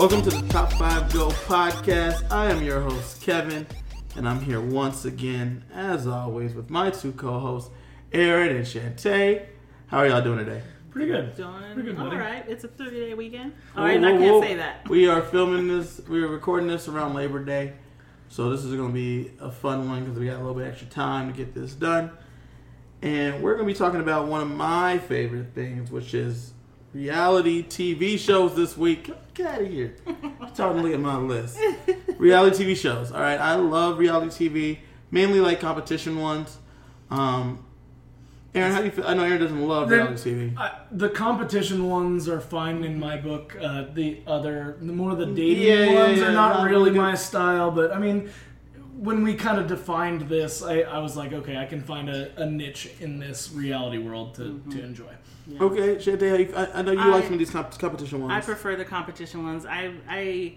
Welcome to the Top 5 Go podcast. I am your host, Kevin, and I'm here once again, as always, with my two co hosts, Aaron and Shantae. How are y'all doing today? Pretty good. Doing Pretty good, all buddy. right. It's a 30 day weekend. Whoa, All right, whoa, I can't whoa. say that. We are filming this, we are recording this around Labor Day. So this is going to be a fun one because we got a little bit extra time to get this done. And we're going to be talking about one of my favorite things, which is reality TV shows this week. Get out of here. I'm starting to look at my list. Reality TV shows. All right, I love reality TV, mainly like competition ones. Um, Aaron, how do you feel? I know Aaron doesn't love reality TV. I, the competition ones are fine in my book. Uh, the other, the more the dating Yeah, yeah, ones yeah, are not, not really really my style. But I mean, when we kind of defined this, I, I was like, okay, I can find a, a niche in this reality world to, Mm-hmm. to enjoy. Okay, Shantae, you, I, I know you I- like some of these comp- competition ones. I prefer the competition ones. I, I,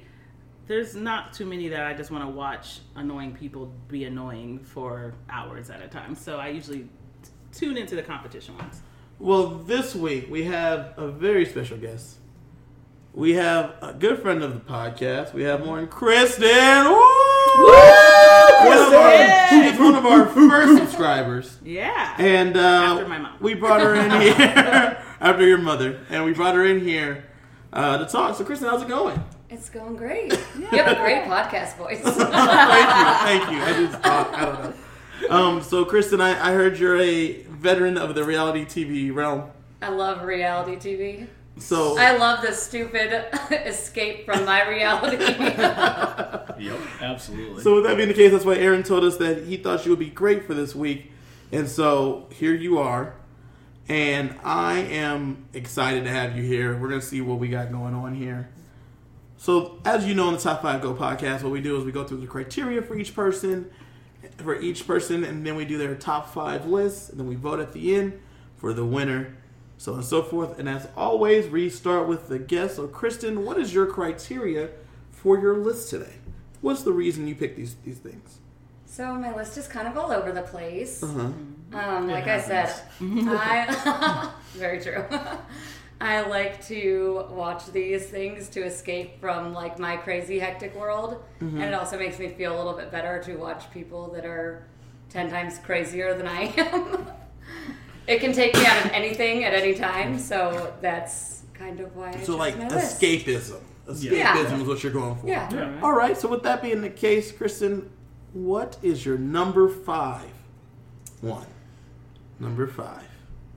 there's not too many that I just want to watch annoying people be annoying for hours at a time. So I usually t- tune into the competition ones. Well, this week we have a very special guest. We have a good friend of the podcast. We have Lauren Kristen. Woo! One of our, she's one of our first subscribers. Yeah. And uh, After my mom. we brought her in here after your mother, and we brought her in here uh, to talk. So, Kristen, how's it going? It's going great. You have a great podcast voice. thank you, thank you. I just talk. I don't know. Um, so, Kristen, I, I heard you're a veteran of the reality TV realm. I love reality TV. So, I love the stupid escape from my reality. Yep, absolutely. So with that being the case, that's why Aaron told us that he thought you would be great for this week, and so here you are, and I am excited to have you here. We're gonna see what we got going on here. So as you know, in the Top Five Go podcast, what we do is we go through the criteria for each person, for each person, and then we do their top five lists, and then we vote at the end for the winner, so on and so forth. And as always, we start with the guest. So Kristen, what is your criteria for your list today? What's the reason you picked these these things? so my list is kind of all over the place. Uh-huh. Um, like I said, I very true. I like to watch these things to escape from like my crazy hectic world, and it also makes me feel a little bit better to watch people that are ten times crazier than I am. It can take me out of anything at any time, so that's kind of why. I So chose like my list. escapism. Escapism Yeah. is what you're going for. Yeah. yeah. All right. So with that being the case, Kristen, what is your number five? One. Number five.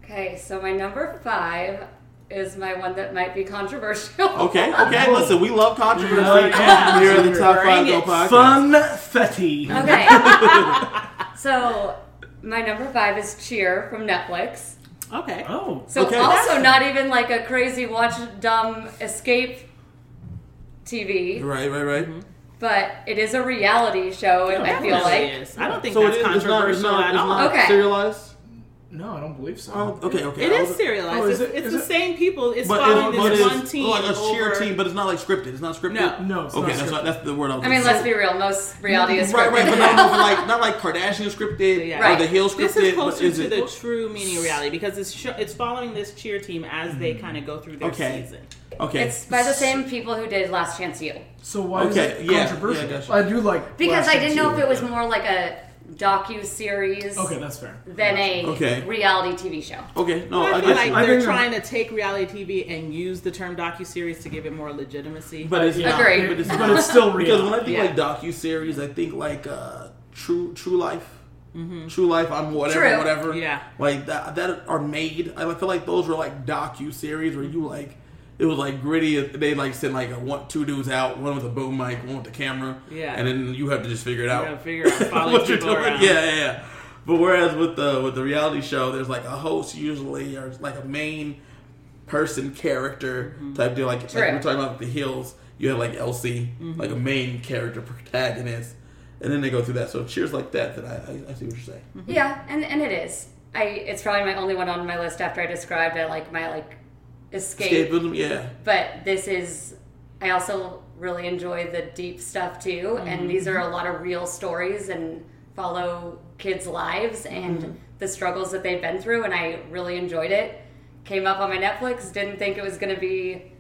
Okay, so my number five is my one that might be controversial. Okay. Okay. Listen, we love controversy Yeah. here at the Top Five Go it. podcast. Fun fetty. Okay. so my number five is Cheer from Netflix. Okay. Oh, So Okay. also not even like a crazy watch dumb escape TV, Right. Right. Right. Mm-hmm. but it is a reality show. I feel like. is. I don't think So it that's is. It's not. It's controversial not. at all. not Okay. serialized. No, I don't believe so. Oh, okay. Okay. It I is was- serialized. Oh, is it's it- it's is the it? same people. It's But, following it, this it's one team. like a cheer over- team, but it's not like scripted. It's not scripted. No. No, it's Okay, not that's not, that's the word I was. I mean, let's be real. Most reality is Right, right, but not, not like not like Kardashian scripted Yeah. or Right. the Hill scripted. This is but closer is to it, the true meaning of reality because it's sh- it's following this cheer team as they mm. kind of go through their Okay. season. okay. It's by the same people who did Last Chance U. So why is it yeah, controversial? yeah, gotcha. I do like Because Last I didn't know if it was more like a docu series Okay, that's fair. than a Okay. reality TV show. okay, no, I, I feel get like. I they're think- trying to take reality TV and use the term docu series to give it more legitimacy. But it's not. Agreed. But it's, But not. it's still because real. when I think Yeah. like docu series, I think like uh, True True Life. True Life, I'm whatever, True. whatever. Yeah. like that that are made. I feel like those were like docu series where you like it was like gritty. They like send like a one two dudes out, one with a boom mic, one with the camera, Yeah. and then you have to just figure it you out. figure out following what you're people doing. around. Yeah, yeah, yeah. But whereas with the with the reality show, there's like a host usually or like a main person character mm-hmm. type deal. Like, like we're talking about the Hills, you have like LC, mm-hmm. like a main character protagonist, and then they go through that. So cheers like that. That I, I, I see what you're saying. Yeah, and and it is. I it's probably my only one on my list after I described it like my like escape. Escapism, yeah. But this is I also really enjoy the deep stuff too, and these are a lot of real stories and follow kids' lives and the struggles that they've been through, and I really enjoyed it. Came up on my Netflix, didn't think it was going to be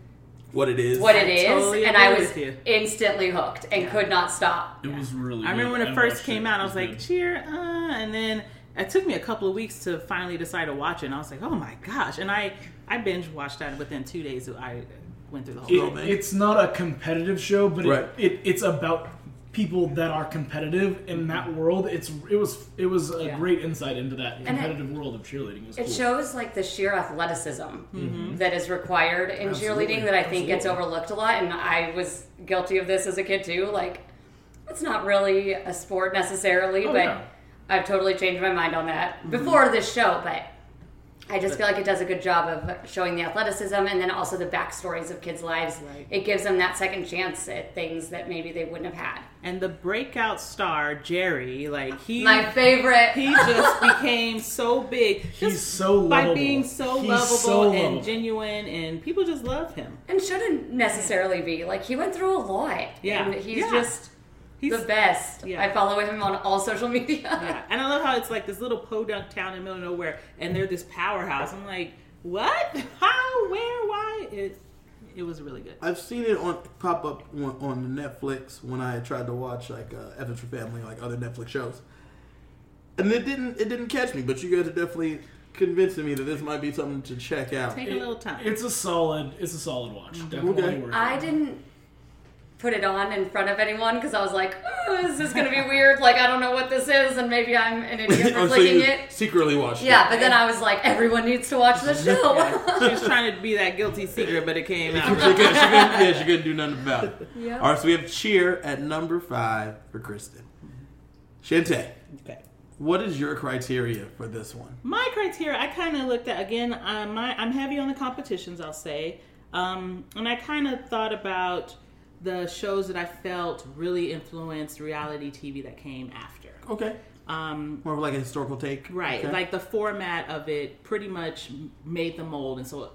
what it is. what it is, totally and I was instantly hooked and could not stop. It was really. I remember when it first came it. out, I It was like, good. cheer, uh, and then it took me a couple of weeks to finally decide to watch it. And I was like, oh my gosh! And I I binge watched that within two days. I went through the whole It- thing. man. it's not a competitive show, but Right. it, it it's about people that are competitive in that mm-hmm. world. It's it was it was a Yeah. great insight into that it- competitive world of cheerleading. It, It cool. shows like the sheer athleticism mm-hmm. that is required in Absolutely. cheerleading that I think gets overlooked a lot, and I was guilty of this as a kid too. Like, it's not really a sport necessarily, Oh, but yeah. I've totally changed my mind on that mm-hmm. before this show. But I just feel like it does a good job of showing the athleticism and then also the backstories of kids' lives. Right. It gives them that second chance at things that maybe they wouldn't have had. and the breakout star Jerry, like he My favorite. he just became so big. He's just so by being so He's lovable so and lovable. genuine, and people just love him. and shouldn't necessarily be like he went through a lot. Yeah. and he's Yeah. just He's the best. Yeah. I follow him on all social media. Yeah, and I love how it's like this little podunk town in the middle of nowhere, and they're this powerhouse. I'm like, what? How? Where? Why? It it was really good. I've seen it on pop up on, on Netflix when I tried to watch like uh, Evans for Family, like other Netflix shows, and it didn't it didn't catch me. But you guys are definitely convincing me that this might be something to check out. Take a little time. It's a solid. It's a solid watch. Definitely Okay. worth it. I didn't put it on in front of anyone because I was like, oh, is this going to be weird? Like, I don't know what this is, and maybe I'm an idiot for oh, so clicking you it. secretly watched it. Yeah, but then I was like, everyone needs to watch the show. she was trying to be that guilty secret, but it came it. She out. couldn't, she couldn't, yeah, she couldn't do nothing about it. Yeah. All right, so we have cheer at number five for Kristen. Shante, Okay. what is your criteria for this one? My criteria, I kind of looked at again. Uh, my, I'm heavy on the competitions, I'll say, um, and I kind of thought about the shows that I felt really influenced reality TV that came after. Okay, Um, more of like a historical take, Right. Okay. Like the format of it pretty much made the mold, and so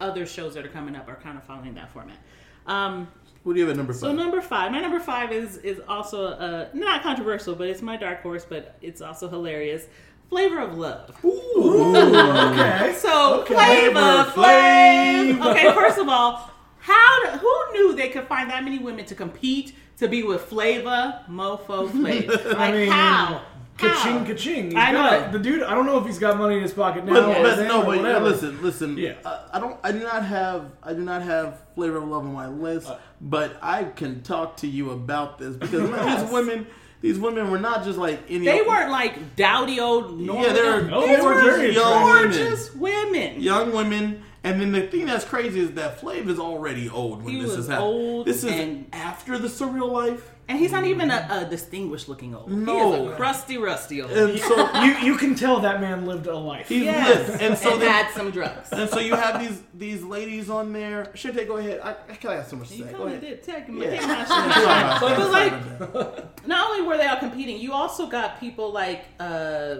other shows that are coming up are kind of following that format. Um, what do you have at number five? so number five, my number five is is also uh, not controversial, but it's my dark horse, but it's also hilarious. Flavor of Love. Ooh, okay. So Okay. Flavor Flavor Flav. Flav. Okay, first of all, how do- who knew they could find that many women to compete to be with Flavor Mofo Flav? Like I mean, how? Ka-ching, How? ka-ching. He's I got- know. The dude, I don't know if he's got money in his pocket now. But, or but no, but whatever. listen, listen. Yeah. I, I don't. I do not have. I do not have flavor of love on my list. Uh, but I can talk to you about this because these women, these women were not just like any. They weren't like dowdy old normal. Yeah, they were No, they gorgeous were very young women. gorgeous women. Young women. And then the thing that's crazy is that Flav is already old when He this was is happening. old This is and- after the surreal life. And he's not even a, a distinguished looking old. He No. is a crusty, rusty old. And so you you can tell that man lived a life. he yes. lived. And so and they, had some drugs. and so you have these these ladies on there. Shante, go ahead. I, I can't have so much to You say. Go kind of ahead. did. Take, Yeah. take my Sorry shit. about So it was that. like, not only were they all competing, you also got people like uh,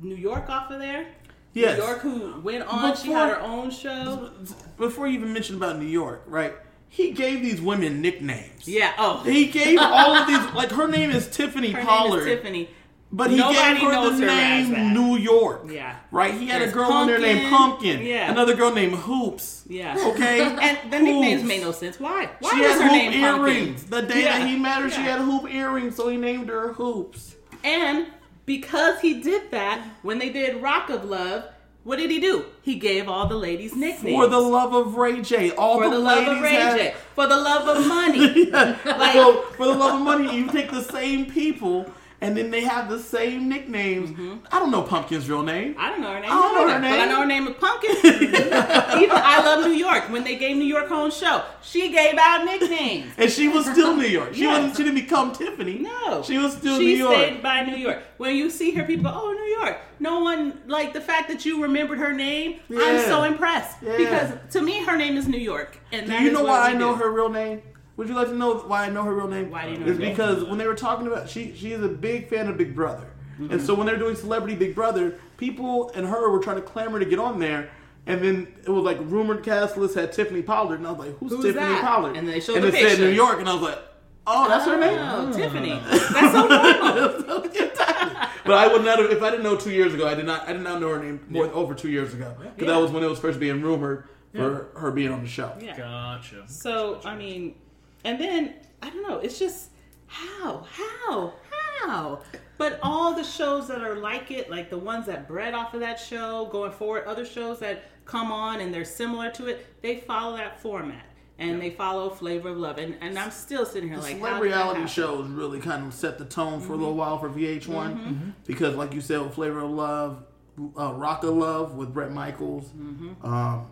New York off of there. Yes. New York who went on. she had her own show. before you even mentioned about New York, right? He gave these women nicknames. Yeah. Oh. He gave all of these like her name is Tiffany her Pollard, is Tiffany. but he Nobody gave her the her name. New York. Yeah. Right? He had There's a girl on there named Pumpkin. Pumpkin. Yeah. Another girl named Hoops. Yeah. Okay. And the nicknames made no sense. Why? Why She was had her hoop name Pumpkin? earrings. The day Yeah. that he met her, she Yeah. had hoop earrings, so he named her Hoops. And because he did that, when they did Rock of Love, what did he do? He gave all the ladies nicknames. For the love of Ray J. All For the, the love of Ray had- J. For the love of money. Yeah. Like- well, for the love of money, you take the same people and then they have the same nicknames. Mm-hmm. I don't know Pumpkin's real name. I don't know her name. I don't know her either, But I name. know her name is Pumpkin. Even I Love New York. When they gave New York her own show, she gave out nicknames. And she was still New York. She Yes. wasn't. She didn't become Tiffany. No. she was still she New York. She stayed by New York. When you see her, people, oh, New York. No one, like, the fact that you remembered her name, I'm so impressed. Yeah. Because to me, her name is New York. And Do you know why I know do. her real name? Would you like to know why I know her real name? Why do you know It's her name? because when they were talking about she she is a big fan of Big Brother, Mm-hmm. and so when they're doing Celebrity Big Brother, people and her were trying to clamor to get on there. And then it was like rumored cast list had Tiffany Pollard, and I was like, "Who's, Who's Tiffany that? Pollard?" And they showed and the it said. New York, and I was like, "Oh, that's her name." Oh, Tiffany. That's so normal. but I would not have if I didn't know two years ago. I did not. I did not know her name more over two years ago because Yeah. that was when it was first being rumored. for her being on the show. Yeah. Gotcha. So I mean, and then I don't know. It's just how, how, how. But all the shows that are like it, like the ones that bred off of that show, going forward, other shows that come on and they're similar to it, they follow that format and they follow Flavor of Love. And and I'm still sitting here like, how Celeb that reality shows really kind of set the tone for a little while for VH1 Mm-hmm. because, like you said, with Flavor of Love, uh, Rock of Love with Bret Michaels, Mm-hmm. um,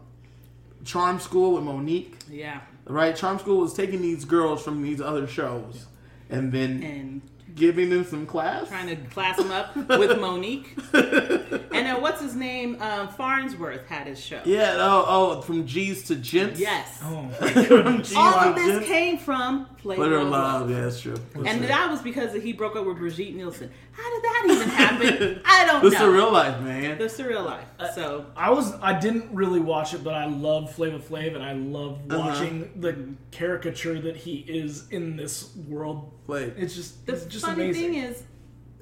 Charm School with Mo'Nique, Yeah, right? Charm School was taking these girls from these other shows and then and giving them some class. trying to class them up with Mo'Nique. and then what's his name? Um, Fonzworth had his show. yeah, oh, oh, from G's to Gents. Yes. Oh, from G's All of this Gents. came from Flavor, Flavor of of Love. Love, yeah, that's true. That's And true. that was because he broke up with Brigitte Nielsen. How did that even happen? I don't know. This is know. real life, man. the surreal life. So I was I didn't really watch it, but I love Flavor Flav, and I love Uh-huh. watching the caricature that he is in this world. Like, It's just it's just funny amazing. thing is,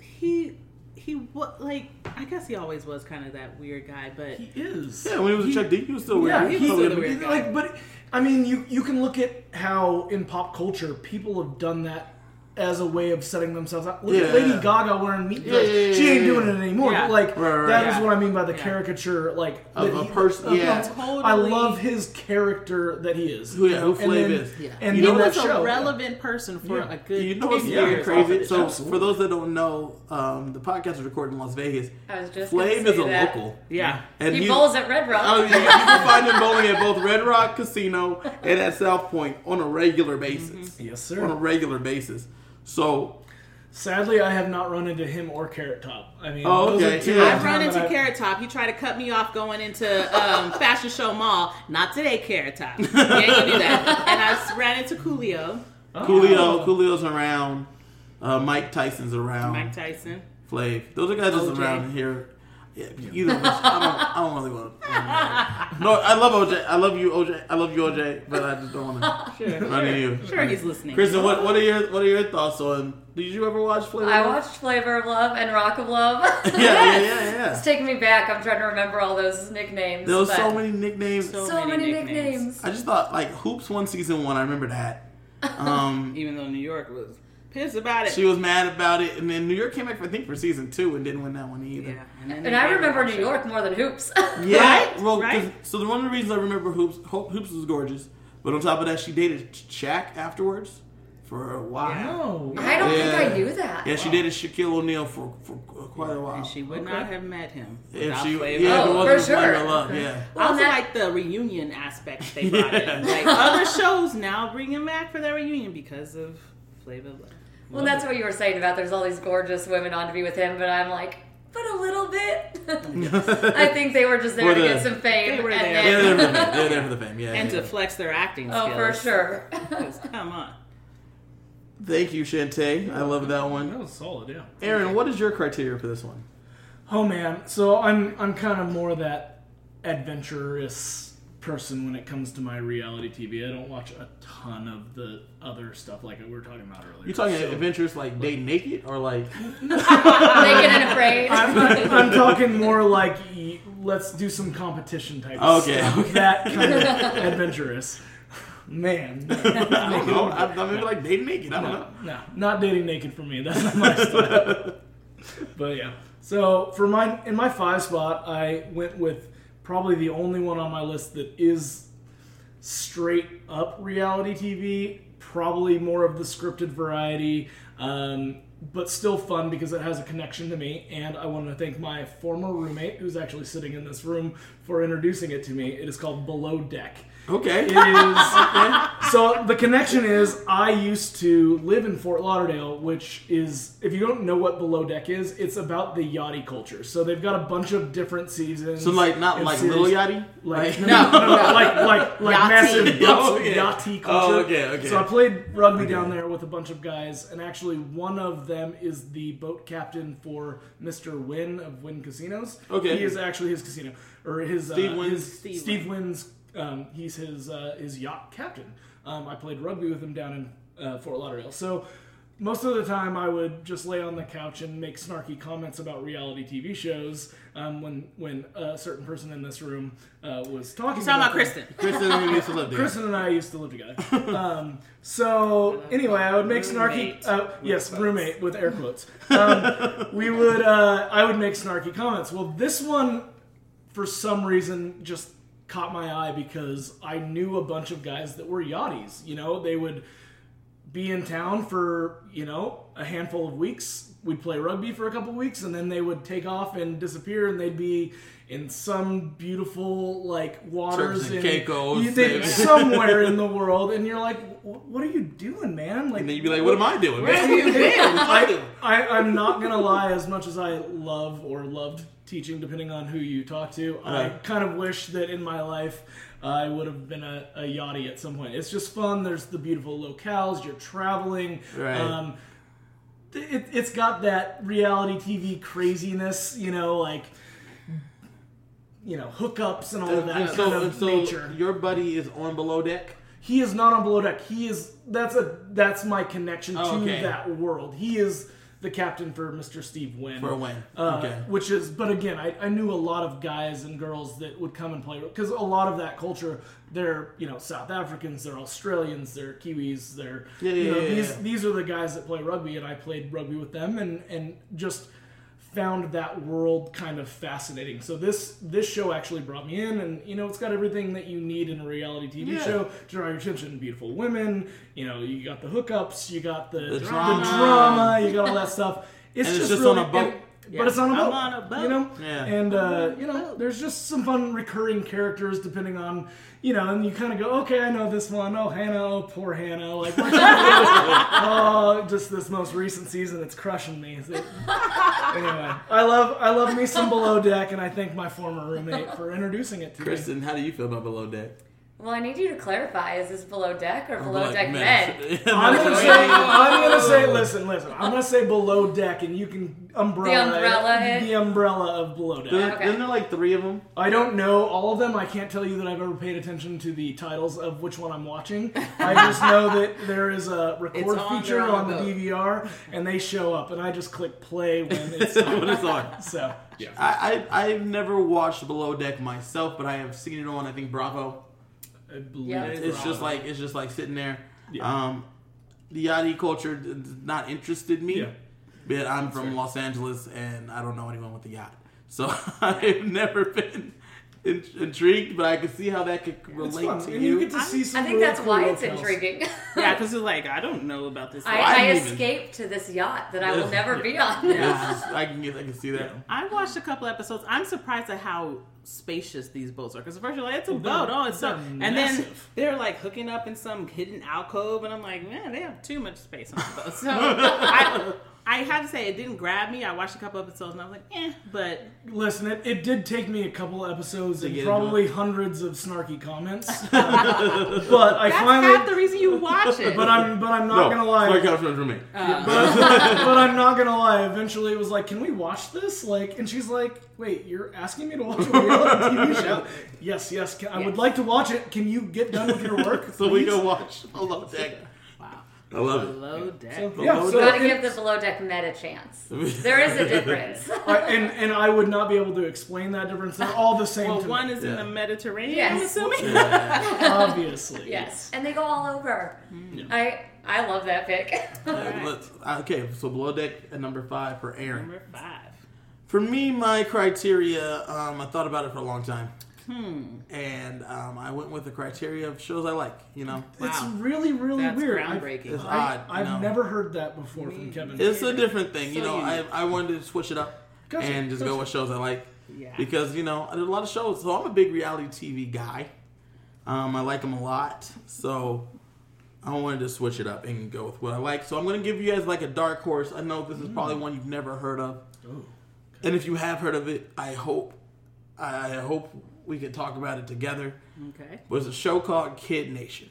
he he what like I guess he always was kind of that weird guy, but he is. yeah, when he was a Chuck D, he was still weird. Yeah, he he, was still the weird guy. like, but I mean, you you can look at how in pop culture people have done that as a way of setting themselves up. Look Yeah. at Lady Gaga wearing meat. Yeah, yeah, yeah, she ain't yeah, doing yeah. it anymore. Yeah. But like Right, right, that is yeah. what I mean by the Yeah. caricature, like Of a person- of- yeah. Totally. I love his character that he is. Who- yeah, you who Flav then- is. yeah. And You he know then was a show, relevant person for Yeah. a good. You know what's 50 crazy? So, the show. for those that don't know, um, the podcast is recorded in Las Vegas. I was just gonna Flav say is a that. local. yeah, And He he's- bowls at Red Rock. Oh, yeah, you can find him bowling at both Red Rock Casino and at South Point on a regular basis. Yes, sir. On a regular basis. So, Sadly, I have not run into him or Carrot Top. I mean, Oh, those okay, are two yeah. at a I've run into that I- Carrot Top. He tried to cut me off going into um, Fashion Show Mall. Not today, Carrot Top. You ain't gonna do that. And I ran into Coolio, Oh. Coolio, Coolio's around. Uh, Mike Tyson's around. Mike Tyson. Flav. Those are guys that's around here. Yeah, either of us. I don't, I don't really want to go. No, I love OJ. I love you, OJ. I love you, OJ. But I just don't want to Sure, run into you. sure he's listening. Kristen, what, what are your what are your thoughts on? Did you ever watch Flavor? I of Love? watched Flavor of Love and Rock of Love. Yeah, yeah, yeah, It's taking me back. I'm trying to remember all those nicknames. There was but so many nicknames. So so many many nicknames. nicknames. I just thought like Hoops won season one. I remember that. Um, Even though New York was pissed about it. she was mad about it, and then New York came back, I think, for season two and didn't win that one either. yeah, and, then And I remember New a York more than Hoops. Yeah, Right? well, 'cause- Right? so the one of the reasons I remember Hoops, Hoops was gorgeous, but on top of that, she dated Shaq afterwards for a while. Yeah. No. I don't Yeah. think I knew that. Yeah, she dated Shaquille O'Neal for, for quite a while. And she would Okay. not have met him if she, yeah, if it Oh, wasn't for for sure. of Love, yeah. I Well, also that- like the reunion aspect they brought Yeah. in. Like other shows now bring him back for their reunion because of Flavor of Love. Well, that's what you were saying about there's all these gorgeous women on to be with him, but I'm like, but a little bit. I think they were just there For to the- get some fame. They were and there. Yeah, they're there for the fame. They're there for the fame. Yeah. And yeah. to flex their acting oh, skills. for sure. 'Cause Come on. Thank you, Shantae. I love that one. That was solid, yeah. Aaron, what is your criteria for this one? Oh man, so I'm I'm kind of more that adventurous person when it comes to my reality TV. I don't watch a ton of the other stuff like we were talking about earlier. You talking So- adventures like date naked or like? Naked and afraid. I'm, I'm, I'm talking more like let's do some competition type. Okay, stuff. okay. that kind of adventurous. Man, no, I don't know. I, I maybe like dating naked. I don't know. no, not dating naked for me. That's not my style. but yeah. So for my in my five spot, I went with probably the only one on my list that is straight up reality TV. Probably more of the scripted variety, um, but still fun because it has a connection to me. And I want to thank my former roommate, who's actually sitting in this room, for introducing it to me. It is called Below Deck. Okay. It is. so the connection is I used to live in Fort Lauderdale, which is, if you don't know what Below Deck is, it's about the yachty culture. So they've got a bunch of different seasons. So like not like series. little yachty. Like, Like no, no, no, like like like Yachty. massive boats, Oh, okay. yachty Oh, culture. okay, okay. So I played rugby Okay. down there with a bunch of guys, and actually one of them is the boat captain for Mr. Wynn of Wynn Casinos. Okay. he is actually his casino or his Steve uh, Wynn's- Steve Steve, Wynn's. Um, he's his uh, his yacht captain. Um, I played rugby with him down in uh, Fort Lauderdale. So most of the time I would just lay on the couch and make snarky comments about reality TV shows um, when when a certain person in this room uh, was talking. You're talking about them. Kristen. Kristen who used to live there. Kristen and I used to live together. Um, so anyway, I would make Roommate. snarky. Uh, yes, roommate with air quotes. Um, we would. Uh, I would make snarky comments. Well, this one, for some reason, just caught my eye because I knew a bunch of guys that were yachties. You know, they would be in town for you know a handful of weeks. We'd play rugby for a couple weeks, and then they would take off and disappear, and they'd be in some beautiful like waters in- you- they- somewhere in the world, and you're like, "What are you doing, man?" Like, And then you'd be like, what am I doing, man? been? I, I, I'm not gonna lie. As much as I love or loved teaching, depending on who you talk to, I kind of wish that in my life I would have been a, a yachty at some point. It's just fun. There's the beautiful locales. You're traveling. Right. Um, it, it's got that reality TV craziness, you know, like you know hookups and all of that And kind of so nature. your buddy is on below deck. He is not on below deck. He is that's a that's my connection to Oh, okay. that world. He is the captain for Mr. Steve Wynn. For Wynn. Uh, okay. Which is, but again, I, I knew a lot of guys and girls that would come and play because a lot of that culture, they're you know South Africans, they're Australians, they're Kiwis, they're Yeah, you yeah, know yeah, these yeah. these are the guys that play rugby, and I played rugby with them, and and just found that world kind of fascinating. So this this show actually brought me in, and you know it's got everything that you need in a reality TV Yeah. show to draw your attention. Beautiful women, you know, you got the hookups, you got the, The the drama. drama, you got all that stuff. It's And it's just, just really, on a boat. And- Yeah. But it's on a I'm boat. on a boat. You know? Yeah. And, uh, you know, there's just some fun recurring characters depending on, you know, and you kind of go, okay, I know this one. Oh, Hannah. Oh, poor Hannah. Like, oh, just this most recent season, it's crushing me. So- anyway, I love I love me some Below Deck, and I thank my former roommate for introducing it to me. Kristen, how do you feel about below deck? Well, I need you to clarify: is this below deck or below Like, deck man. med? I'm gonna say, I'm gonna say, listen, listen. I'm gonna say below deck, and you can umbrella The umbrella it, it? the umbrella of below deck. Isn't, Okay. isn't there like three of them? I don't know all of them. I can't tell you that I've ever paid attention to the titles of which one I'm watching. I just know that there is a record on, feature they're on on the both. DVR, and they show up, and I just click play when it's on. when it's on. So yeah, I, I I've never watched Below Deck myself, but I have seen it on I think Bravo. I believe Yeah. it's It's just like it's just like sitting there. Yeah. Um, the yachty culture does not interested me. Yeah. But I'm from Los Angeles and I don't know anyone with a yacht, so I've never been in, intrigued. But I can see how that could relate fun, to and you. you get to see some. I think that's why it's intriguing. Yeah, because it's like I don't know about this. I, I I didn't even- escaped to this yacht that I will Yeah. never be on. It's just- I can get, I can see that. I watched a couple episodes. I'm surprised at how spacious these boats are. Because at first you're like, it's a they're- boat. Oh, it's so. they're And then they're like hooking up in some hidden alcove, and I'm like, man, they have too much space on the boat. So I, I have to say, it didn't grab me. I watched a couple episodes, and I was like, eh. But Listen, it, it did take me a couple episodes and probably hundreds of snarky comments, but I that's finally. half the reason you watch it. But I'm but I'm not gonna lie. Sorry, comes for me. Uh, but I'm not gonna lie. Eventually, it was like, "Can we watch this?" Like, and she's like, "Wait, you're asking me to watch a reality TV show?" Yes, yes. Can, I would like to watch it. Can you get done with your work? So we please?" go watch Below Deck. Wow. I love it. Below deck. So, Below yeah, so Gotta give the below deck med a chance. There is a difference. I, and and I would not be able to explain that difference. They're all the same. well, to one me, is in the Mediterranean, Yes. I'm assuming. obviously. yes, and they go all over. Hmm. I I love that pick. right. Let's- okay, so Below Deck at number five for Aaron. Number five. For me, my criteria, um, I thought about it for a long time. Hmm. And um, I went with the criteria of shows I like, you know. It's really really That's weird. I've- groundbreaking. It's odd, you I've know. never heard that before from Kevin. It's a different thing, you So know. I, unique. I wanted to switch it up Gotcha, and just go gotcha. with shows I like Yeah. because you know there's a lot of shows. So I'm a big reality TV guy. Um, I like them a lot, so I wanted to switch it up and go with what I like. So I'm going to give you guys like a dark horse. I know this is probably Mm. one you've never heard of, Oh. and if you have heard of it, I hope I hope we can talk about it together. Okay. was a show called Kid Nation.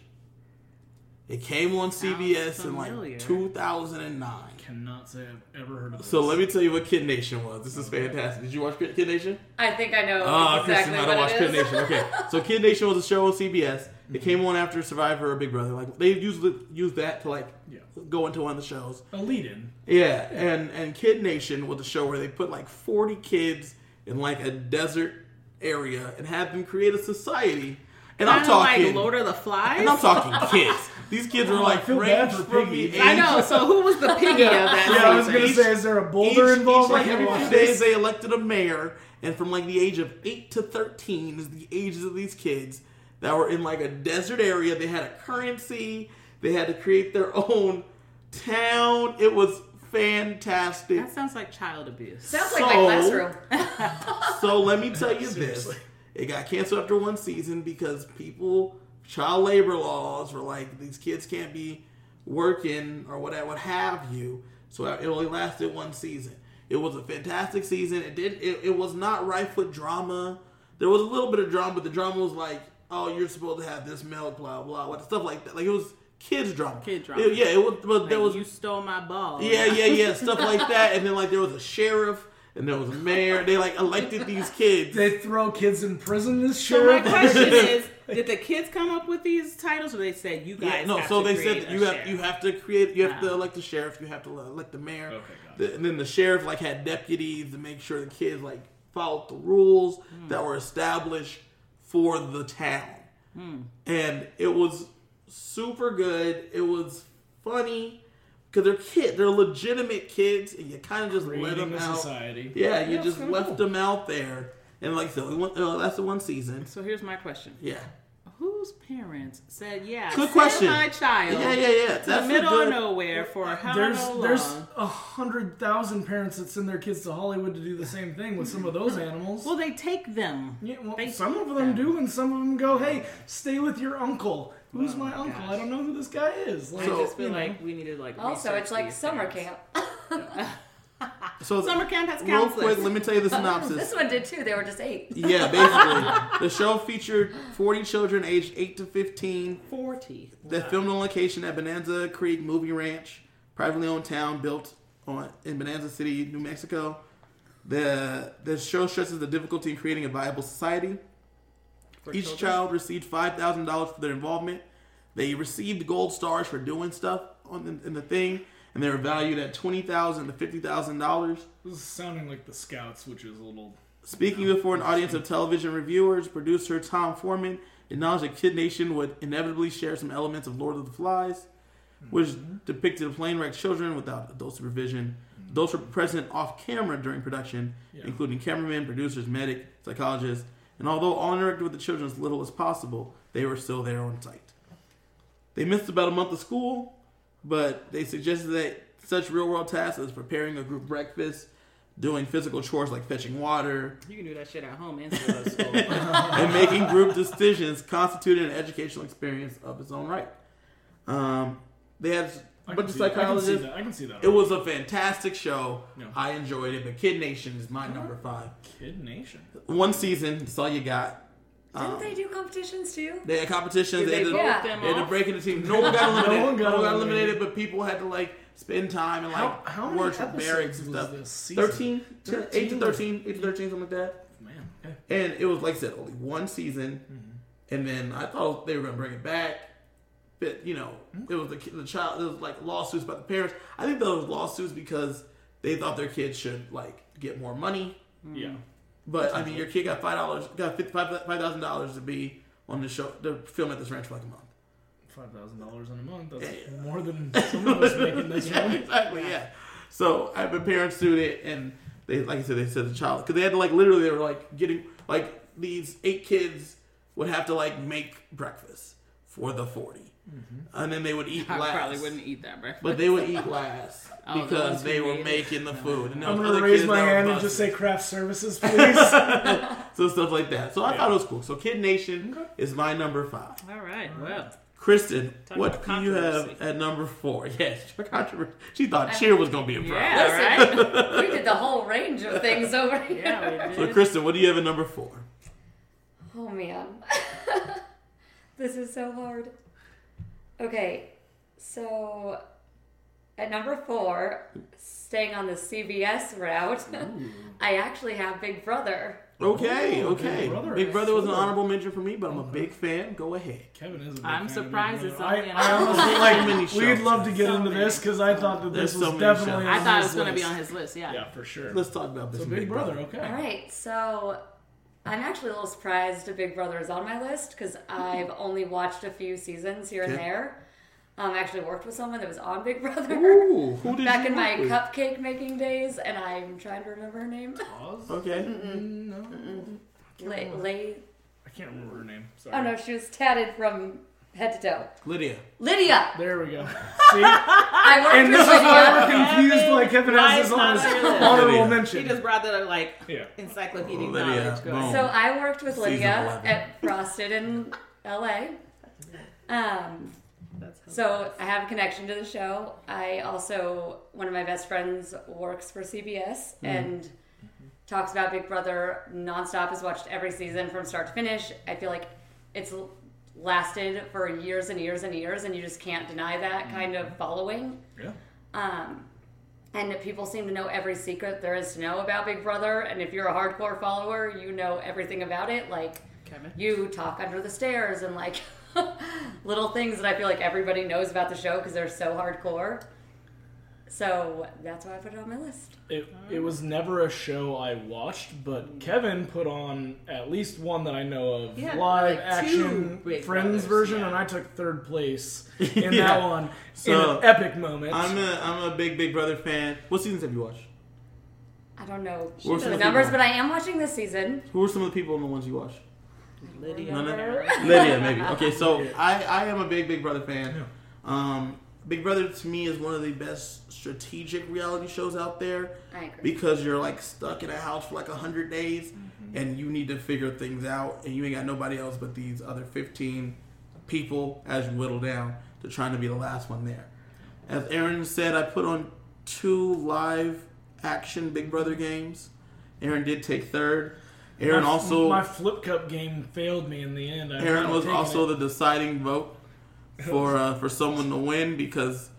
It came on CBS in like 2009. cannot say I've ever heard of this. So let me tell you what Kid Nation was. This is fantastic. Did you watch Kid Kid Nation? I think I know Oh, Kristen exactly might have what watched it Kid. Nation. Okay, so Kid Nation was a show on CBS. It mm-hmm. came on after Survivor or Big Brother. Like they used the, used that to like Yeah. go into one of the shows. A lead in. Yeah, and and Kid Nation was a show where they put like forty kids in like a desert area and have them create a society. And I'm Kind of talking, like Lord of the Flies. and I'm talking kids. These kids were Oh, like feel bad ranged for from Piggy. the I know. So who was the piggy of that Yeah, I was gonna say, is there a boulder each, involved? Each, like I every can't few days, they elected a mayor, and from like the age of eight to thirteen is the ages of these kids that were in like a desert area. They had a currency. They had to create their own town. It was fantastic. That sounds like child abuse. Sounds like my So- classroom. So let me tell you this: it got canceled after one season because people, child labor laws were like these kids can't be working or whatever, what have you. So it only lasted one season. It was a fantastic season. It did. It, it was not rife with drama. There was a little bit of drama, but the drama was like, oh, you're supposed to have this milk, blah blah, what stuff like that. Like it was kids drama. Kid drama. It- yeah, it was. But Like, there was you stole my ball. yeah, yeah, yeah, stuff like that. And then like there was a sheriff and there was a mayor. They like elected these kids. They throw kids in prison this So my question is, did the kids come up with these titles, or they said you guys? Yeah, no, have so to they said that a you have sheriff? you have to create you have to elect the sheriff, you have to elect the mayor. Okay, The- and then the sheriff like had deputies to make sure the kids like followed the rules Hmm. that were established for the town. Hmm. And it was super good. It was funny because they're kids, they're legitimate kids, and you kind of just let them a out. society. Yeah, you just left cool. them out there, and like so, went, uh, that's the one season. So here's my question: Yeah, Whose parents said, "Yeah, Good send question. my child yeah, yeah, yeah. to That's the middle good- of nowhere for how There's long?" there's a hundred thousand parents that send their kids to Hollywood to do the same thing with some of those animals. well, they take them. yeah, well, they some of take them do, and some of them go, "Hey, stay with your uncle." Who's Oh my my uncle? gosh. I don't know who this guy is. I Like, So- just feel like we needed like. Also, research it's like summer things. camp. So Summer camp has real counselors. quick, let me tell you the synopsis. this one did too. They were just eight. yeah, basically, the show featured 40 children aged 8 to 15 Forty. that filmed on location at Bonanza Creek Movie Ranch, privately owned town built on in Bonanza City, New Mexico. The the show stresses the difficulty in creating a viable society. For Each children. child received five thousand dollars for their involvement. They received gold stars for doing stuff on the, in the thing, and they were valued at twenty thousand to fifty thousand dollars. This is sounding like the Scouts, which is a little. Speaking before an audience of television reviewers, producer Tom Forman acknowledged that Kid Nation would inevitably share some elements of Lord of the Flies, which mm-hmm. depicted a plane wrecked children without adult supervision. Mm-hmm. Adults were present off camera during production, Yeah. including cameramen, producers, medic, psychologists, and although all interacted with the children as little as possible, they were still there on site. They missed about a month of school, but they suggested that such real world tasks as preparing a group breakfast, doing physical chores like fetching water, You can do that shit at home and still school. and making group decisions constituted an educational experience of its own right. Um, they had I a can bunch of see- I can see psychologists. that. I can see that. It was a fantastic show. Yeah. I enjoyed it, but Kid Nation is my number five. Kid Nation. One season, that's all you got. Didn't Um, they do competitions too? they had competitions. Did they, they had to, them they had to break into teams. No one got eliminated. No one got eliminated. eliminated. but people had to like spend time and like How, how work with barracks and stuff. this season? 13, 8 to 13. 13, 8 to 13, something like that. Man, okay. And it was like I said, only one season, and then I thought they were gonna bring it back, but you know, it was the ki- the child. It was like lawsuits by the parents. I think those lawsuits because they thought their kids should like get more money. Mm. Yeah. But I mean, your kid got five dollars, got five thousand dollars to be on the show, to film at this ranch for like a month. Five thousand dollars in a month. That's Yeah. more than some of us making this Yeah, one. exactly. Yeah. So I my parents sued it, and they, like I said, they said the child because they had to like literally they were like getting like these eight kids would have to like make breakfast for the 40 and then they would eat I last. probably wouldn't eat that breakfast. But they would eat last Oh, the because ones they were made making the food. And I'm gonna raise my hand and just say craft services, please. so stuff like that. So I Yeah. thought it was cool. So Kid Nation Okay. is my number five. All right. Well, Kristen, Talk what do you have at number four? Yes, controversy. She thought cheer was gonna be a problem. yeah, right. we did the whole range of things over here. yeah, we So. Kristen, what do you have at number four? Oh man. this is so hard. Okay, so at number four, staying on the CBS route, I actually have Big Brother. Okay, Ooh, okay. Big Brother. Big Brother was an honorable mention for me, but I'm a big fan. Go ahead. Kevin is. A big I'm fan of Big surprised Brother. it's I, only an I honestly like. many We'd shows. love to get So into many. this because I thought that There's this was so many definitely. shows. on I thought it his was going to be list. on his list. Yeah. Yeah, for sure. Let's talk about this. So Big Brother, okay. All right, so I'm actually a little surprised that Big Brother is on my list because I've only watched a few seasons here and Okay. there. Um, I actually worked with someone that was on Big Brother Ooh, who did back in my with? cupcake making days, and I'm trying to remember her name. Oz? Okay. Mm, No, Lay, Lay. I can't remember her name. Sorry. Oh no, she was tatted from head to toe. Lydia. Lydia. There we go. See, I worked and with this is why Lydia. we're confused. Why Kevin Why has it's this on not his on honorable Lydia. He mention. just brought that up like Yeah. encyclopedic Lydia, knowledge. Go boom. So I worked with Season Lydia 11. at Frosted in LA. Um, That's so I have a connection to the show. I also one of my best friends works for CBS and talks about Big Brother nonstop. Has watched every season from start to finish. I feel like it's l- lasted for years and years and years, and you just can't deny that kind of following. Yeah. Um, and people seem to know every secret there is to know about Big Brother. And if you're a hardcore follower, you know everything about it. Like Kevin. you talk under the stairs and like little things that I feel like everybody knows about the show because they're so hardcore. So that's why I put it on my list. It, it was never a show I watched, but Kevin put on at least one that I know of Yeah, live like two action Big Friends Brothers, version, yeah. and I took third place in Yeah. that one in So, an epic moment. I'm a I'm a big Big Brother fan. What seasons have you watched? I don't know What were some the the numbers, but I am watching this season. Who are some of the people in the ones you watched? Lydia. None of Lydia, maybe. Okay, so I, I am a big Big Brother fan. Yeah. Um, Big Brother to me is one of the best strategic reality shows out there I agree. because you're like stuck in a house for like a hundred days mm-hmm. and you need to figure things out and you ain't got nobody else but these other 15 people as you whittle down to trying to be the last one there. As Aaron said, I put on two live action Big Brother games. Aaron did take third. Aaron my, also my flip cup game failed me in the end. I Aaron was also it. the deciding vote for uh, for someone to win because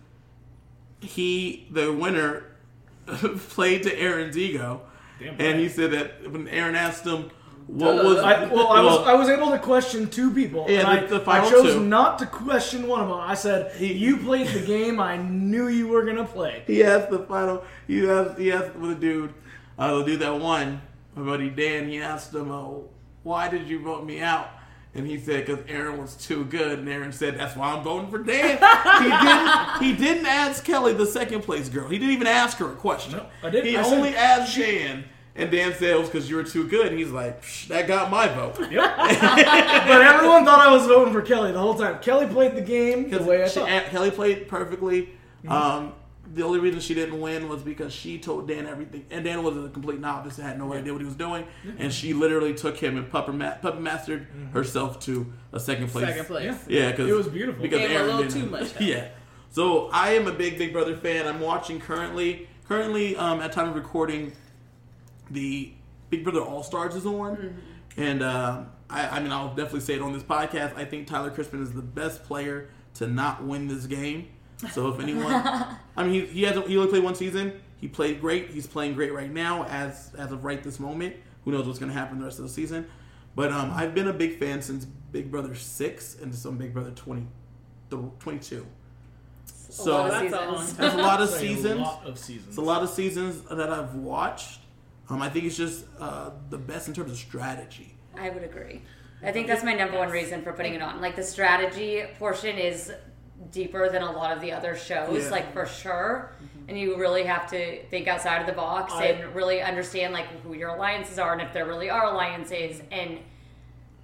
he the winner played to Aaron's ego, and he said that when Aaron asked him what Duh. was I, well, I was I was able to question two people. Yeah, and the- I, the I chose two. not to question one of them. I said, "You played the game I knew you were gonna play." he asked the final he asked he asked the dude uh, the dude that won my buddy Dan he asked him oh, why did you vote me out and he said because Aaron was too good and Aaron said that's why I'm voting for Dan he didn't he didn't ask Kelly the second place girl he didn't even ask her a question No, I didn't. he I said only asked Dan and Dan said it was because you were too good and he's like Psh, that got my vote Yep. but everyone thought I was voting for Kelly the whole time. Kelly played the game the way I she, thought. Kelly played perfectly. Um, the only reason she didn't win was because she told Dan everything, and Dan was a complete novice and had no idea what he was doing, and she literally took him and puppet, ma- puppet mastered herself to a second place. Second place. Yeah. Yeah, because It was beautiful. Because Gave him a Aaron little didn't. too much help. yeah. So I am a big Big Brother fan. I'm watching currently. Currently, um, at time of recording, the Big Brother All Stars is on, and uh, I, I mean I'll definitely say it on this podcast. I think Tyler Crispen is the best player to not win this game. So if anyone, I mean he, he hasn't he only played one season. He played great. He's playing great right now as as of right this moment. Who knows what's going to happen the rest of the season? But um, I've been a big fan since Big Brother six and some Big Brother 20, 22. So lot That's a seasons. that's a lot of It's a seasons. lot of seasons. It's a lot of seasons that I've watched. Um, I think it's just uh, the best in terms of strategy. I would agree. I think that's my number one reason for putting it on. Like the strategy portion is deeper than a lot of the other shows, Yeah. like for sure. Mm-hmm. And you really have to think outside of the box I- and really understand like who your alliances are and if there really are alliances and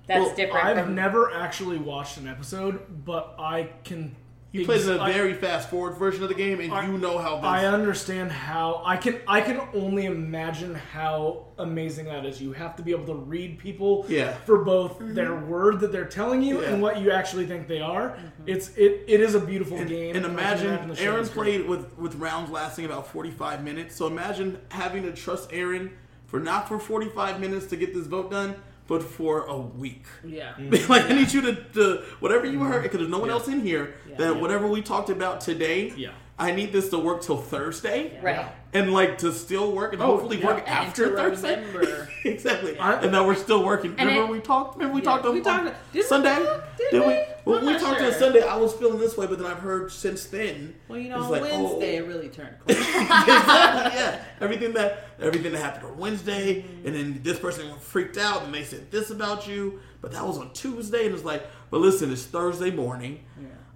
that's Well, different I've from never actually watched an episode, but I can. You played in a I- very fast forward version of the game, and I- you know how this. I understand how I can I can only imagine how amazing that is. You have to be able to read people Yeah. for both mm-hmm. their word that they're telling you Yeah. and what you actually think they are. Mm-hmm. It's it it is a beautiful and, game. and I imagine Aaron played with with rounds lasting about forty five minutes. So imagine having to trust Aaron for not for forty five minutes to get this vote done, but for a week. Yeah. like I need you to, to whatever you heard mm-hmm. because there's no one Yeah. else in here Yeah. that Yeah. whatever we talked about today Yeah. I need this to work till Thursday, Right. And like to still work and Oh, hopefully yeah. work And after Thursday. remember. exactly, I- and that we're still working. Remember it- we talked? Remember we Yeah, talked on, we talked- on did we Sunday? talk? Did Did we? we? Well, we talked on. Sunday. I was feeling this way, but then I've heard since then. Well, you know, on like, Wednesday oh. it really turned cold. exactly, yeah. Everything that everything that happened on Wednesday, and then this person freaked out and they said this about you, but that was on Tuesday, and it's like, but listen, it's Thursday morning.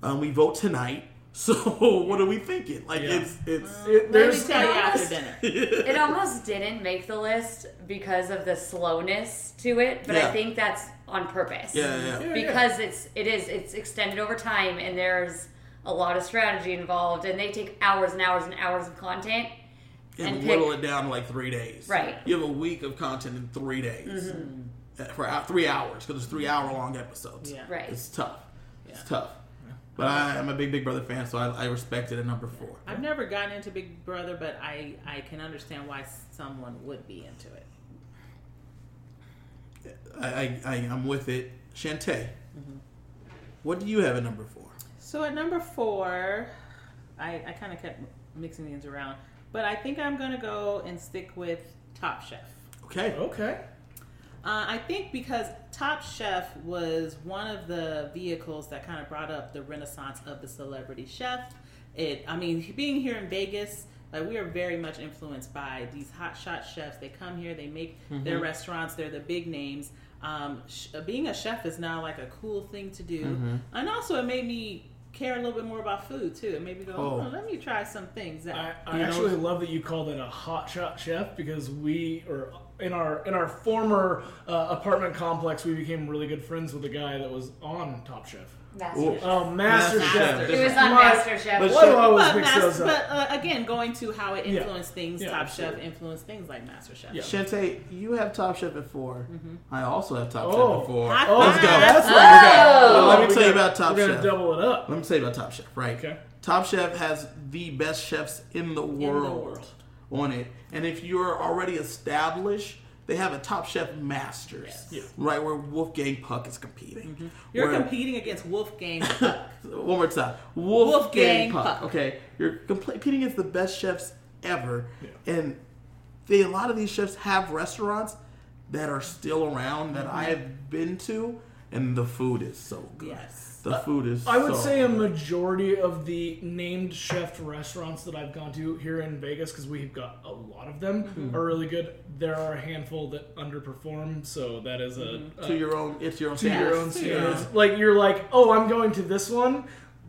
Um, we vote tonight, so what are we thinking? Like Yeah. it's it's It- Let me there's tell you after almost- dinner. It almost didn't make the list because of the slowness to it, but Yeah. I think that's on purpose. yeah, yeah. Yeah. Because it's it is it's extended over time and there's a lot of strategy involved and they take hours and hours and hours of content and, and pick- whittle it down to like three days. Right. You have a week of content in three days Uh, for three hours because it's three hour long episodes. Yeah. Right. It's tough. It's tough. But I, I'm a big Big Brother fan, so I, I respect it at number four. I've never gotten into Big Brother, but I, I can understand why someone would be into it. I, I, I I'm with it. Shantae, Mm-hmm. what do you have at number four? So at number four, I, I kind of kept mixing these around, but I think I'm going to go and stick with Top Chef. Okay. okay. Uh, I think because Top Chef was one of the vehicles that kind of brought up the renaissance of the celebrity chef. It, I mean, being here in Vegas, like we are very much influenced by these hot shot chefs. They come here, they make their restaurants, they're the big names. Um, sh- being a chef is now like a cool thing to do, and also it made me care a little bit more about food too. It made me go, Oh. oh, let me try some things. That, I, I You know- actually love that you called it a hot shot chef because we or in our in our former uh, apartment complex we became really good friends with a guy that was on Top Chef. Master Oh, Master, Master Chef. Chef. It was on My- MasterChef. But Why do I always but, mix mas- up? but uh, again, going to how it Yeah. influenced things, Yeah, Top absolutely. Chef influenced things like Master Chef. Yeah. Shantae, you have Top Chef at 4 I also have Top Oh. Chef at four. High Oh, five. Let's go. That's Okay. right. Well, let me we tell you gotta- about Top We're gonna Chef. double it up. Let me tell you about Top Chef, right? Okay. Top Chef has the best chefs in the world, world. On it. And if you're already established, they have a Top Chef Masters, Yes. Yeah. right, where Wolfgang Puck is competing. Mm-hmm. You're Where- competing against Wolfgang. One more time. Wolfgang, Wolfgang Puck. Puck. Okay, you're competing against the best chefs ever, Yeah. and they a lot of these chefs have restaurants that are still around that mm-hmm. I have been to, and the food is so good. Yes. The food is. I would so say a majority of the named chef restaurants that I've gone to here in Vegas, because we've got a lot of them, Mm-hmm. are really good. There are a handful that underperform, so that is a, Mm-hmm. a- to your own. It's your own. to your own standards. Like you're like, oh, I'm going to this one.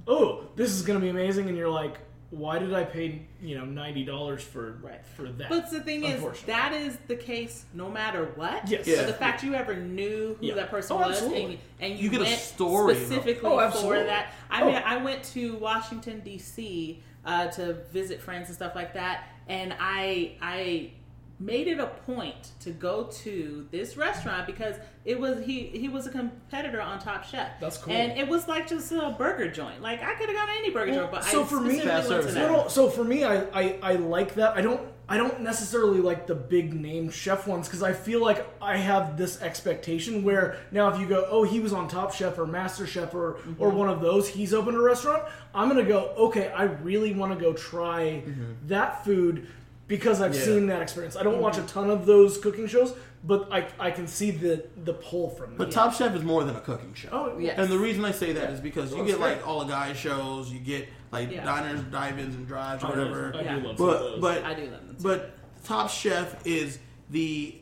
Oh, this is going to be amazing, and you're like, why did I pay you know ninety dollars for Right. for that? But the thing is, that is the case no matter what. Yes. But Yeah. the fact you ever knew who Yeah. that person Oh, was and, and you, You get a went story, specifically Oh, for that. I Oh. mean, I went to Washington D.C. Uh, to visit friends and stuff like that, and I I made it a point to go to this restaurant because it was he he was a competitor on Top Chef. That's cool. And it was like just a burger joint. Like I could have gone to any burger joint, but so I for me- went to that. No, so for me, I, I, I like that. I don't I don't necessarily like the big name chef ones because I feel like I have this expectation where now if you go, oh, he was on Top Chef or Master Chef or Mm-hmm. or one of those, he's opened a restaurant. I'm gonna go, okay, I really want to go try that food because I've Yeah. seen that experience. I don't watch Mm-hmm. a ton of those cooking shows, but I I can see the the pull from But that. Top Chef is more than a cooking show. Oh Yes. And the reason I say that is because you get it's like all the guy shows, you get like Yeah. diners, dive-ins, and drives, or I whatever. I Yeah. do love some of But those. but I do love them. too. but Top Chef is the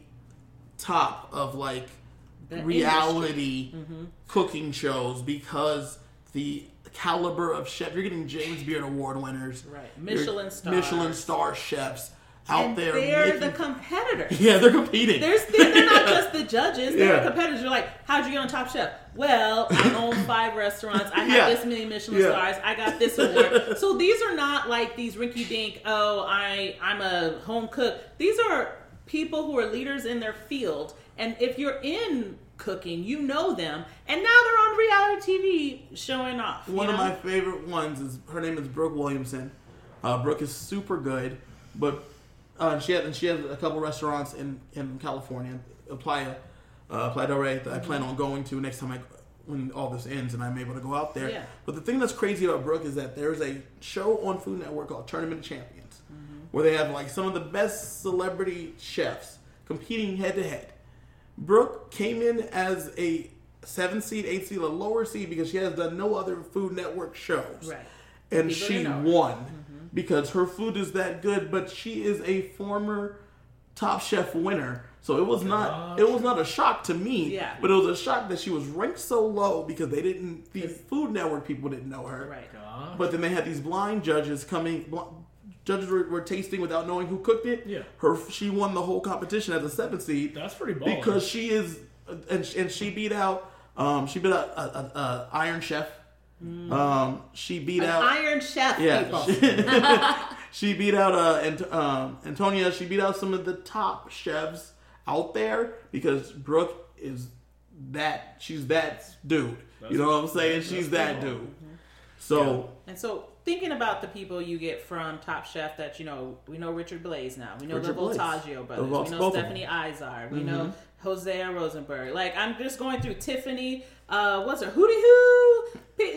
top of like The reality Mm-hmm. cooking shows because the caliber of chef you're getting James Beard award winners, Right. Michelin stars. Michelin star chefs out and there. they're making- the competitors. yeah, they're competing. There's, they're, they're not just the judges. They're Yeah. the competitors. You're like, how'd you get on Top Chef? Well, I own five restaurants. I have Yeah. this many Michelin Yeah. stars. I got this award. so these are not like these rinky-dink. Oh, I I'm a home cook. These are people who are leaders in their field. And if you're in cooking, you know them. And now they're on reality TV showing off. One of my favorite ones is her name is Brooke Williamson. Uh, Brooke is super good, but uh, she had and she has a couple restaurants in in California, Playa, uh, Playa del Rey that I plan on going to next time I when all this ends and I'm able to go out there. Yeah. But the thing that's crazy about Brooke is that there's a show on Food Network called Tournament of Champions, where they have like some of the best celebrity chefs competing head to head. Brooke came in as a seven seed, eight seed, a lower seed because she has done no other Food Network shows. Right. And People she didn't know her. won because her food is that good, but she is a former Top Chef winner. So it was not it was not a shock to me, Yeah. but it was a shock that she was ranked so low because they didn't the Food Network people didn't know her. Right. Gosh. But then they had these blind judges coming. Bl- judges were, were tasting without knowing who cooked it. Yeah. her she won the whole competition as a seventh seed That's pretty baller. because she is, and, and she beat out. Um, she beat out a, a, a Iron Chef. Um, she beat An out. Iron Chef yeah, people. she, she beat out uh, Ant- um, Antonia. She beat out some of the top chefs out there because Brooke is that. She's that dude. you know what I'm saying? She's that dude. So And so, thinking about the people you get from Top Chef, that you know, we know Richard Blais now. We know Richard the Voltaggio brothers. The we know both of them. Stephanie Izard. We know Hosea Rosenberg. Like I'm just going through Tiffany. Uh, what's her Hootie Hoo?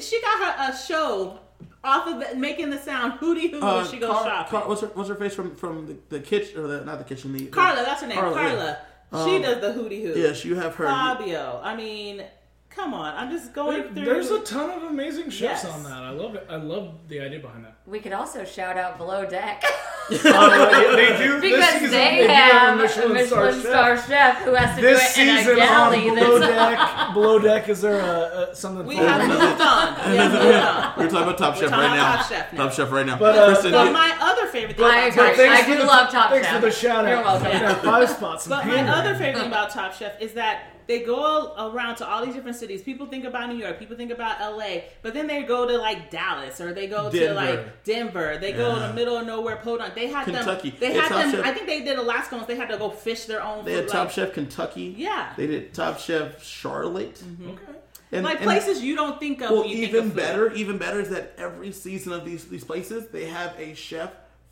She got her a show off of the, making the sound Hootie Hoo uh, when she goes Car- shopping. Car- what's her What's her face from from the, the kitchen or the, not the kitchen? The, Carla, that's her name. Carla, Carla. yeah. She Um, does the Hootie Hoo. Yes, you have her. Fabio. I mean, come on. I'm just going There- through. there's a ton of amazing chefs Yes. on that. I love it. I love the idea behind that. We could also shout out Below Deck Uh, they do this because season, they, do have a Michelin, a Michelin star, star, chef. chef. who has to This do it in a season galley. on Below Deck, Below Deck, is there a, a something? we for- have moved on. We have moved on. We're talking about Top Chef right about now. Top Chef now. Top Chef right now. But, uh, Kristen, But my other favorite thing I about agree. Top Thanks I do love Top Thanks Chef. for the shout out. You're welcome. Five spots. But my other favorite thing about Top Chef is that they go around to all these different cities. People think about New York, people think about LA, but then they go to like Dallas or they go to like Denver. They go to Yeah. the middle of nowhere, Podunk. They had Kentucky. them. They had them. Chef- I think they did Alaska ones. They had to go fish their own. they had Top like, Chef Kentucky. Yeah. They did Top Chef Charlotte. Mm-hmm. Okay. And, like and- places you don't think of. Well, when you think even of better, even better is that every season of these these places they have a chef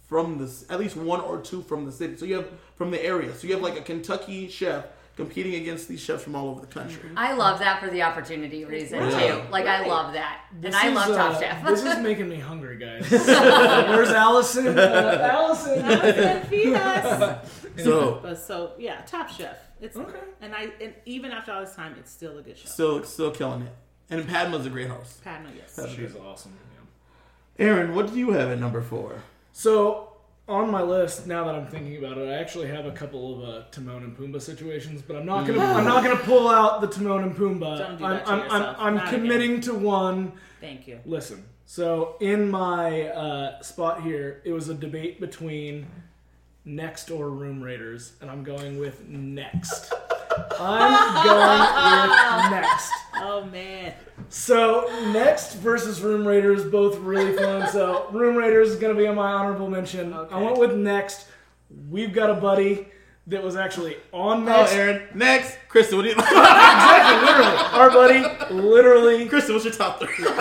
from the at least one or two from the city. So you have from the area. So you have like a Kentucky chef competing against these chefs from all over the country. I love that for the opportunity reason Right. too. Like I love that, This and I is, love Top uh, Chef. this is making me hungry, guys. Where's Allison? Uh, Allison. Allison, feed us. So But so yeah, Top Chef. It's Okay. and I and even after all this time, it's still a good show. still still killing it. And Padma's a great host. Padma, yes. She's awesome. yeah. Aaron, what do you have at number four? So on my list, now that I'm thinking about it, I actually have a couple of uh, Timon and Pumbaa situations, but I'm not gonna I'm not gonna pull out the Timon and Pumbaa. Don't do I'm I'm, yourself. I'm, I'm committing to one. Thank you. Listen, so in my uh, spot here, it was a debate between Next or Room Raiders, and I'm going with Next. I'm going with Next. Oh man. So Next versus Room Raiders, both really fun. So Room Raiders is going to be on my honorable mention. Okay. I went with Next. We've got a buddy that was actually on Oh, Next. Aaron. Next, Kristen. What do you? exactly, literally, our buddy, literally, Kristen, what's your top three?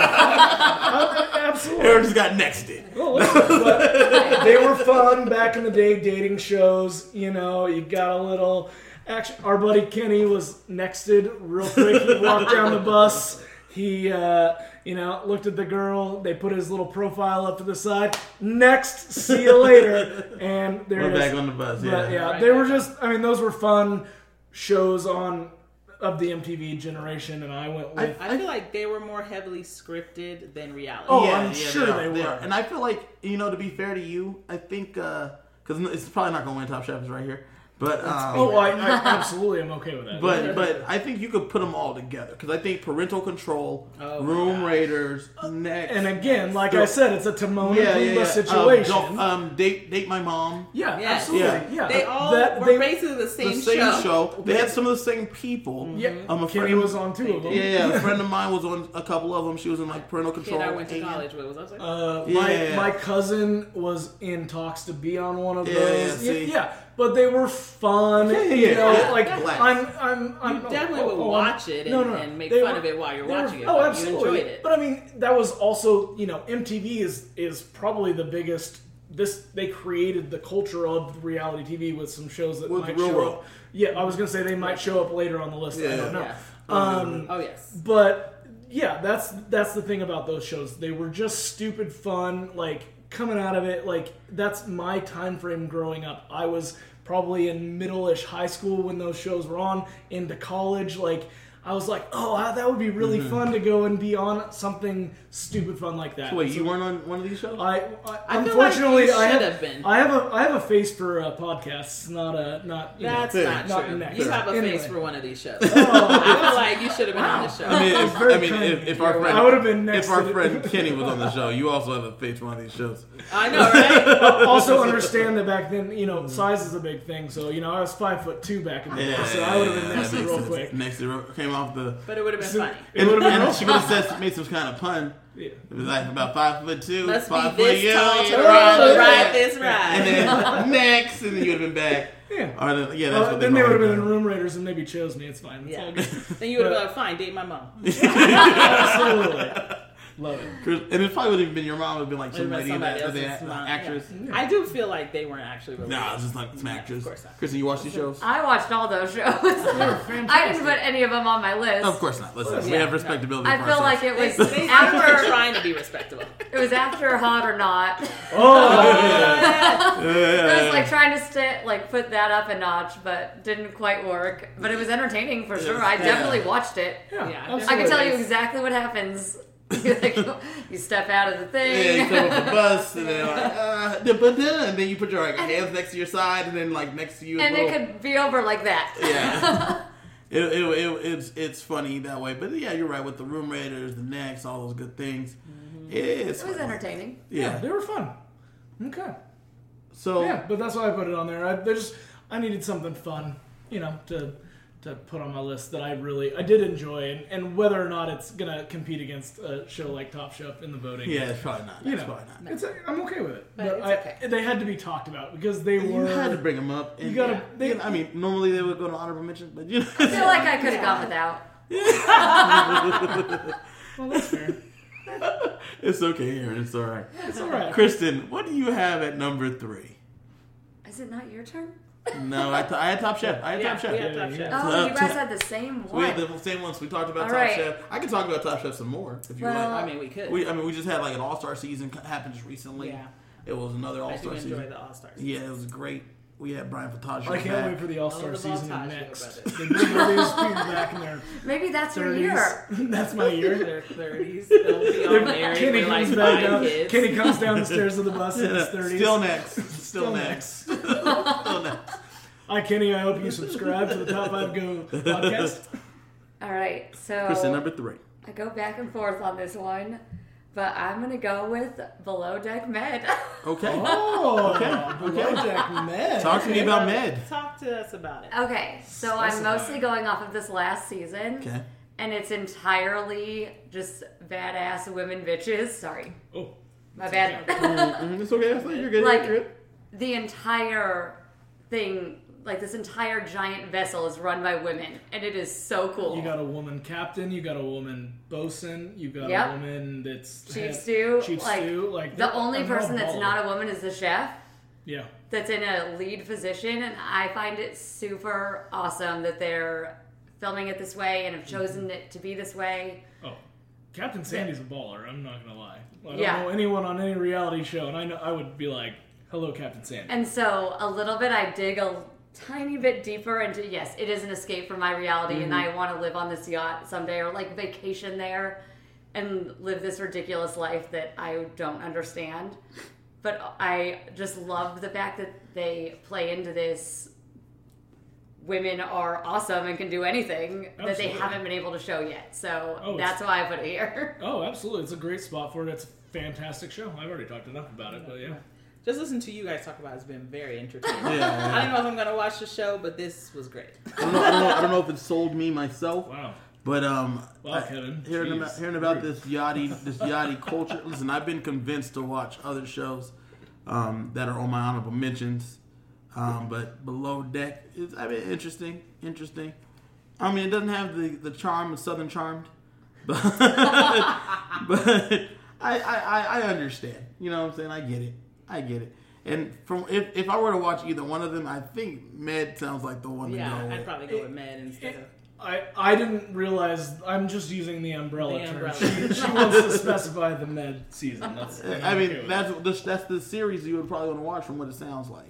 Uh, absolutely. Aaron just got nexted. Oh, listen, they were fun back in the day, dating shows. You know, you got a little Actually, Our buddy Kenny was nexted real quick. He walked down the bus. He, uh, you know, looked at the girl. They put his little profile up to the side. Next, see you later. And there We're it is. back on the bus. But Yeah. yeah, Right they were just. I mean, those were fun shows on of the MTV generation, and I went with. I feel like they were more heavily scripted than reality. Oh, I'm sure are, they are. were. And I feel like you know, to be fair to you, I think because it's probably not going to win Top Chef is right here, but um, oh, I, I absolutely am okay with that. but but I think you could put them all together because I think Parental Control, Oh Room gosh. Raiders, next, And again, like So- I said, it's a Timon yeah, and Pumbaa yeah. situation. Um, um, date date my mom. yeah, Yes. absolutely. Yeah. Yeah, They all That- were they- basically the same, The same show. show. They had some of the same people. Yeah, Um, a Kenny friend- was on two of them. Yeah, yeah. A friend of mine was on a couple of them. She was in like Parental Kid Control. I went to college with was I Uh, my, Yeah. my cousin was in talks to be on one of Yeah, those. yeah, Yeah, see. yeah, but they were fun. Yeah, yeah, you know, yeah. like Blast. I'm, I'm, I'm You definitely would I'm- watch it and- no, no, no. and make They fun were- of it while you're they were- watching it, Oh, but you absolutely. enjoyed it. But I mean, that was also, you know, MTV is is probably the biggest. This they created the culture of reality TV with some shows that With might Real show World. up. Yeah, I was gonna say they might show up later on the list. I don't know. Yeah. Um, Oh yes. but yeah, that's that's the thing about those shows. They were just stupid fun. Like coming out of it, like that's my time frame growing up. I was probably in middle-ish high school when those shows were on. Into college, like I was like, oh, that would be really fun to go and be on something stupid fun like that. Wait, So you weren't on one of these shows? I, I, I feel like unfortunately you I have, should have been. I have a I have a face for uh, podcasts, not a not you That's know, not, not true. next. You have a Anyway. face for one of these shows. I feel like you should have been on this show. I mean, if, I mean, if, if our friend, I would have been next if our to the- friend Kenny was on the show, you also have a face for one of these shows. I know, right? also understand that back then, you know, size is a big thing. So you know, I was five foot two back in the day, so I would have been next to real quick. Next to came off the. But it would have been funny. It would have been she would have said made some kind of pun. Yeah. It was like about five foot two, Let's five be this yeah, tall yeah, to ride, yeah. ride this ride. And then next, and then you would have been back. Yeah. Or then, yeah, that's Uh, what then they would have been in. Room Raiders and maybe chose me. It's fine. It's Yeah. all good. then you would have been like, fine, date my mom. Absolutely. Love it. Chris- And it probably would have been your mom. Would have been like some Would've lady that somebody that- that mom, actress. yeah. I do feel like they weren't actually related. Nah, it's just like some actress. of course not. Kristen, you watch these shows? I watched all those shows. I didn't put any of them on my list. Of course not. Listen, we Yeah, have no. respectability. I for feel like it was They, they after trying to be respectable. it was after Hot or Not. Oh, I was like trying to st- like put that up a notch, but didn't quite work. But it was entertaining for sure. I Yeah. definitely watched it. yeah. Yeah. I can tell you exactly what happens. Like, you step out of the thing. Yeah, you thing. come up the bus, and then like, uh, da, ba, da, and then you put your like hands next to your side, and then like next to you. and a it could be over like that. Yeah. It, it, it, it's it's funny that way, but yeah, you're right with the room raiders, the next, all those good things. It is. It was funny. entertaining. Yeah, Yeah. they were fun. Okay. So Yeah, but that's why I put it on there. I they just I needed something fun, you know, to to put on my list that I really I did enjoy, and, and whether or not it's gonna compete against a show like Top Chef in the voting. yeah, it's probably not. you It's know, probably not. it's I'm okay with it. But But, it's I, okay. they had to be talked about because they You were. You had to bring them up. And, You gotta- yeah, they- you know, I mean, normally they would go to honorable mention, but you know, I feel like I could have gone without. well, that's fair. it's okay, Aaron. It's all right. It's all right. Kristen, what do you have at number three? Is it not your turn? No, I, I had Top Chef. I had Yeah, Top Chef. we had Top yeah. Chef. Oh, you guys had the same one. We had the same ones. We talked about All Top right. Chef. I can talk about Top Chef some more if you Well, like. I mean, we could. We, I mean, we just had like an All Star season happened just recently. Yeah. It was another All I do Star enjoy season. the All Stars. Yeah, it was great. We had Bryan Voltaggio I can't back. wait for the All Star I love the season Voltaggio next. brothers. They bring all these people back in their Maybe that's your year. That's my year. Their thirties. They'll be all Kenny like comes back five kids. Kenny comes down the stairs of the bus in his thirties. Still next. Still, Still next. Still next. Hi, Kenny. I hope you subscribe to the Top Five Go podcast. All right, so Kristen, number three. I go back and forth on this one, but I'm gonna go with Below Deck Med. Okay. Oh, Okay, Below Deck Med. Talk to me about Med. Talk to us about it. okay, so I'm mostly going off of this last season, Okay. and it's entirely just badass women bitches. Sorry, Oh, my bad. Mm, It's okay. It's like you're good. Like- you're good. The entire thing, like this entire giant vessel, is run by women, and it is so cool. you got a woman captain. You got a woman bosun. You got Yep. a woman that's Chief stew, Chief like, stew. Like the only all person that's not a woman is the chef. Yeah. that's in a lead position, and I find it super awesome that they're filming it this way and have chosen mm-hmm. it to be this way. Oh, Captain Sandy's a baller. I'm not gonna lie. I don't Yeah. know anyone on any reality show, and I know I would be like, "Hello, Captain Sandy." And so, a little bit, I dig a tiny bit deeper into yes, it is an escape from my reality, and mm-hmm. I want to live on this yacht someday or like vacation there and live this ridiculous life that I don't understand. But I just love the fact that they play into this. Women are awesome and can do anything that they haven't been able to show yet. So Oh, that's why I put it here. oh, absolutely. It's a great spot for it. It's a fantastic show. I've already talked enough about it, but yeah. Just listen to you guys talk about it has been very entertaining. Yeah, yeah. I don't know if I'm gonna watch the show, but this was great. I don't, know, I, don't know, I don't know if it sold me myself, Wow. but um, Wow, I- Kevin. hearing Jeez. about hearing about this yachty this yachty culture. Listen, I've been convinced to watch other shows um, that are on my honorable mentions, um, but Below Deck is I mean interesting, interesting. I mean, it doesn't have the the charm of Southern Charmed, but but I, I I I understand. You know what I'm saying? I get it. I get it. And from if, if I were to watch either one of them, I think Med sounds like the one to Yeah, go. I'd with. probably go with Med instead of. I, I didn't realize I'm just using the umbrella The term. umbrella. She, she wants to specify the med season. That's, I mean, that's the, that's the series you would probably want to watch from what it sounds like.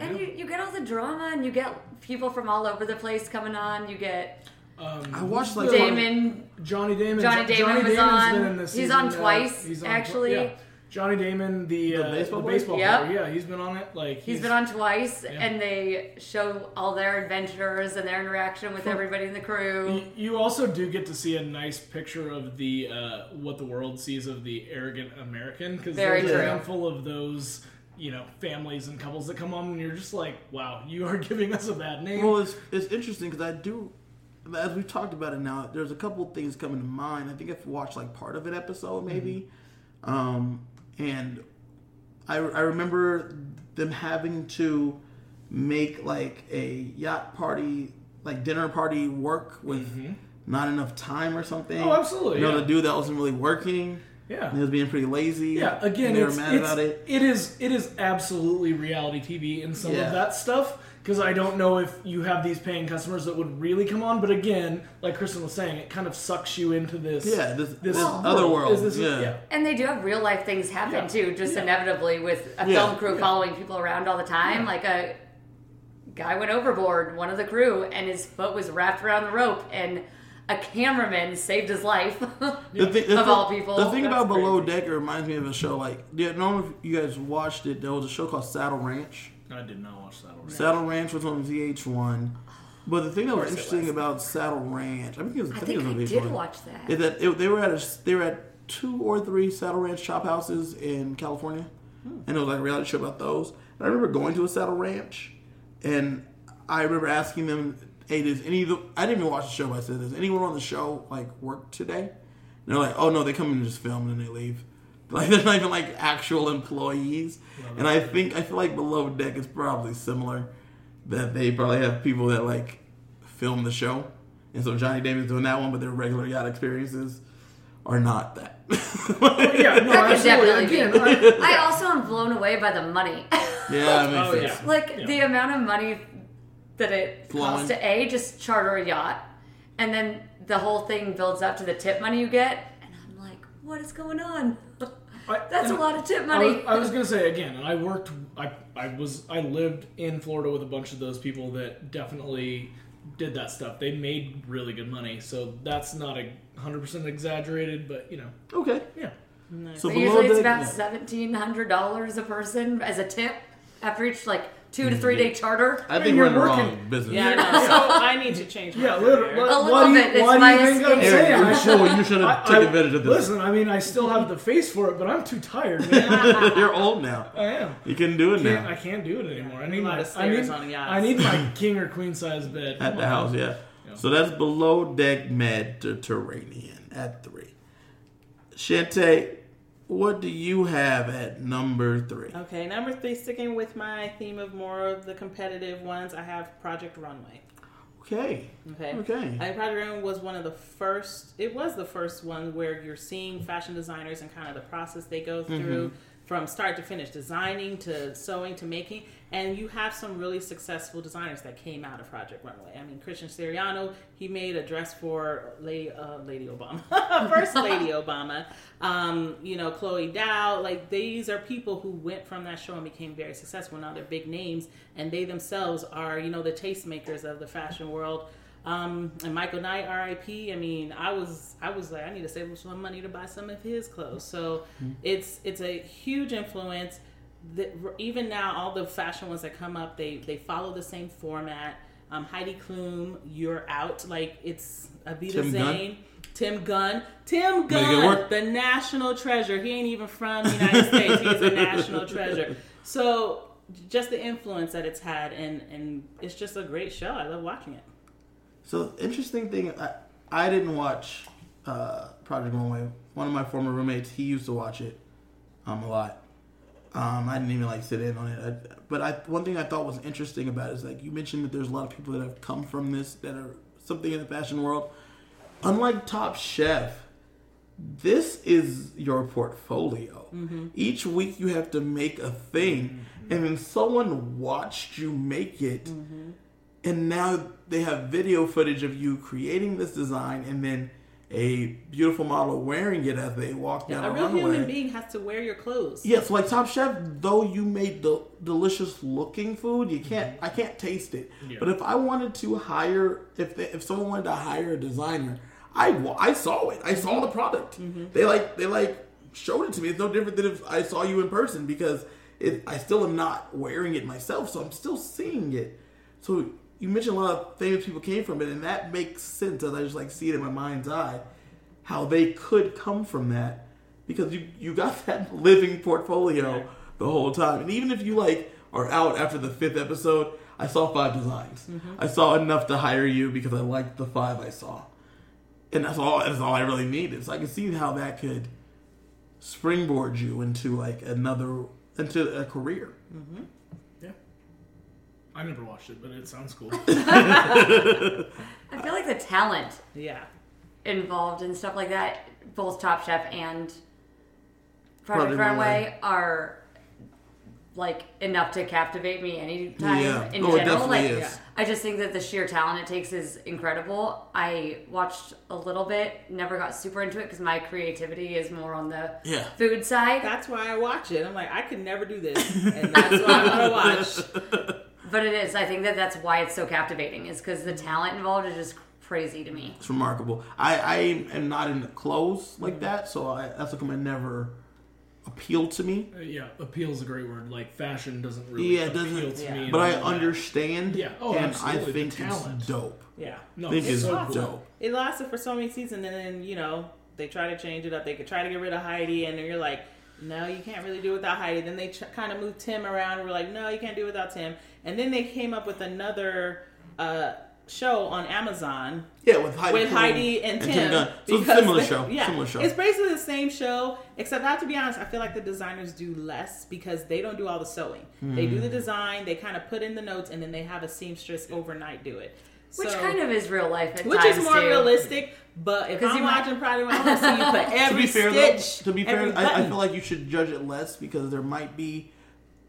And you, you get all the drama, and you get people from all over the place coming on. You get. Um, I watched like Damon. Johnny Damon. Johnny Damon was Damon's on. Been in this He's season, on uh, twice, he's on actually. yeah. Johnny Damon, the, The uh, baseball the boy? baseball Yep. player. Yeah, he's been on it. Like He's been on twice, Yeah. and they show all their adventures and their interaction with everybody in the crew. You- You also do get to see a nice picture of the uh, what the world sees of the arrogant American because Very there's a handful of those you know families and couples that come on and you're just like wow you are giving us a bad name. Well, it's it's interesting because I do, as we've talked about it now. There's a couple of things coming to mind. I think I've watched like part of an episode maybe, um, and I I remember them having to make like a yacht party, like dinner party, work with mm-hmm. not enough time or something. Oh, absolutely, You know, yeah. the dude that wasn't really working. yeah. He was being pretty lazy. Yeah, again, and they were mad about it. it is it is absolutely reality TV and some Yeah. of that stuff because I don't know if you have these paying customers that would really come on, but again, like Kristen was saying, it kind of sucks you into this. Yeah, this, this this other world. Is this- yeah. And they do have real life things happen Yeah. too, just Yeah. inevitably with a Yeah. film crew Yeah. following people around all the time. Like a guy went overboard, one of the crew, and his foot was wrapped around the rope, and a cameraman saved his life. The thing, Of thing- all people, The thing that's about Below. Deck it reminds me of a show like yeah, I don't know if you guys watched it. There was a show called Saddle Ranch. I did not watch Saddle Ranch. Saddle Ranch was on VH1. But the thing that was interesting was. about Saddle Ranch, I think it was, I I think, think it I was did on VH1. watch that. Is that it, they were at a, they were at two or three Saddle Ranch chop houses in California, Hmm. and it was like a reality show about those. And I remember going to a Saddle Ranch, and I remember asking them, "Hey, does any of the I didn't even watch the show, but I said, does anyone on the show like work today?" And they're like, "Oh no, they come in and just film and then they leave." Like they're not even like actual employees. And I think I feel like Below Deck is probably similar. That they probably have people that like film the show, and so Johnny Damon's doing that one, but their regular yacht experiences are not that. yeah, no, That could definitely Again, be. I, I also am blown away by the money. yeah, that makes Oh, sense. yeah. like Yeah. the amount of money that it Flowing. costs to a just charter a yacht, and then the whole thing builds up to the tip money you get, and I'm like, what is going on? That's a lot of tip I was, money. I was gonna say again, and I worked. I I was I lived in Florida with a bunch of those people that definitely did that stuff. They made really good money, so that's not a hundred percent exaggerated, but you know, Okay. yeah. So But usually it's about seventeen hundred dollars a person as a tip after each like two to three mm-hmm. day charter. I think mean, we're in the you're wrong working- business. Yeah, I. So I need to change my Yeah, career. literally. A Why little do you, bit. Why do you think I'm saying? I you should, you should have I- took I- advantage of this. Listen, I mean, I still have the face for it, but I'm too tired, man. You're old now. I am. You can do it Can't, I can't do it anymore. I need A lot my of I stairs need, on yachts. I need my king or queen size bed at the on. house. Yeah. So that's below deck Mediterranean at three. Shantae, what do you have at number three? Okay, number three, sticking with my theme of more of the competitive ones, I have Project Runway. Okay. Okay. Okay. I Project Runway was one of the first. It was the first one where you're seeing fashion designers and kind of the process they go mm-hmm. through from start to finish, designing to sewing to making, and you have some really successful designers that came out of Project Runway. I mean, Christian Siriano, he made a dress for Lady uh, Lady Obama, First Lady Obama. Um, you know, Chloe Dao. Like these are people who went from that show and became very successful. Now they're big names, and they themselves are you know the tastemakers of the fashion world. Um, and Mychael Knight, R.I.P. I mean, I was I was like, I need to save some money to buy some of his clothes. So it's it's a huge influence. The, even now, all the fashion ones that come up, they they follow the same format. Um, Heidi Klum, you're out. Like it's Avita Tim Gunn? Zane. Tim Gunn. Tim Gunn, the national treasure. He ain't even from the United States. He's a national treasure. So just the influence that it's had, and and it's just a great show. I love watching it. So interesting thing, I, I didn't watch uh, Project Runway. One of my former roommates, he used to watch it um, a lot. Um, I didn't even like sit in on it. I, but I, one thing I thought was interesting about it is like you mentioned that there's a lot of people that have come from this that are something in the fashion world. Unlike Top Chef, this is your portfolio. Each week you have to make a thing, and then someone watched you make it and now they have video footage of you creating this design and then a beautiful model wearing it as they walk down a a real runway. human being has to wear your clothes. Yeah, so like Top Chef, though you made the delicious looking food, you can't. Mm-hmm. I can't taste it. Yeah. But if I wanted to hire, if they, if someone wanted to hire a designer, I I saw it. I saw mm-hmm. the product. Mm-hmm. They like they like showed it to me. It's no different than if I saw you in person because it. I still am not wearing it myself, so I'm still seeing it. So you mentioned a lot of famous people came from it, and that makes sense as I just like see it in my mind's eye, how they could come from that because you you got that living portfolio the whole time, and even if you like are out after the fifth episode, I saw five designs. Mm-hmm. I saw enough to hire you because I liked the five I saw, and that's all. That's all I really needed. So I can see how that could springboard you into like another into a career. Yeah. I never watched it, but it sounds cool. I feel like the talent Yeah. involved in stuff like that, both Top Chef and Project Project Runway, are like enough to captivate me anytime Yeah. in Oh, it general. definitely Like is. I just think that the sheer talent it takes is incredible. I watched a little bit, never got super into it because my creativity is more on the Yeah. food side. That's why I watch it. I'm like, I could never do this, and that's why I'm gonna watch. But it is. I think that that's why it's so captivating. Is because the talent involved is just crazy to me. It's remarkable. I, I am not into clothes like that, so I, that's something that never appealed to me. Uh, yeah, appeal is a great word. Like fashion doesn't really Yeah, it appeal doesn't- to yeah. me. But I that. understand, Yeah. Oh, and absolutely. I The think talent. it's dope. Yeah. No, I think it's it's so awesome. dope. It lasted for so many seasons, and then you know they try to change it up. They could try to get rid of Heidi, and you're like, no, you can't really do it without Heidi. Then they ch- kind of moved Tim around. We're like, no, you can't do it without Tim. And then they came up with another uh, show on Amazon Yeah, with Heidi, with Heidi and, Tim. Gunn. So it's a similar they- show. Yeah, Similar show. it's basically the same show, except I have to be honest. I feel like the designers do less because they don't do all the sewing. They do Hmm. the design, they kind of put in the notes, and then they have a seamstress overnight do it. Which kind of is real life at which times is more too. realistic. But if I'm you might- watching Pride and Runway, so you put to every be fair, stitch, though, to be every fair, I, I feel like you should judge it less because there might be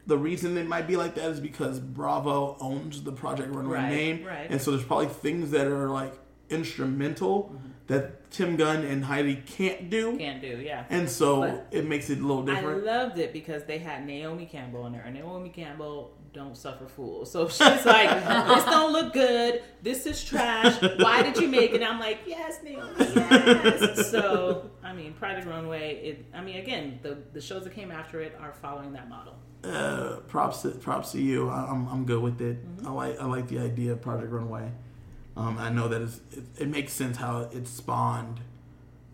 the reason it might be like that is because Bravo owns the Project Runway Right, name, right. and so there's probably things that are like instrumental mm-hmm. that Tim Gunn and Heidi can't do, Can't do, yeah. and so But it makes it a little different. I loved it because they had Naomi Campbell in there, and Naomi Campbell don't suffer fools. So she's like, "This don't look good. This is trash. Why did you make it?" And I'm like, "Yes, Naomi, yes." so I mean, Project Runway. It. I mean, again, the the shows that came after it are following that model. Uh, props to, props to you. I, I'm I'm good with it. Mm-hmm. I like I like the idea of Project Runway. Um, I know that it's, it, it makes sense how it spawned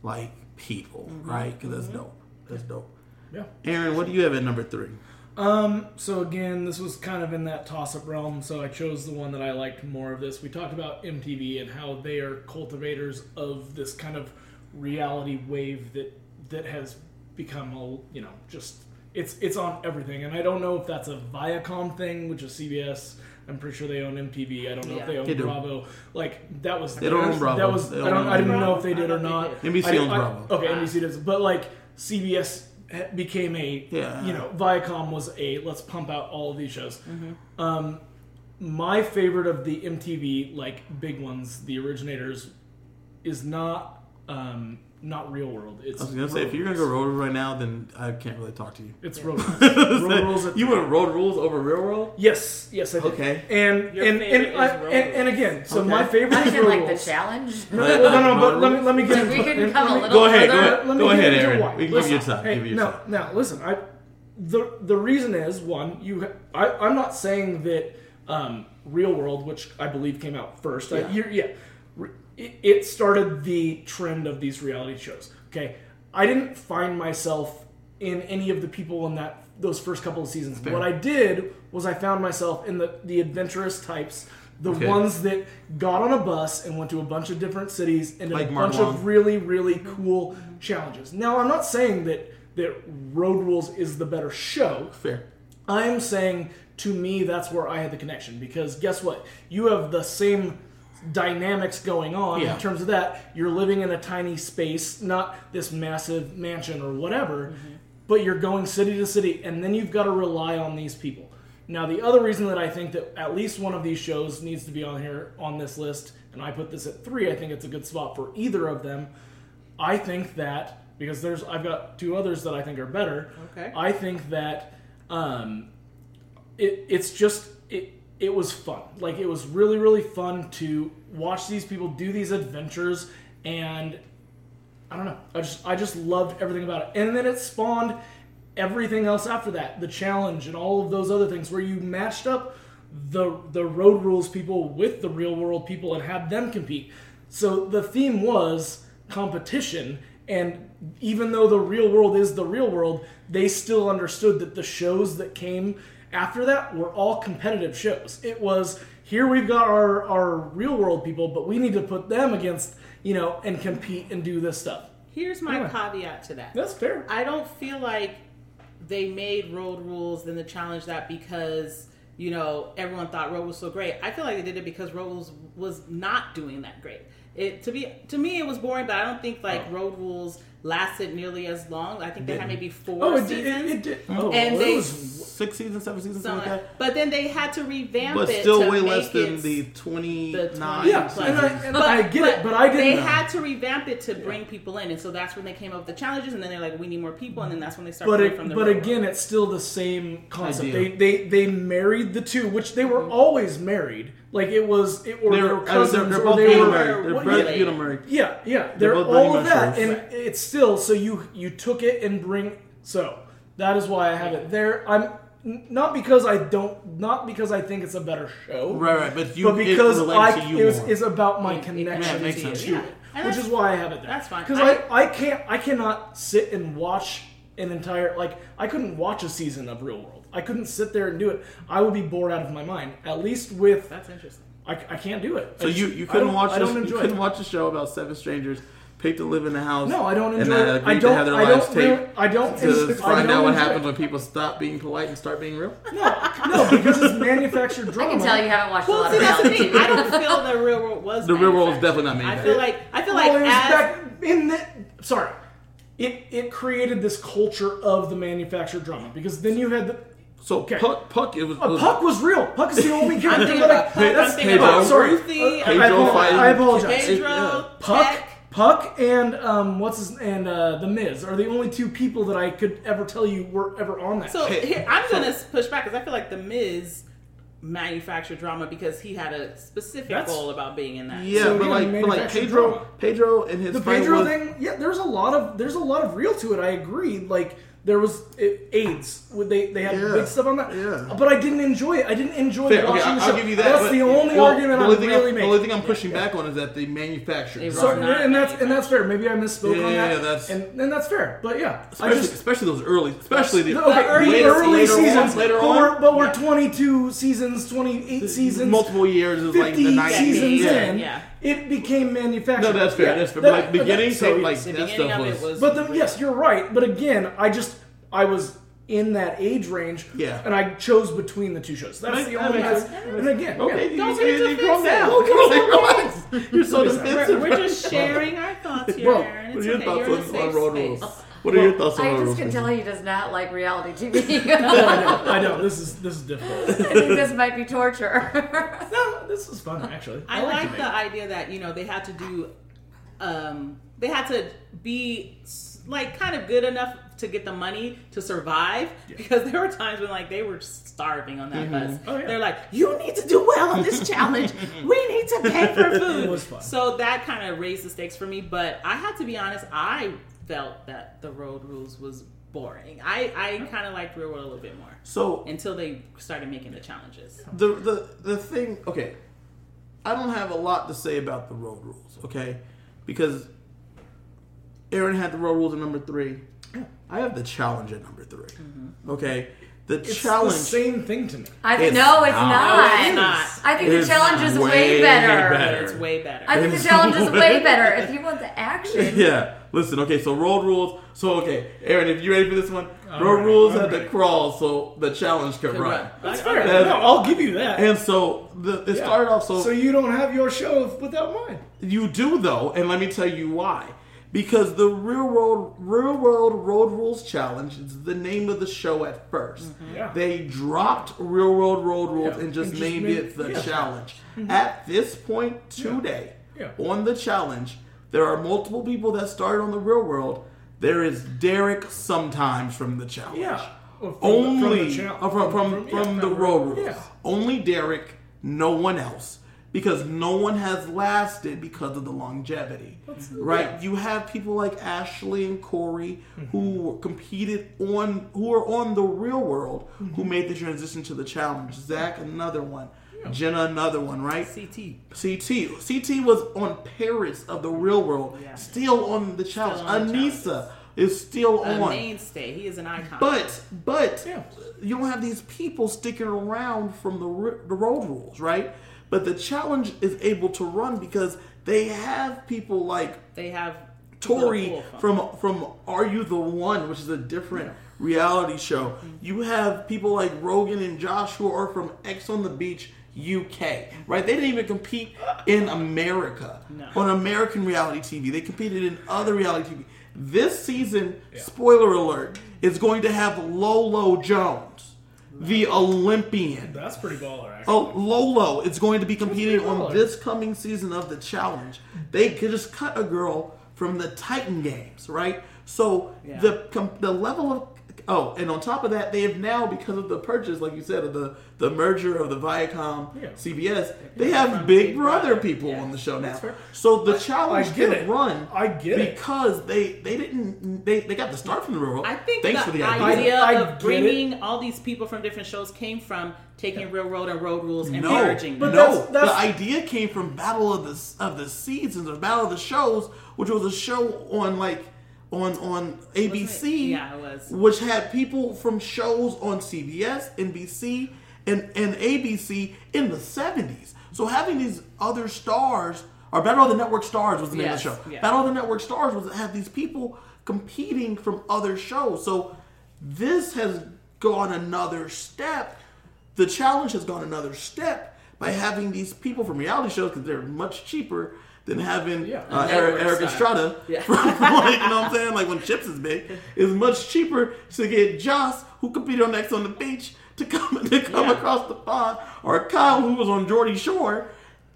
like people, Mm-hmm. right? Because that's dope. That's dope. Yeah. Aaron, what do you have at number three? Um, so again, this was kind of in that toss-up realm, so I chose the one that I liked more of this. We talked about MTV and how they are cultivators of this kind of reality wave that that has become a you know just it's it's on everything, and I don't know if that's a Viacom thing, which is CBS. I'm pretty sure they own MTV. I don't know Yeah. if they own They do. Bravo. Like that was They don't own Bravo. That was They I don't don't I didn't Bravo. know if they did or don't not. NBC I- owns I- Bravo. Okay, Ah. NBC does, but like CBS became a Yeah. you know Viacom was a let's pump out all of these shows. Um, my favorite of the MTV like big ones, the originators, is not um, not Real World. It's I was gonna say if you're gonna go road Rules. road right now, then I can't really talk to you. it's Road Rules. Road Rules. at you three. want road rules over real world? Yes, yes, I did. Okay. And Your and favorite and, I, Road and and Rules. again, so Okay. my favorite I is did Road like the Rules. challenge. No, no, no, no, but let me let me get Like, into we can let come a let me- little Go ahead, go ahead. Let me Go get ahead, into Aaron. why. We can give you Listen, time. hey, Give you no, time. now listen. I the the reason is one. You, ha- I, I'm not saying that um, Real World, which I believe came out first. I, Yeah. you're, yeah, Re- it, it started the trend of these reality shows. Okay, I didn't find myself in any of the people in that those first couple of seasons. Fair. What I did was I found myself in the the adventurous types. The Okay. ones that got on a bus and went to a bunch of different cities and did Like a Mark bunch Long. of really, really cool challenges. Now, I'm not saying that that Road Rules is the better show. Fair. I'm saying to me that's where I had the connection because guess what? You have the same dynamics going on Yeah. in terms of that. You're living in a tiny space, not this massive mansion or whatever, but you're going city to city, and then you've got to rely on these people. Now, the other reason that I think that at least one of these shows needs to be on here on this list, and I put this at three, I think it's a good spot for either of them. I think that because there's I've got two others that I think are better. Okay. I think that um, it it's just it it was fun. Like it was really really fun to watch these people do these adventures and I don't know. I just I just loved everything about it. And then it spawned everything else after that. The challenge and all of those other things where you matched up the the road rules people with the real world people and had them compete. So the theme was competition and even though the real world is the real world, they still understood that the shows that came after that were all competitive shows. It was here we've got our our real world people, but we need to put them against, you know, and compete and do this stuff. Here's my Anyway. caveat to that. That's fair. I don't feel like they made road rules and the challenge that because you know everyone thought road was so great. I feel like they did it because road rules was not doing that great. It to be to me it was boring, but I don't think like oh. road rules lasted nearly as long. I think they had Didn't. maybe four Oh, it seasons. did. It, it did. Oh, And it they- was Six seasons, seven seasons, something something like like- that. but then they had to revamp it. But it still to way make less than the the 29 yeah, and I, and But- I get it, but I didn't. They had to revamp it to bring people in, and so that's when they came up with the challenges, and then they're like, "We need more people," and then that's when they started but it, from the. but road again, it's still the same concept. Idea. They, they they married the two, which they were mm-hmm. always married. Like it was, it, or they They're, were uh, cousins, they're, they're or they were. married. They're what- both related. Married. Yeah, yeah, they're, both all of that, Mushrooms. and it's still so you you took it and bring so that is why I have it there. I'm not because I don't, not because I think it's a better show, Right, right. But you, but because it I to you it was, more. it's about my It- it connection Yeah, it to sense. it, Yeah. Which is why I have it there. that's fine. because I, I can't I cannot sit and watch an entire like I couldn't watch a season of Real World. I couldn't sit there and do it. I would be bored out of my mind. At least with That's interesting. I, I can't do it. So I you, just- you I couldn't don't- watch I don't you enjoy couldn't it. watch a show about seven strangers picked to live in the house. No, I don't and enjoy then it. agreed I don't. have their I lives don't. Taped I don't. to I find don't out what happens it. when people stop being polite and start being real. No, no, because it's manufactured drama. I can tell you haven't watched a lot see, of that's the reality thing. I TV. don't feel the real world was. The real world is definitely not I feel like I feel like Well, it was as back in the sorry, it it created this culture of the manufactured drama because then you had the So Okay. Puck, Puck, it was, uh, was Puck was real. Puck is the only I'm character thinking that I about Puck, I'm that's thinking Pedro. about sorry. Ruthie, Uh, Pedro I, apo- fighting- I apologize. Pedro, Yeah. Puck, Peck. Puck, and um, what's his and uh, the Miz are the only two people that I could ever tell you were ever on that. So here, I'm gonna push back because I feel like the Miz manufactured drama because he had a specific That's- goal about being in that. yeah, So, but yeah, like, but like Pedro, drama. Pedro and his the Pedro was, thing, yeah, there's a lot of there's a lot of real to it. I agree. Like there was uh, AIDS. Would they they had Yeah. big stuff on that? Yeah. But I didn't enjoy it. I didn't enjoy Fair, watching okay, the I'll show. give you that. That's but- the only well, argument the I'm only thing really I'm, making. The only thing I'm pushing back on is that they manufactured. They So, and that's and that's fair. Maybe I misspoke Yeah, on that. yeah, that's- and, and that's fair. But yeah, I especially, just especially those early, especially the, okay, the early- early, later on- seasons, later but on, we're, but we're 22 seasons, 28 seasons, multiple years is like 50 the 90s. seasons in. Yeah. It became manufactured. No, that's fair. Yeah, that's fair. that- but like but that- beginning, so- like The that beginning stuff of was. it was. But then, yes, you're right. But again, I just I was in that age range, Yeah. and I chose between the two shows. That's Make- the that only. makes That's, and again, Okay, yeah. you, Don't you, be you, calm defensive. down. Okay, Relax. You're so defensive. We're, we're just sharing our thoughts here, Well, Aaron. What It's are your okay. thoughts You're in a on, safe on road space. rules? What are your thoughts on I just can tell he does not like reality TV. I know. I know. This is this is difficult. I think this might be torture. No, this is fun actually. I, like, like the make- idea that you know they had to do, um, they had to be like kind of good enough to get the money to survive because there were times when like they were starving on that bus. Oh, yeah. They're like, you need to do well on this challenge. we need to pay for food. It was fun. So that kind of raised the stakes for me. But I had to be honest, I felt that the road rules was boring. I I kind of liked Real World a little bit more So until they started making the challenges. the the the thing okay i don't have a lot to say about the road rules okay because aaron had the road rules at number three i have the challenge at number 3 mm-hmm. okay the It's challenge the same thing to me. I It's no, it's not. not. No, it's not. I think the challenge is way, way better. better. It's way better. I think the It's challenge is way way better. If you want the action, yeah listen okay so road rules so okay aaron if you ready for this one I'm road ready, rules I'm had to crawl so the challenge could Could run run. That's fair. I- That's- No, I'll give you that. and so the, it Yeah. started off so so you don't have your show without mine. You do though, and let me tell you why. because the real world real world road rules challenge is the name of the show at 1st Yeah. They dropped real world road rules Yeah, and just and just named made- it the yeah. challenge. At this point today, Yeah. on the challenge, there are multiple people that started on the real world. There is Derek sometimes from the challenge. Yeah. Well, from the- from the Only from from, yeah, the road rules. Yeah. Only Derek, no one else. Because no one has lasted because of the longevity. right? You have people like Ashley and Corey Mm-hmm. who competed on who are on the real world who Mm-hmm. made the transition to the challenge. Zach, another one. Jenna, another one, right? CT. CT. CT was on Paris of the real world, Yeah. still on the challenge. on the Anissa is still A on. mainstay. He is an icon. But but Yeah. you don't have these people sticking around from the the road rules, right? But the challenge is able to run because they have people like they have Tori from. from Are You the One, which is a different reality show. Mm-hmm. You have people like Rogan and Josh who are from Ex on the Beach, UK. Right? They didn't even compete in America No. on American reality TV. They competed in other reality TV. This season, spoiler alert, is going to have Lolo Jones, the Olympian. That's pretty baller, actually. Oh, Lolo is going to be competing on this coming season of the challenge. They could just cut a girl from the Titan Games, right? So Yeah. the com- the level of oh, and on top of that, they have now because of the purchase, like you said, of the the merger of the Viacom Yeah. CBS, they Yeah, have Big Big Brother Brother. people Yeah. on the show now. So the challenge I get can it. run. I get it. because they they didn't they, they got the start from the real world. I think Thanks the, for the idea, idea. I of get bringing all these people from different shows came from taking Real Road and Road Rules and No, merging But them. no. that's- that's- the idea came from Battle of the of the Seasons or Battle of the Shows, which was a show on like on on ABC, Yeah, it was. which had people from shows on CBS, NBC, and and ABC in the seventies. So having these other stars, or Battle of the Network Stars was the name Yes, of the show. Battle of the Network Stars was have these people competing from other shows. So this has gone another step the challenge has gone another step by having these people from reality shows because they're much cheaper than having Yeah. uh, Eric, Erik. Estrada. Yeah. From, from like, you know what I'm saying? Like when Chips is big, it's much cheaper to get Joss, who competed on Ex on the Beach, to come to come Yeah. across the pond, or Kyle, who was on Geordie Shore,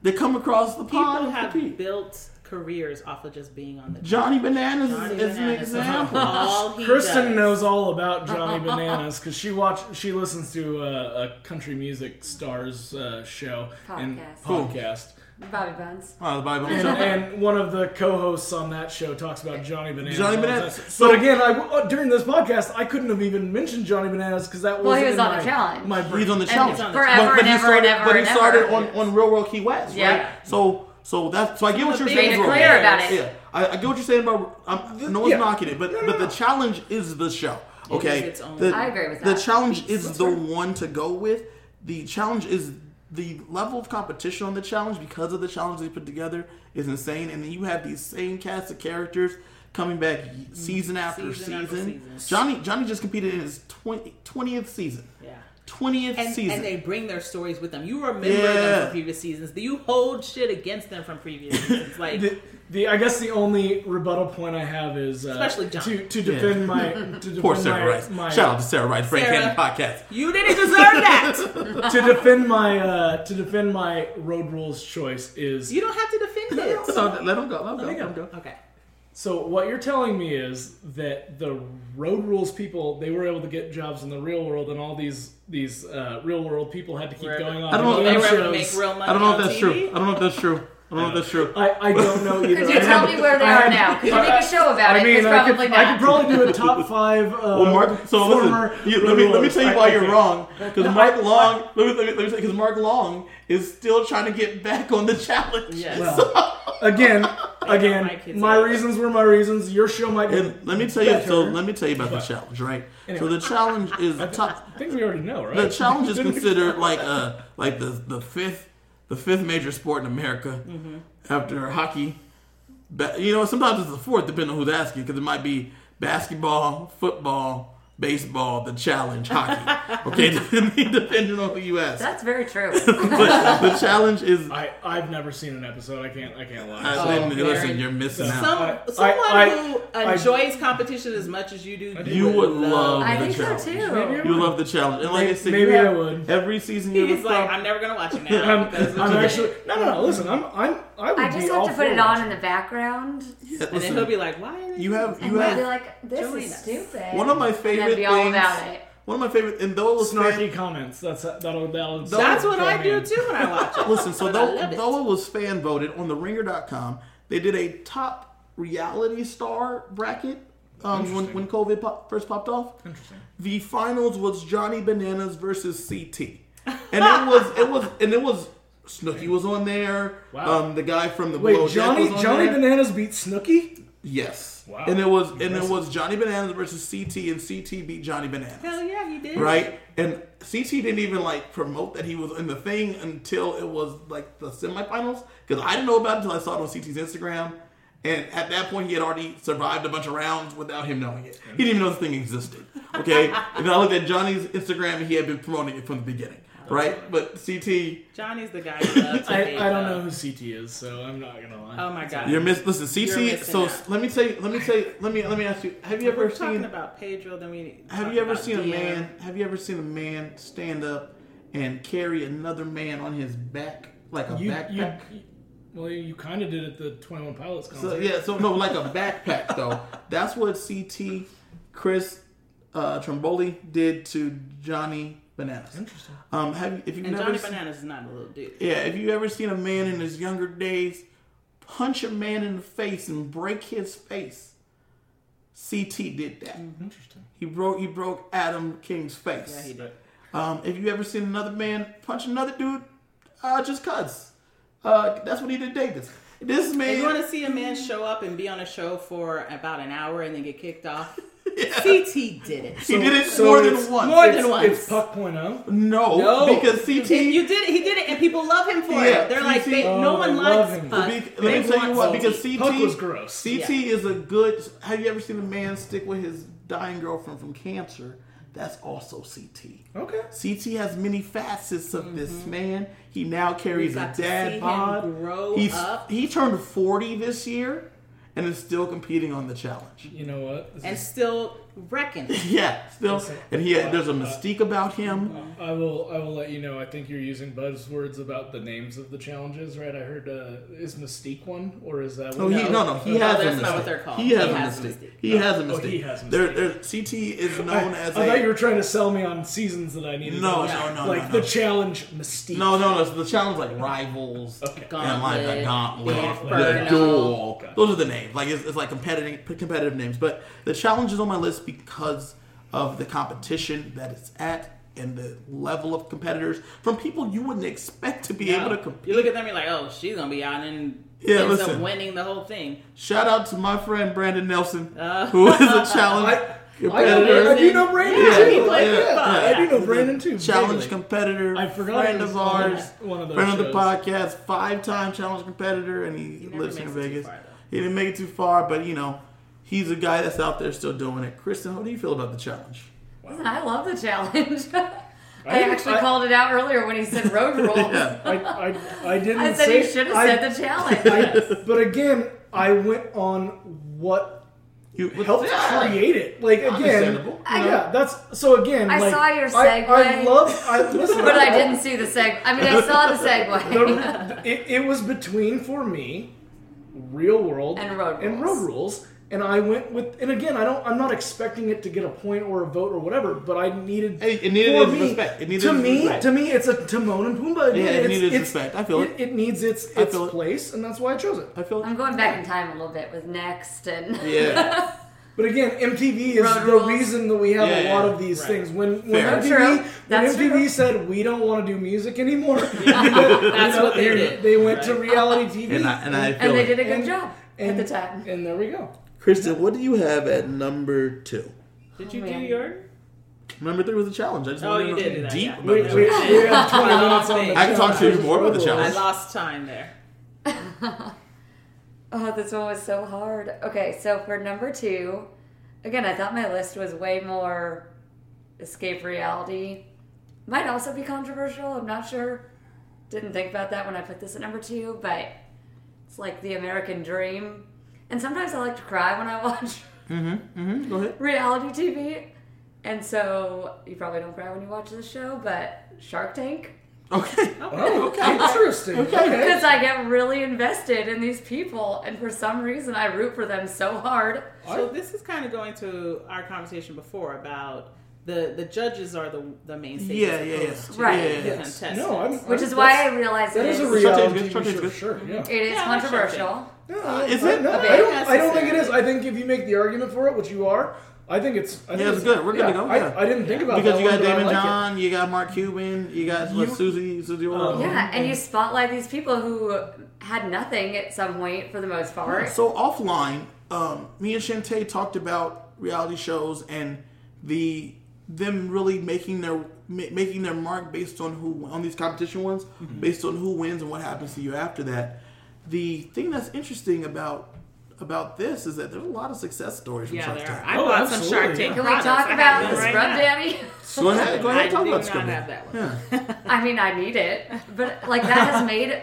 to come across the pond People and have compete. built careers off of just being on the Johnny Bananas Johnny is, is an example. All he Kristen does. knows all about Johnny Bananas because she watch she listens to uh, a country music stars uh, show and Podcast. podcast. Bobby Bones. Oh, the Bible And, and one of the co-hosts on that show talks about Johnny Bananas. Johnny Bananas. So- but again, I, uh, during this podcast, I couldn't have even mentioned Johnny Bananas because that Well, wasn't he was in on the my, challenge. My brain. He's on the And challenge. he's on the Forever but, but and he ever started, and ever but he started ever. on, on Real World Key West, Yeah. right? So so that so I get what you're saying. big clear about it. Yeah, I, I get what you're saying about. Um, no one's Yeah. knocking it, but No, no, but the challenge is the show. Okay, is its own- the, I agree with The challenge is the one to go with. The challenge is the level of competition on the challenge because of the challenge they put together is insane, and then you have these same cast of characters coming back season after Mm-hmm. Season after season. season. Johnny Johnny just competed in his 20, 20th season. Yeah. 20th season. and they bring their stories with them. You remember Yeah. them from previous seasons. You hold shit against them from previous seasons. Like The, the I guess the only rebuttal point I have is uh, Especially John. to to defend my to defend Poor Sarah my, Rice. my Shout out to Sarah Rice, Frank Sarah. Cannon Podcast. you didn't deserve that. to defend my uh, to defend my road rules choice is you don't have to defend it. So let him go. Let him go. me Let go. him go. Okay. So what you're telling me is that the road rules people they were able to get jobs in the real world, and all these these uh, real world people had to keep Were- going on. I don't know- They game were able to shows. make real money. I don't know if that's TV. true. I don't know if that's true. I don't know if that's true. I, I don't know either. Could you I tell had- me where they I are had- now? Could you make a show about I it? mean, It's I could, probably I could probably do a top five. Uh, Well, Mark. So former listen. You, let me let me tell you why I- you're okay. wrong. Because Mark Long. Let me let me, let me say because Mark Long is still trying to get back on the challenge. Yes. Well, again, my again, my age. reasons were my reasons. Your show might be. And let me tell you. So better. let me tell you about the challenge, right? So the challenge is top. I think we already know, right? The challenge is considered like uh like the the fifth the fifth major sport in America Mm-hmm. after hockey. You know, sometimes it's the fourth, depending on who's asking, because it might be basketball, football, baseball, the challenge, hockey. Okay, depending, depending on who you ask. That's very true. But the challenge is. I I've never seen an episode. I can't I can't lie. I Oh, didn't- listen, you're missing Some- out. Some I- someone I- who I- enjoys competition as much as you do, I do. You would love I the think so challenge. too. You love the challenge, and like I said, Maybe you I would. Every season you He's have like, a I'm never gonna watch it now. I'm, because I'm actually no no no. Listen, I'm I'm I would I just be have to put it on in the background, Yeah, And then listen, he'll be like, "Why?" Are they you have you I'll be have like, "This Join is stupid." one of my and favorite then be all about it. One of my favorite, and though it was fan, Snarky comments. That's that'll that'll. That's what I do mean. too when I watch it. Listen, so But I though, it. though it was fan voted on the ringer.com, they did a top reality star bracket um, when, when COVID pop, first popped off. Interesting. The finals was Johnny Bananas versus CT. And it was it was and it was Snooki was on there. Wow. Um, the guy from the Below Wait, Deck Johnny was on Johnny there. Bananas beat Snooki. Yes. Wow. And it was and it was Johnny Bananas versus CT and CT beat Johnny Bananas. Hell yeah, he did. Right? And CT didn't even like promote that he was in the thing until it was like the semifinals. Because I didn't know about it until I saw it on CT's Instagram. And at that point, he had already survived a bunch of rounds without him knowing it. He didn't even know this thing existed. Okay? and I looked at Johnny's Instagram and he had been promoting it from the beginning. Right? But CT, Johnny's the guy. Who loves to I, I don't know who CT is, so I'm not gonna lie. Oh my god. you're miss. Listen, CT. So out. let me tell you. Let me tell you. Let me let me ask you. Have you We're ever talking seen? about Pedro. Then we Have you ever about seen a man? Have you ever seen a man stand up and carry another man on his back like a you, backpack? you, well, you kind of did at the Twenty One Pilots concert. So yeah, so no, like a backpack though. That's what CT Chris uh, Tamburello did to Johnny Bananas. Interesting. Um, have you, if you've And never Johnny seen, Bananas is not a little dude. yeah, if you ever seen a man in his younger days punch a man in the face and break his face, CT did that. Interesting. He broke he broke Adam King's face. Yeah, he did. Um, if you ever seen another man punch another dude, uh, just cuz. Uh, that's what he did Davis. This If man, you want to see a man show up and be on a show for about an hour and then get kicked off, Yeah. CT did it. he did it so more than once. more than It's, once. it's Puck point oh. no, No, because CT. And you did it. He did it, and people love him for Yeah, it. They're like, they, Oh, no one likes him. Puck. Be- let They me tell you want what, because CT Puck was gross. CT is a good. Have you ever seen a man stick with his dying girlfriend from cancer? That's also CT. Okay. CT has many facets of this mm-hmm. man. He now carries a dad see bod. grow He's up. he turned forty this year, and is still competing on the challenge. You know what? This and is- still reckon. Yeah, still, Listen, and he uh, there's a uh, mystique about him. I will. I will let you know. I think you're using buzzwords about the names of the challenges, right? I heard. Uh, is Mystique one, or is that? Oh, one? he no no he No, has a that's not mystique. what they're called. He has He a has mystique. mystique. He has a Oh, mystique. he has There, mystique. there, CT is I, known I as thought you were trying to sell me on seasons that I needed. No, to no, no, Like no, the no. challenge Mystique. no no no. So the challenge like rivals Okay. and like the Gauntlet, gauntlet, the duel. Okay. Those are the names. Like it's, it's like competitive competitive names. But the challenge is on my list because of the competition that it's at and the level of competitors from people you wouldn't expect to be able to compete. You look at them, you're like, oh, she's gonna be out and Yeah, ends listen. up winning the whole thing. Shout out to my friend Brandon Nelson, Uh, who is a challenge I, I, competitor. I do know Brandon Yeah, too. he played Yeah, yeah. I do know Brandon too. challenge vaguely. competitor, I forgot friend he was of ours, one of those friend of the shows. podcast, five-time challenge competitor, and he, never lives in makes it too Vegas. far, he didn't make it too far, but you know, he's a guy that's out there still doing it. Kristen, how do you feel about the challenge? Listen, I love the challenge. I, didn't- actually I- called it out earlier when he said road rules. Yeah. I, I, I didn't I said say he should have said the challenge. But again, I went on what You helped Yeah. create it. Like again, I- yeah. That's so again. I like, saw your I, I segue. love. I listen. but I didn't see the seg. I mean, I saw the segue. The, it, it was between for me, real world And road and road rules, and I went with. And again, I don't. I'm not expecting it to get a point or a vote or whatever, but I needed. Hey, it needed for its me, respect. It needed to me, respect. to me, it's a Timon and Pumbaa. Yeah, it it's, needed its it's- respect. I feel it. It, needs its its feel it. place, and that's why I chose it. I feel I'm going back in time a little bit with next and yeah. But again, MTV is Road the rules. reason that we have Yeah, a lot yeah. of these Right. things. When when Fair. MTV when MTV true. said we don't want to do music anymore, That's what they did. They went to reality TV, And I and I feel and they did a good And- job and- at the time. and there we go. Kristen, what do you have at number two? Did you Oh, do man. your? Number three was a challenge. I just Oh, wanted you to did know do that, deep yeah. about We, the we, challenge. we have 20 I minutes on the I can talk to you more about the versus challenge. I lost time there. Oh, this one was so hard. Okay, so for number two, again, I thought my list was way more escape reality. Might also be controversial. I'm not sure. Didn't think about that when I put this at number two, but it's like the American dream. And sometimes I like to cry when I watch Mm-hmm. Go ahead. reality TV. And so you probably don't cry when you watch this show, but Shark Tank. Okay. Oh, okay. Interesting. Okay. Because I get really invested in these people, and for some reason I root for them so hard. So this is kind of going to our conversation before about the the judges are the the main stage. Yeah, yeah, yeah. Right. Yeah, yeah, yeah. contestants. No, I'm. Which I'm- is why I that's- realized that it is a is, Shark Tank's reality good, Shark show sure. Yeah. it is Yeah, I like controversial. No, Is I, it? No, A I bit don't. I don't think it is. I think if you make the argument for it, which you are, I think it's. I think Yeah, it's good. We're good to go, I, yeah. I didn't think about Because that you got one, Daymond like it. John, you got Mark Cuban, you got what, You- Susie Susie Um, Orr. Yeah, and you spotlight these people who had nothing at some point for the most part. So offline, um, me and Shantae talked about reality shows and the them really making their ma- making their mark based on who on these competition ones, Mm-hmm. based on who wins and what happens to you after that. The thing that's interesting about about this is that there's a lot of success stories from Yeah, Shark there Tank. are. I Oh, bought some absolutely, Shark yeah. Can we talk about them the right Scrub now. Daddy? Go ahead, go ahead, I talk do about not Scrub have Daddy. that one. Yeah. I mean, I need it, but like that has made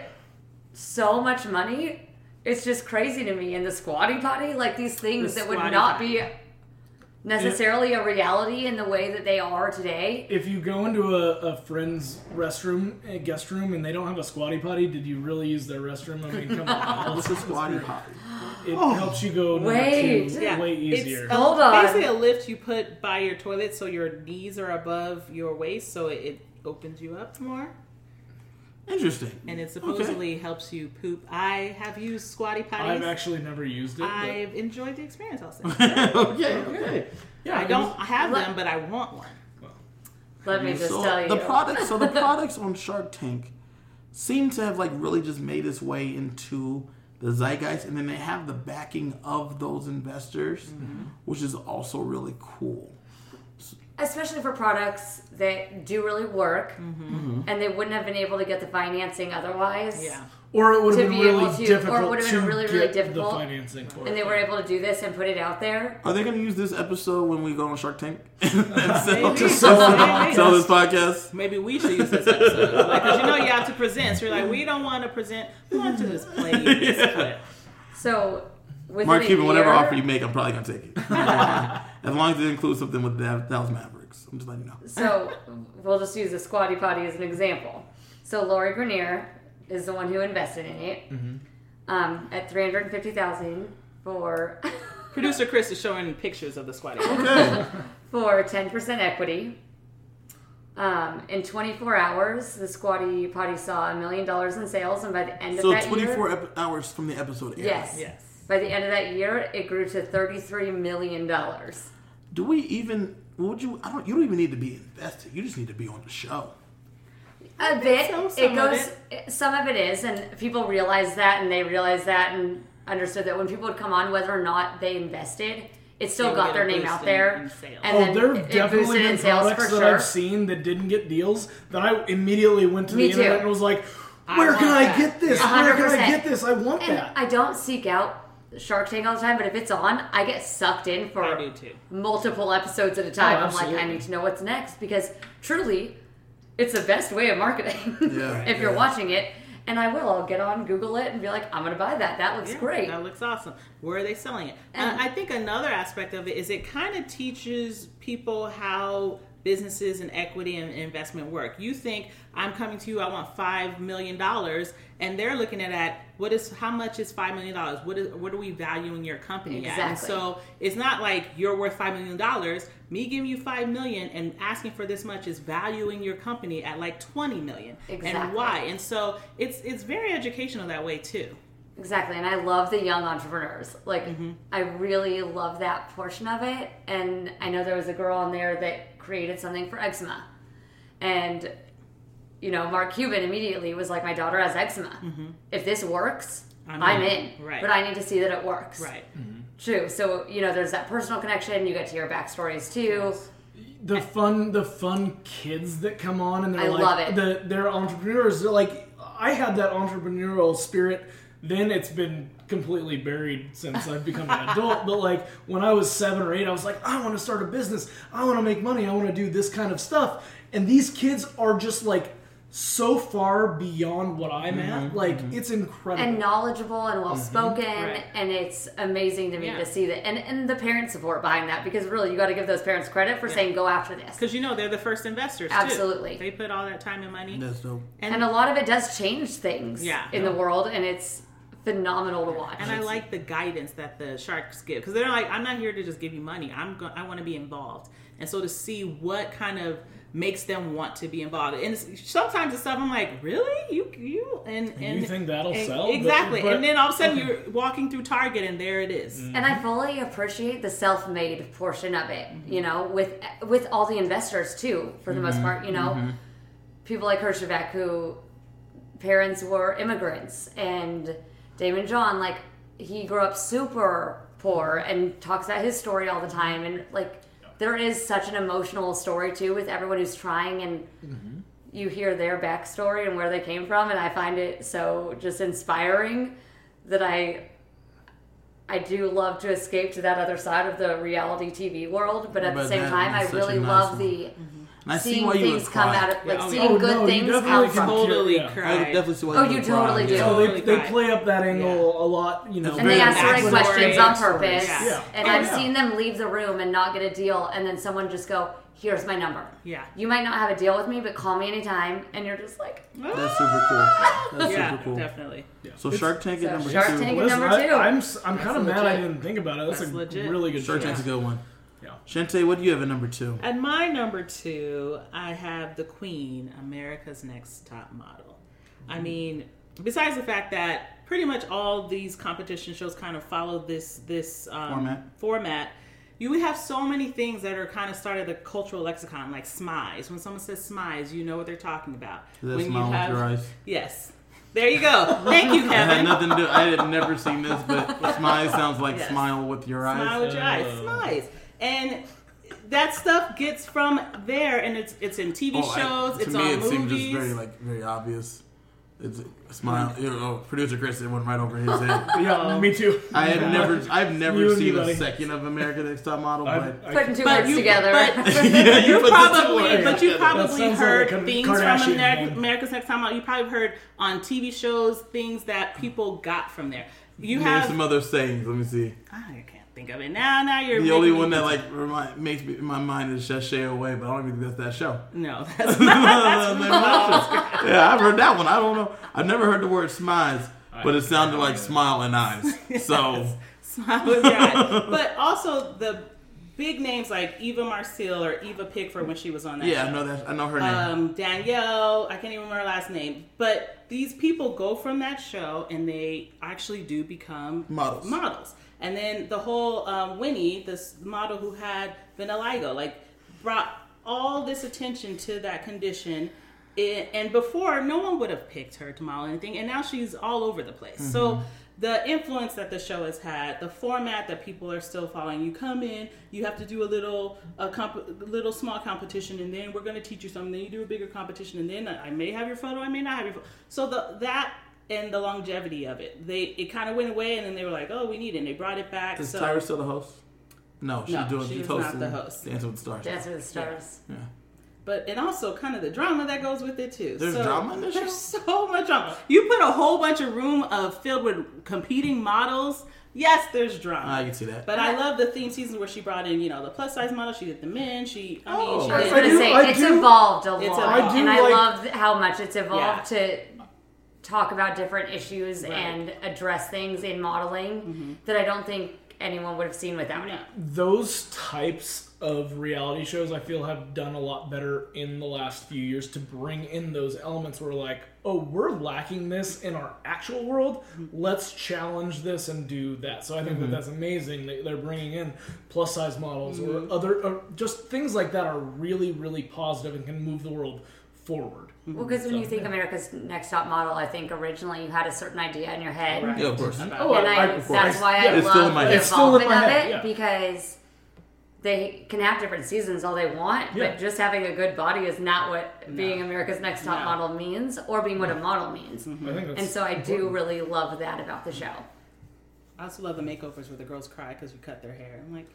so much money. It's just crazy to me. And the squatty potty, like these things The that would not potty. be necessarily a reality in the way that they are today. If you go into a, a friend's restroom, a guest room, and they don't have a squatty potty, did you really use their restroom? I mean, come on. What's a squatty potty? It oh. helps you go number Wait. two Yeah, way easier. a- Hold on. Basically, a lift you put by your toilet so your knees are above your waist, so it, it opens you up more, Interesting. and it supposedly helps you poop. I have used squatty potties. I've actually never used it. I've enjoyed the experience. I'll say. okay, okay. yeah, I don't was- have them, but I want one. Let me just so tell you. the products so the products on Shark Tank seem to have like really just made its way into the zeitgeist and then they have the backing of those investors Mm-hmm. which is also really cool especially for products that do really work, Mm-hmm. and they wouldn't have been able to get the financing otherwise. Yeah. Or it would have been really able to- or it difficult would have to been really, really get difficult. the financing for And they were able to do this and put it out there. are they going to use this episode when we go on Shark Tank and sell, To sell Maybe. sell this podcast Maybe we should use this episode because you know you have to present. So you're like, we don't want to present. We want to just play this clip. So, within Mark a Cuban whatever offer you make I'm probably going to take it as long as it includes something with the Dallas Mavericks I'm just letting you know So we'll just use the squatty potty as an example. So Lori Greiner is the one who invested in it um, at three hundred fifty thousand for Producer Chris is showing pictures of the squatty. okay for ten percent equity. Um, in 24 hours, the Squatty Potty saw a million dollars in sales, and by the end so of that 24 year, ep- hours from the episode airing. yes, Yes. by the end of that year, it grew to 33 million dollars. Do we even would you I don't you don't even need to be invested you just need to be on the show A bit. so, it some of goes. Some of it is, and people realize that, and they realize that, and understood that when people would come on, whether or not they invested, it still got their name out there. And Oh, then there have definitely boosted been sales products for that sure. I've seen that didn't get deals that I immediately went to Me the too. internet and was like, "Where want can I that." get this? A Where can I get this? I want And that." I don't seek out Shark Tank all the time, but if it's on, I get sucked in for I do too. multiple episodes at a time. Oh, I'm like, I need to know what's next because truly, it's the best way of marketing. Yeah, if you're yeah. watching it, and I will, I'll get on, Google it, and be like, I'm gonna buy that. That looks Yeah, great. That looks awesome. Where are they selling it? And- And I think another aspect of it is it kind of teaches people how businesses and equity and investment work. You think I'm coming to you, I want five million dollars, and they're looking at that. What is how much is five million dollars? What is what are we valuing your company at? And so it's not like you're worth five million dollars. Me giving you five million and asking for this much is valuing your company at like twenty million. And why? And so it's it's very educational that way too. Exactly, and I love the young entrepreneurs. Like, Mm-hmm. I really love that portion of it. And I know there was a girl on there that created something for eczema, and you know, Mark Cuban immediately was like, "My daughter has eczema. If this works, I'm I'm, in." in. Mm-hmm. Right. But I need to see that it works. Right. True. So you know, there's that personal connection. You get to hear backstories too. the fun the fun kids that come on and they're I like love it. The, they're entrepreneurs they're like i had that entrepreneurial spirit then it's been completely buried since I've become an adult. But like when I was seven or eight, I was like, I want to start a business. I want to make money. I want to do this kind of stuff. And these kids are just like so far beyond what I'm mm-hmm. at. Like mm-hmm. it's incredible. and knowledgeable and well mm-hmm. spoken Right. and it's amazing to me Yeah. to see that and, and the parent support behind that because really you got to give those parents credit for saying go after this Because you know they're the first investors. Too. Absolutely. they put all that time and money. That's dope. and a lot of it does change things Yeah. in the world and it's phenomenal to watch And I like the guidance that the sharks give because they're like, I'm not here to just give you money. I'm go- I want to be involved. And so to see what kind of makes them want to be involved, and it's, sometimes it's stuff I'm like, really, you you and and you think that'll and- sell? Exactly. but- and then all of a sudden you're walking through Target and there it is. Mm-hmm. and I fully appreciate the self-made portion of it. Mm-hmm. You know, with with all the investors too, for the most mm-hmm. part. You know, people like Herjavec who parents were immigrants, and Daymond John, like he grew up super poor and talks about his story all the time, and like there is such an emotional story too with everyone who's trying and. Mm-hmm. You hear their backstory and where they came from, and I find it so just inspiring that I I do love to escape to that other side of the reality TV world, but at But the same time, I is such a really nice love one. the mm-hmm. And I see seeing why you would things come cry. out of like Yeah, oh, seeing yeah. good Oh, no, you things definitely come can from. Totally Yeah. I would definitely see why Oh, you you would cry. totally do. Yeah. So they, Totally they cry. play up that angle a lot, you know. And they very ask the right backstory. questions on Backstory. purpose. Yeah. And Oh, I've yeah. seen them leave the room and not get a deal, and then someone just go, "Here's my number. Yeah. You might not have a deal with me, but call me anytime." And you're just like, That's super cool. That's ah. yeah, super cool. definitely. So Shark Tank So is number Shark two. Tank- Listen, number two. I, am s- I'm kind of mad I legit. didn't think about it. That's, That's a legit. really good Shark show. Tank's a good one. Yeah. Shantae, what do you have at number two? At my number two, I have the Queen, America's Next Top Model. I mean, besides the fact that pretty much all these competition shows kind of follow this this um, Format. format, you have so many things that are kind of started the cultural lexicon, like smize. When someone says smize, you know what they're talking about. Does that when smile with your eyes? Yes. There you go. Thank you, I had nothing to do. I had never seen this, but smile sounds like Yes. smile with your eyes. Smile with your eyes. Oh. Smize. And that stuff gets from there, and it's it's in TV Oh, I- shows, to it's me, on it seemed just very like very obvious. It's a smile. You know, producer Chris it went right over his head. Yeah, oh. me too. I had Yeah. never, I've never and me, seen a second of America Next Top Model, I- but I- putting two But words you- together. but- yeah, you put the two probably, but you probably sounds like heard things Kardashian from America. America's Next Top Model. You probably heard on TV shows things that people got from there. You Name have, some other sayings. Let me see. Ah, I can't think of it now. Now you're The only one that like remind, makes me in my mind is Sashay Away, but I don't even think that's that show. no, that's not. Name that show. yeah, I've heard that one. I don't know. I've never heard the word smize, but it sounded like smile and eyes. So Smile with eyes. But also the big names like Eva Marcille or Eva Pigford when she was on that. yeah, show. I know that. I know her name. um, Danielle, I can't even remember her last name, but these people go from that show and they actually do become Models. Models, and then the whole um, Winnie, this model who had vitiligo, like brought all this attention to that condition. It, and before, no one would have picked her to model anything, and now she's all over the place. So the influence that the show has had, the format that people are still following. You come in, you have to do a little, a comp- little small competition, and then we're going to teach you something. Then you do a bigger competition, and then I may have your photo, I may not have your photo. So the that and the longevity of it, they it kind of went away, and then they were like, oh, we need it, and they brought it back. is so Tyra still the host? No, she's No, doing she she's is not the host. Dancing with the Stars. Dance with the Stars. Yeah. but and also kind of the drama that goes with it too. There's So, drama in this There's show? so much drama. You put a whole bunch of room of filled with competing models. Yes, there's drama. I can see that. But I love the theme season where she brought in, you know, the plus size model. She did the men. She, I mean, Oh. she I was did. Gonna say I it's do- evolved a It's lot, evolved. I do and I love how much it's evolved Yeah. to talk about different issues Right. and address things in modeling mm-hmm. that I don't think anyone would have seen without it. Those types of reality shows I feel have done a lot better in the last few years to bring in those elements where like, oh, we're lacking this in our actual world. Mm-hmm. Let's challenge this and do that. So I think that mm-hmm. that's amazing that they're bringing in plus size models or other or just things like that are really really positive and can move the world forward. Well, because when So, you think America's Next Top Model, I think originally you had a certain idea in your head. Right. Yeah, of course. Oh, and I, of course. that's why I Yeah, it's love my the head. It's involvement of head, it yeah. because they can have different seasons all they want, Yeah. but just having a good body is not what being America's Next Top No. Model means, or being what a model means. Mm-hmm. I think that's And so I do really love that about the show. I also love the makeovers where the girls cry because we cut their hair. I'm like,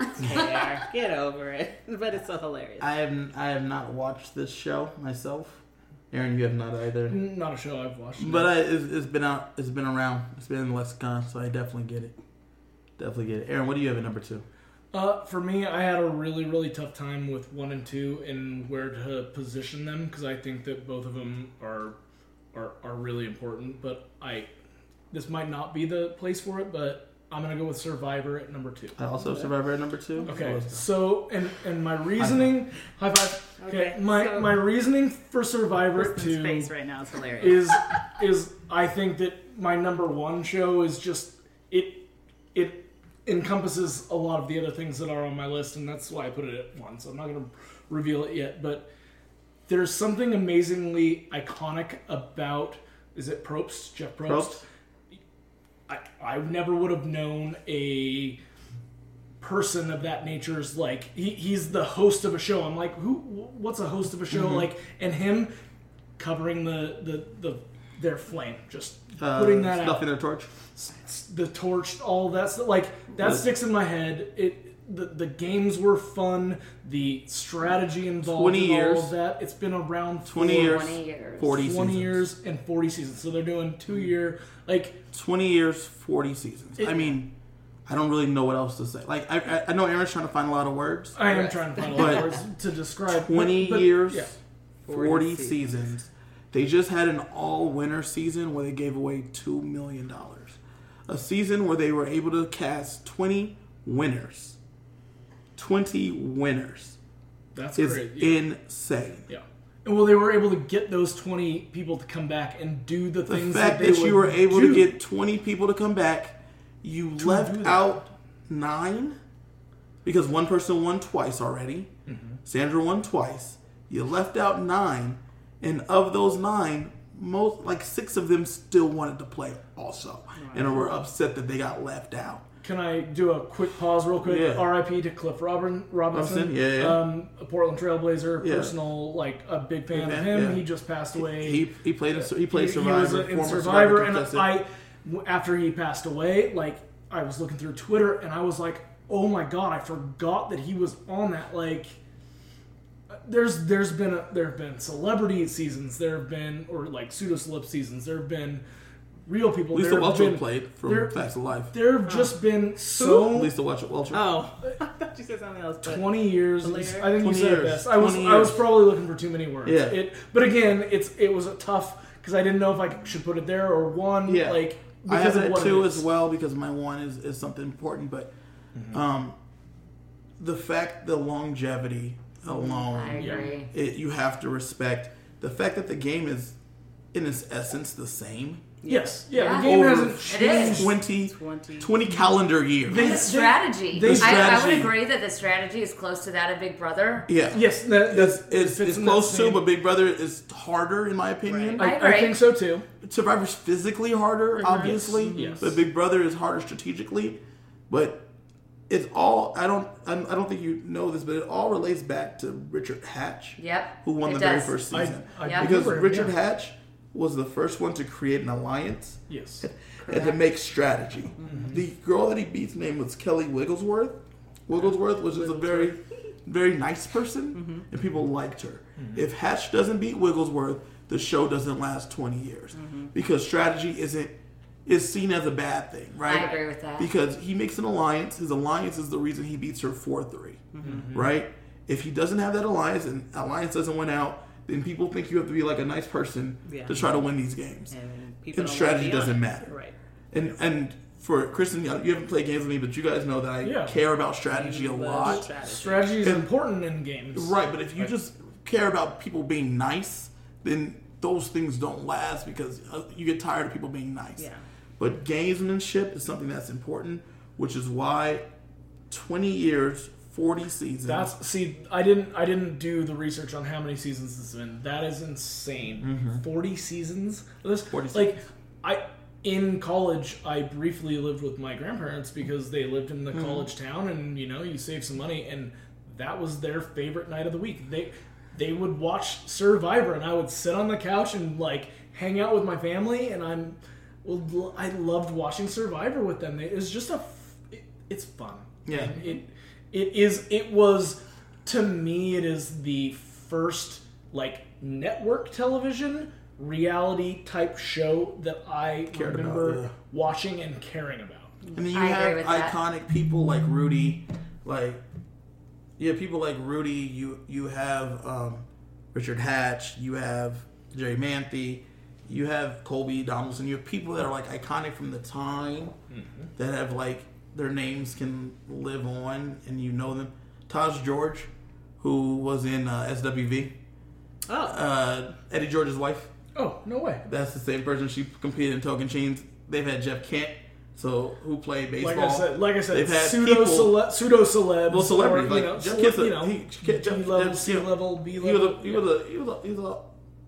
hair, get over it. But it's so hilarious. I have I have not watched this show myself. Aaron, you have not either. not a show I've watched. But I, it's, it's been out. It's been around. It's been in the lexicon, so I definitely get it. Definitely get it. Aaron, what do you have at number two? Uh, for me, I had a really, really tough time with one and two and where to position them because I think that both of them are, are are really important. But I, this might not be the place for it. But I'm gonna go with Survivor at number two. I also have Survivor at number two. Okay, So and and my reasoning, high five. Okay, Okay, my so- my reasoning for Survivor at Kristen's two face right now is hilarious. is is I think that my number one show is just it it encompasses a lot of the other things that are on my list, and that's why I put it at one. So I'm not going to reveal it yet, but there's something amazingly iconic about is it Probst Jeff Probst? Probst? I I never would have known a person of that nature's like he, he's the host of a show. I'm like, who? What's a host of a show Mm-hmm. like? And him covering the the the their flame, just Uh, putting that stuff out, in their torch. the torch, all that stuff. Like that Yeah. sticks in my head. It. The, the games were fun. The strategy involved 20 in all years. of that. It's been around 20 for years. 20 years. 40 20 seasons. years and 40 seasons. So they're doing two year like 20 years, 40 seasons. It- I mean, I don't really know what else to say. Like, I, I, I know Aaron's trying to find a lot of words. I am trying to find a lot of words to describe 20 but- but- years, yeah. 40, 40 seasons. They just had an all winter season where they gave away $2 million. A season where they were able to cast 20 winners. 20 winners. That's Is great. Yeah. insane. yeah. And well, they were able to get those 20 people to come back and do the, The things fact that, they that, you were able do. to get 20 people to come back, you To left out nine because one person won twice already. Mm-hmm. Sandra won twice. You left out nine, and of those nine, most like six of them still wanted to play also, and were upset that they got left out. Can I do a quick pause, real quick? Yeah. R.I.P. to Cliff Robin, Robinson. Robinson, yeah, yeah. Um, a Portland Trailblazer, Yeah. personal, like a big fan Big of him. yeah. He just passed away. He he played in, he played He- Survivor, He was in former Survivor, and. I, after he passed away, like I was looking through Twitter, and I was like, "Oh my god, I forgot that he was on that." Like, there's there's been a, there have been celebrity seasons, there have been or like pseudo celeb seasons, there have been real people. Lisa there have Welcher been- played from there- Facts of Life. There have just been so many. Lisa Welcher. Welcher. oh, I thought you said something else. 20 years. Later? I think you 20 said it best. I was 20 I was probably looking for too many words. Yeah. It, but again, it's it was a tough because I didn't know if I should put it there or one. Yeah. Like I because have of it what too it is. as well because my one is, is something important, but um, the fact the longevity alone, I agree. it, you have to respect the fact that the game is in its essence the same. Yes. Yeah. Yeah. The game Over hasn't changed. 20, 20. 20 calendar years. They- The strategy. they- I, I would agree that the strategy is close to that of Big Brother. yeah, Yes. That, It's, it's, it's close to, but Big Brother is harder in my opinion. I, I I agree. think so too. Survivor's physically harder, obviously, Yes. but Big Brother is harder strategically. But it's all I don't I I don't think you know this, but it all relates back to Richard Hatch, Yep. who won it the does. very first season. I Yeah. because Richard yeah. Hatch was the first one to create an alliance Yes. and to make strategy. Mm-hmm. The girl that he beat's name was Kelly Wigglesworth. Wigglesworth which is a very, very nice person, Mm-hmm. and people liked her. If Hatch doesn't beat Wigglesworth, the show doesn't last twenty years Mm-hmm. because strategy isn't is seen as a bad thing, right? I agree with that. Because he makes an alliance. His alliance is the reason he beats her four three, Mm-hmm. right? If he doesn't have that alliance and alliance doesn't win out, then people think you have to be like a nice person Yeah. to try to win these games. And And strategy wanna be on doesn't it. matter. Right. And and for Kristen, you you haven't played games with me, but you guys know that I Yeah. care about strategy a lot. strategy. Strategy is And- important in games. Right, but if you Right. just care about people being nice, then those things don't last because uh, you get tired of people being nice. Yeah. But gamesmanship is something that's important, which is why 20 years, 40 seasons. That's see, I didn't I didn't do the research on how many seasons it's been. That is insane. Forty seasons. This 40 like I in college, I briefly lived with my grandparents because they lived in the Mm-hmm. college town, and you know, you save some money, and that was their favorite night of the week. They they would watch Survivor, and I would sit on the couch and like hang out with my family, and I'm well, I loved watching Survivor with them. It was just a it, it's fun. Yeah. And it it is it was to me it is the first like network television reality type show that I Cared about, remember yeah. watching and caring about. And then you I have with that. iconic people like Rudy, like yeah, people like Rudy. You you have um, Richard Hatch. You have Jerri Manthey. You have Colby Donaldson. You have people that are like iconic from the time that have like their names can live on and you know them. Taj George, who was in uh, SWV, Oh, uh, Eddie George's wife. Oh no way! That's the same person she competed in Tocantins. They've had Jeff Kent, so who played baseball. Like I said, like I said, They've had pseudo people- cele- pseudo celebs, Well, celebrities, or, like you know, Jeff cele- Kent's a- you know, he- Jeff- level, Jeff- C level, B He was a he was a he was a he was a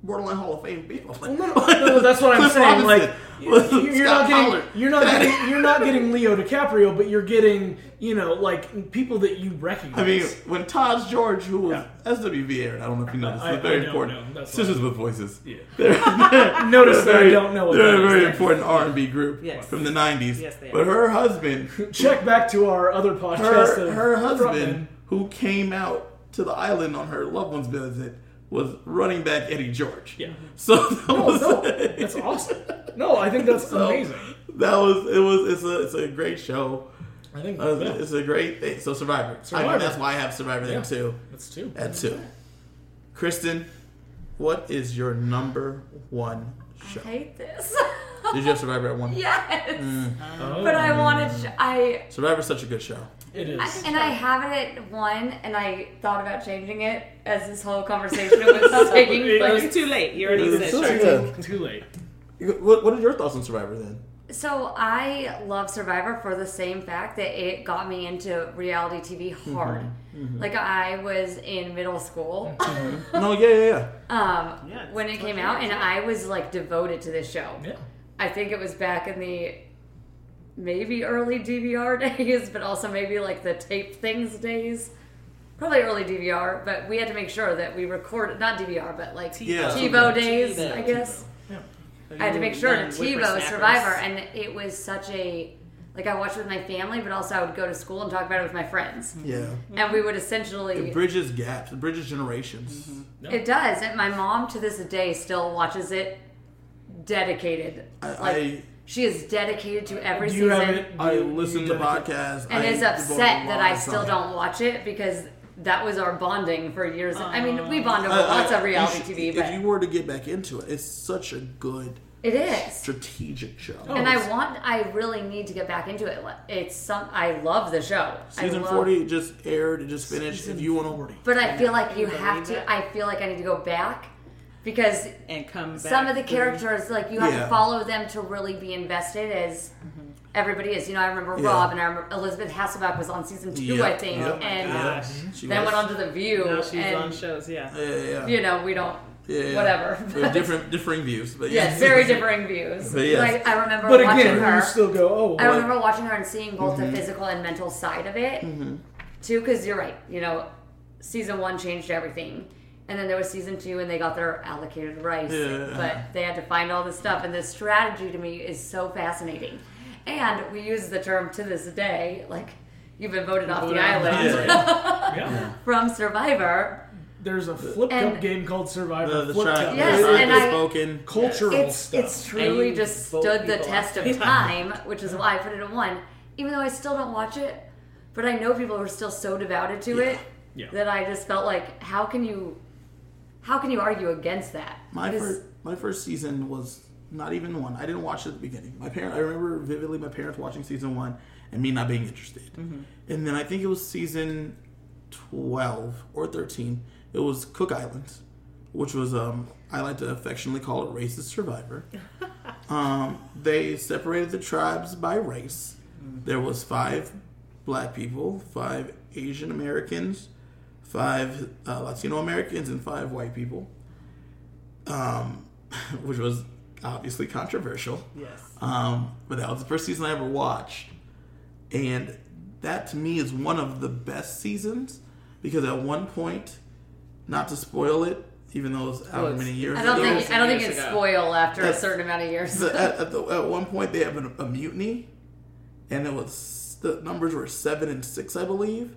borderline Hall of Fame player. Well, no, no, that's what I'm saying. Like, Robinson. you- you're not getting, Pollard. you're not getting, you're not getting Leo DiCaprio, but you're getting, you know, like people that you recognize. I mean, when Taj George, who was Yeah. SWV aired, I don't know if you know this, I- very I important. know. Sisters with Voices. Yeah. They're, Notice that I very- don't know what They're a is. very important R and B group Yes. from the '90s. Yes, they are. But her husband, check back to our other podcast. her of her husband, who came out to the island on her loved one's visit, was running back Eddie George. Yeah. So that No, was no, that's awesome. No, I think that's So, amazing. That was it. Was it's a it's a great show. I think Uh, yeah, It's a great thing. So Survivor. I Survivor. mean, that's why I have Survivor there Yeah. too. that's two. At two. Kristen, what is your number one show? I hate this. Did you have Survivor at one? yes. Mm. Oh, But I wanted. sh- I Survivor's such a good show. it is. I- and I have it at one, and I thought about changing it as this whole conversation was taking it was too late. You already said too- sure. yeah. Too late. What, what are your thoughts on Survivor then? So I love Survivor for the same fact that it got me into reality TV mm-hmm. hard. Mm-hmm. Like I was in middle school mm-hmm. no, yeah, yeah, yeah. um, Yeah, when it came out, and I was like devoted to this show. Yeah. I think it was back in the maybe early DVR days, but also maybe like the tape things days. Probably early DVR, but we had to make sure that we recorded not DVR, but like Yeah. TiVo days, TiVo. I guess. Yeah. I had to make sure to Young TiVo. Survivor, and it was such a like I watched it with my family, but also I would go to school and talk about it with my friends, mm-hmm. Yeah. and we would It essentially. bridges gaps. It bridges generations. It does, and my mom to this day still watches it. Dedicated, I, like I she is dedicated to every Do you season. have it? I listen to podcasts and I is upset that I still don't watch it because that was our bonding for years. I mean, we bond over I- I- lots of reality should- TV, If you were to get back into it, it's such a good it is. strategic show. Oh, And it's- I want, I really need to get back into it. It's some, I love the show. Season love- forty just aired. It just finished. Season if you want 40. But I feel like you have to. I feel like I need to go back because And come back. some of the through- characters, like you have Yeah. to follow them to really be invested as everybody is. You know, I remember Yeah. Rob and I remember Elizabeth Hasselbeck was on season two, Yep, I think, yep, and yep. Gosh. She then was- went on to the View, Now she's and on shows. Yeah. Yeah, yeah, yeah. you know we don't, Yeah, yeah. whatever. We have different differing views, but yes, yeah. very differing views. But yes. Like I remember But watching again, her. you still go, oh, I well, remember watching her and seeing both Mm-hmm. the physical and mental side of it too. Because you're right, you know, season one changed everything, and then there was season two, and they got their allocated rice, Yeah. but they had to find all this stuff. And the strategy to me is so fascinating, and we use the term to this day, like you've been voted off the Voted off the island yeah. from Survivor. There's a flip And- cup game called Survivor. The, the flip tri- cup. Yes, the, and the I- spoken. cultural It's stuff. it's truly And just stood the test of time, which is why I put it at one. Even though I still don't watch it, but I know people are still so devoted to it Yeah. that I just felt like, how can you, how can you argue against that? My Because- first my first season was not even one. I didn't watch it at the beginning. My parent I remember vividly my parents watching season one and me not being interested. Mm-hmm. And then I think it was season twelve or thirteen. It was Cook Islands, which was um I like to affectionately call it racist survivor. um, they separated the tribes by race. There was five black people, five Asian Americans, five uh, Latino Americans, and five white people um, which was obviously controversial. Yes. Um, but that was the first season I ever watched, and that to me is one of the best seasons because at one point, not to spoil it, even though it was however it's- many years I don't ago, think I don't think it's ago. spoil after a certain amount of years. the, at, at, the, at one point they have an, a mutiny, and it was the numbers were seven and six, I believe,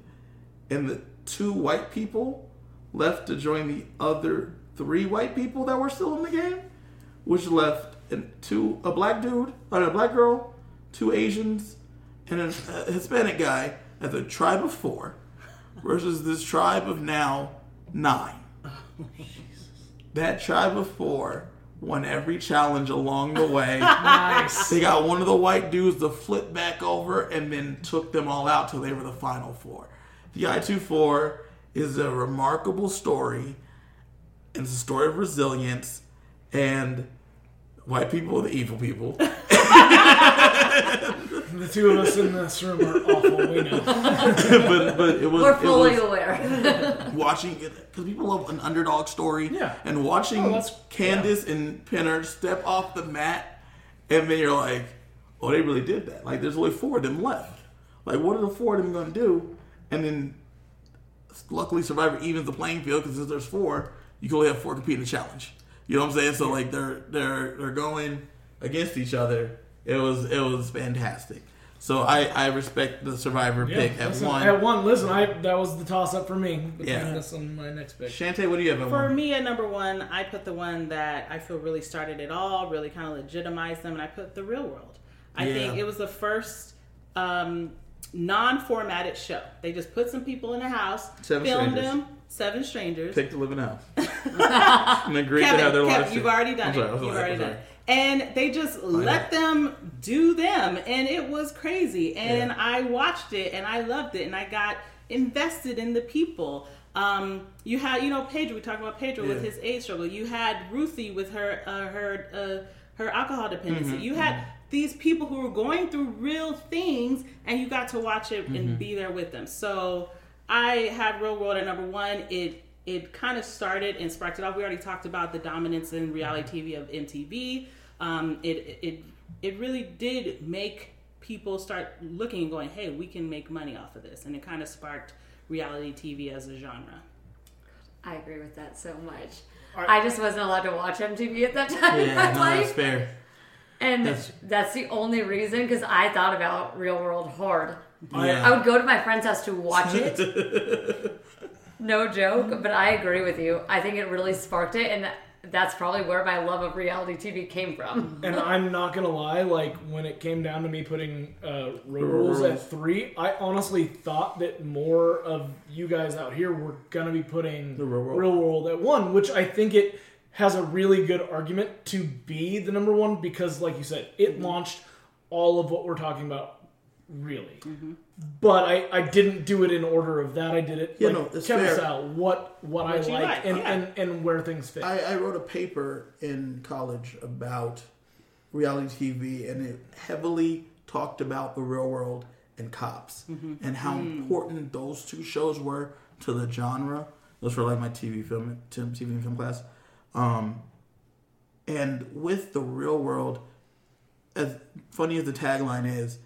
and the two white people left to join the other three white people that were still in the game, which left and two a black dude, or a black girl, two Asians, and a, a Hispanic guy as a tribe of four versus this tribe of now nine. That tribe of four won every challenge along the way. Nice. they got one of the white dudes to flip back over and then took them all out till they were the final four. The I 2 4 is a remarkable story. And it's a story of resilience. And white people are the evil people. the two of us in this room are awful. We know. but but it was We're it fully was- aware. watching it because people love an underdog story. Yeah. And watching Oh, that's- Candice and Penner step off the mat, and then you're like, oh, they really did that. Like, there's only four of them left. Like, what are the four of them going to do? And then, luckily, Survivor evens the playing field because if there's four, you can only have four compete in a challenge. You know what I'm saying? So like, they're they're they're going against each other. It was it was fantastic. So I I respect the Survivor Yeah, pick at listen, one. At one, listen, I that was the toss up for me between Yeah. this and my next pick. Shantae, what do you have at For one? me, at number one, I put the one that I feel really started it all, really kind of legitimized them, and I put the real world. I Yeah. think it was the first um, non-formatted show. They just put some people in a house, Seven filmed strangers. them, seven strangers. Pick the living house. and agreed to have their Kevin, lives. you've already done I'm sorry, it. You've already done it. And they just let them do them, and it was crazy. And Yeah. I watched it, and I loved it, and I got invested in the people. Um, you had, you know, Pedro. We talked about Pedro with his AIDS struggle. You had Ruthie with her uh, her uh, her alcohol dependency. Mm-hmm, You had these people who were going through real things, and you got to watch it Mm-hmm. and be there with them. So I have Real World at number one. It it kind of started and sparked it off. We already talked about the dominance in reality TV of MTV. Um, it it it really did make people start looking and going, "Hey, we can make money off of this," and it kind of sparked reality TV as a genre. I agree with that so much. Are- I just wasn't allowed to watch MTV at that time in Yeah, my no, life. that's fair. And That's- that's, the only reason because I thought about Real World hard. Yeah. I would go to my friend's house to watch it. no joke, but I agree with you. I think it really sparked it, and that's probably where my love of reality TV came from. And I'm not gonna lie, like when it came down to me putting uh, road rules Rules. at three, I honestly thought that more of you guys out here were gonna be putting The Real World. World at one, which I think it has a really good argument to be the number one because, like you said, it Mm-hmm. launched all of what we're talking about. Really, mm-hmm. but I, I didn't do it in order of that. I did it Yeah, like no, it's Kevin fair. style. What what, I What you like, like, and, yeah. and and where things fit. I, I wrote a paper in college about reality TV, and it heavily talked about the real world and cops mm-hmm. and how hmm. important those two shows were to the genre. Those were like my TV film, TV film class. Um, and with the real world, as funny as the tagline is,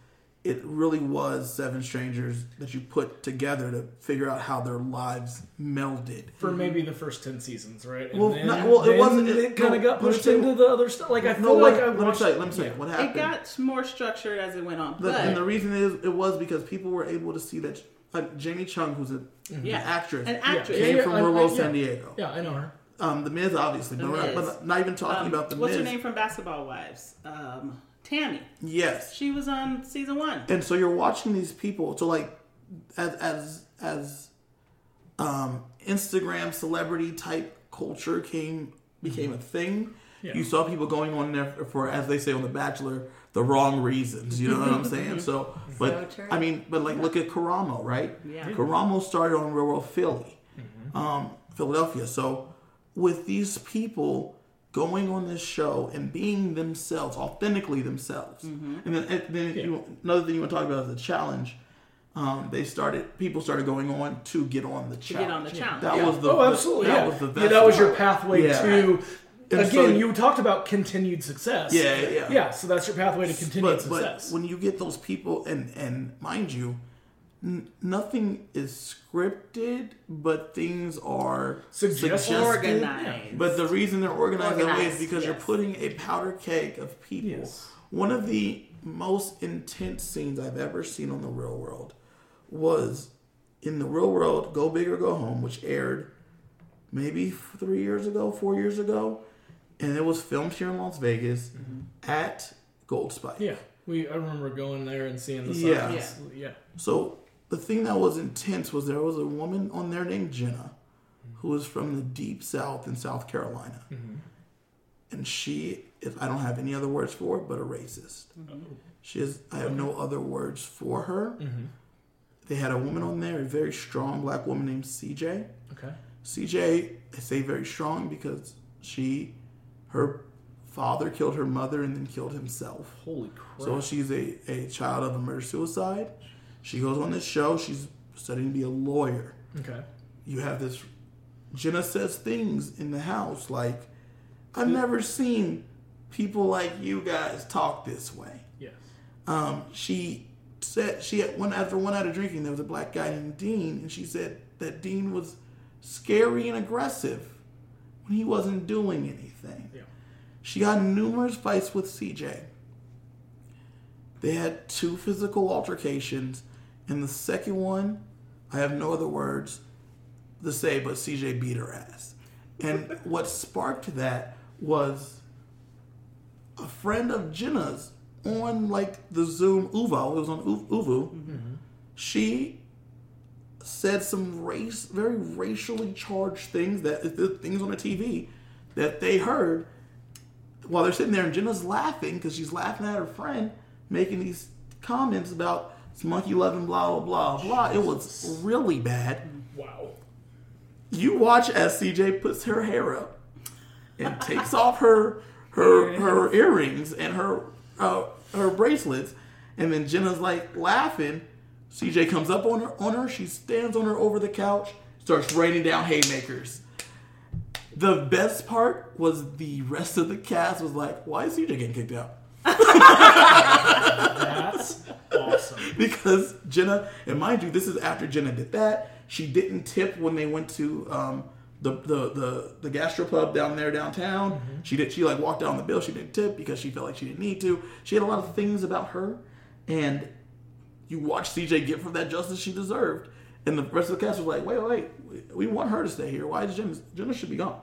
it really was seven strangers that you put together to figure out how their lives melded. for maybe the first ten seasons, right? And Well, then, not- well, it wasn't- It, it- kind of no, got pushed tell into the other stuff. Like I No, feel like let, I let me watched. tell you. Let me tell you yeah. what It got more structured as it went on, The- and the reason is it was because people were able to see that like Jamie Chung, who's a, Yeah. an actress, an actress. came Yeah, from Rural I- yeah. San Diego. Yeah, I know her. Um, the Miz, obviously, but, we're not, but not even talking Um, about the what's Miz. What's her name from Basketball Wives? Um, Tami. Yes, She was on season one. and so you're watching these people. So like, as as as um, Instagram celebrity type culture came became a thing. Yeah. You saw people going on there for, as they say on The Bachelor, the wrong reasons. You know what I'm saying? So, but true. I mean, but like, look at Karamo, right? Yeah. Karamo started on Real World Philly, um, Philadelphia. So, with these people going on this show and being themselves, authentically themselves, and then, and then you, another thing you want to talk about is the challenge. Um, they started, people started going on to get on the To challenge. get on the challenge. That Yeah. was the oh, absolutely. That yeah. was the yeah, best that was your pathway Yeah. to And again, so- you talked about continued success. Yeah, yeah. yeah. So that's your pathway to continued but, but when you get those people, and and mind you, n- nothing is scripted, but things are Suggested. suggested. Organized. But the reason they're organized, that way is Organized, because you're putting a powder keg of people. Yes. One of the most intense scenes I've ever seen on the Real World was in the Real World Go Big or Go Home, which aired maybe three years ago, four years ago, and it was filmed here in Las Vegas at Gold Spike. Mm-hmm. yeah, we I remember going there and seeing the Yeah. signs. Yeah. So the thing that was intense was there was a woman on there named Jenna, who was from the deep south in South Carolina, mm-hmm. and she, if I don't have any other words for it but a racist. Mm-hmm. She is I have no other words for her. Mm-hmm. They had a woman on there, a very strong black woman named CJ. Okay. CJ, I say very strong because she, her father killed her mother and then killed himself. Holy crap. So she's a, a child of a murder suicide. She goes on this show. She's studying to be a lawyer. okay. You have this. Jenna says things in the house like, I've never seen people like you guys talk this way. Yes. Um, she said she had one after one night of drinking. There was a black guy named Dean, and she said that Dean was scary and aggressive when he wasn't doing anything. Yeah. She got numerous fights with CJ. They had two physical altercations, and the second one, I have no other words to say, but CJ beat her ass. And what sparked that was a friend of Jenna's on like the Zoom Uvo. It was on U- Uvu. Mm-hmm. She said some race, very racially charged things that the things on the TV that they heard while they're sitting there and Jenna's laughing because she's laughing at her friend making these comments about it's monkey loving blah blah blah blah. It was really bad. Wow. You watch as CJ puts her hair up and takes off her her her earrings and her uh, her bracelets, and then Jenna's like laughing. CJ comes up on her on her. She stands on her over the couch, starts raining down haymakers. The best part was the rest of the cast was like, "Why is CJ getting kicked out?" That's awesome. because Jenna, and mind you, this is after Jenna did that. She didn't tip when they went to um, the, the the the gastropub down there downtown. She did. She like walked down the bill. She didn't tip because she felt like she didn't need to. She had a lot of things about her, and you watch CJ get from that justice she deserved. And the rest of the cast was like, wait, wait, wait, we want her to stay here. Why is Jenna? Jenna should be gone.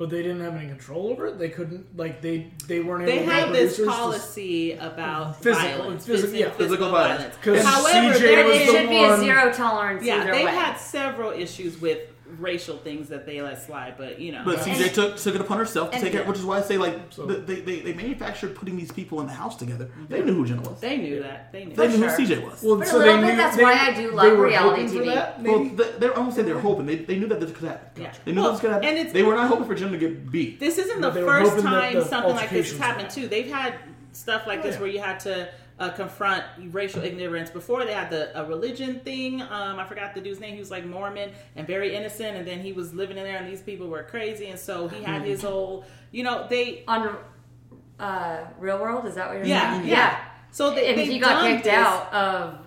But they didn't have any control over it. They couldn't like they they weren't They able to had get this producers to- policy about Physical- violence, physical- yeah, physical violence. violence. 'Cause However, CJ there was It is- the should be a one- zero tolerance yeah, either they way. had several issues with racial things that they let slide, but you know, But And- CJ took took it upon herself to and- take it, which is why I say like So- they, they they manufactured putting these people in the house together. They knew who Jenna was. they knew that. They knew. They knew sure. who CJ was. Well, But a so little they bit, knew, that's they, why I do they like were reality TV. that, well, they, they, I won't say they were hoping. They, they knew that this could happen. Yeah. They knew Well, this could happen. and it's- they were not hoping for Jenna to get beat. This isn't the But they were first time something like this has altercations happened too. They've had stuff like Oh, this where you had to uh, confront racial ignorance. Before they had the a religion thing. Um, I forgot the dude's name. He was like Mormon and very innocent, and then he was living in there, and these people were crazy, and so he had his whole. You know, they. On uh, Real World, is that what you're Yeah, saying? yeah. So they, And they've he got kicked this. out of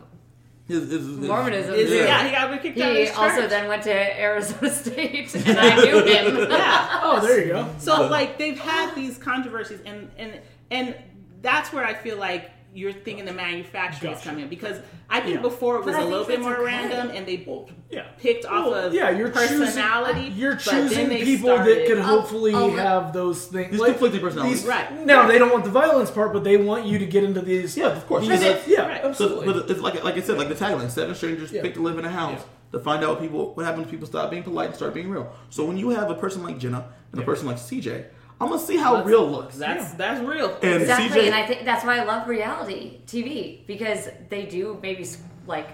His, his, his, Mormonism. Is- Yeah. yeah. he got kicked out of He also then went to Arizona State, and I knew him. Yeah. oh, there you go. So like they've had these controversies and and and that's where I feel like you're thinking the manufacturing is coming in because I think Yeah. before it was a little bit more okay. random and they Yeah. picked off of yeah, you're personality. Choosing, you're choosing they people that started- could hopefully oh, have those things. These like, conflicting personalities. these- Right. Now they don't want the violence part, but they want you to get into these. Yeah, of course. these- Because yeah, Right. So, absolutely. but it's like like I said, like the tagline: seven strangers Yeah. pick to live in a house to find out what people what happens. when People stop being polite and start being real. So when you have a person like Jenna and a person like CJ, I'm gonna see how That's- real looks. That's that's real. And Exactly, CJ and I think that's why I love reality TV because they do maybe like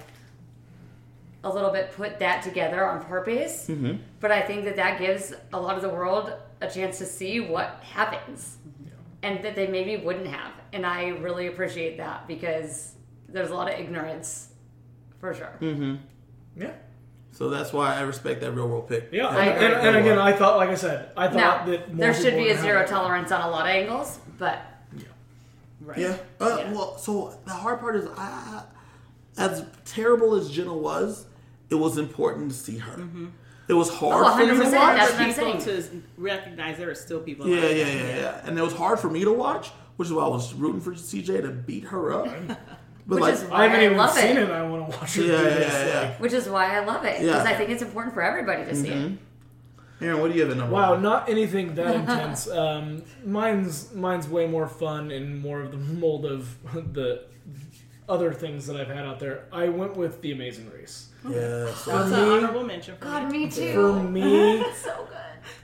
a little bit put that together on purpose. Mm-hmm. But I think that that gives a lot of the world a chance to see what happens, and that they maybe wouldn't have. And I really appreciate that because there's a lot of ignorance, for sure. Mm-hmm. yeah. So that's why I respect that real world pick. Yeah, I and, agree. and, and again, I thought, like I said, I thought Now, that more there should people be a would zero it. tolerance on a lot of angles, but Right. Yeah. Uh, Yeah. Well, so the hard part is, I, as terrible as Jenna was, it was important to see her. It was hard Oh, for me to 100%, watch. that's what I'm people saying. to recognize there are still people. Yeah, like yeah, that. yeah, yeah. And it was hard for me to watch, which is why I was rooting for CJ to beat her up. But Which like, is I haven't I even love seen it. it. I want to watch it. yeah, do yeah, this, yeah, like- which is why I love it because Yeah. I think it's important for everybody to see it. Aaron, what do you have in number? Wow, one? not anything that intense. Um, mine's mine's way more fun and more of the mold of the other things that I've had out there. I went with The Amazing Race. Yeah. That's an me- honorable mention for God, me. me too. For me, so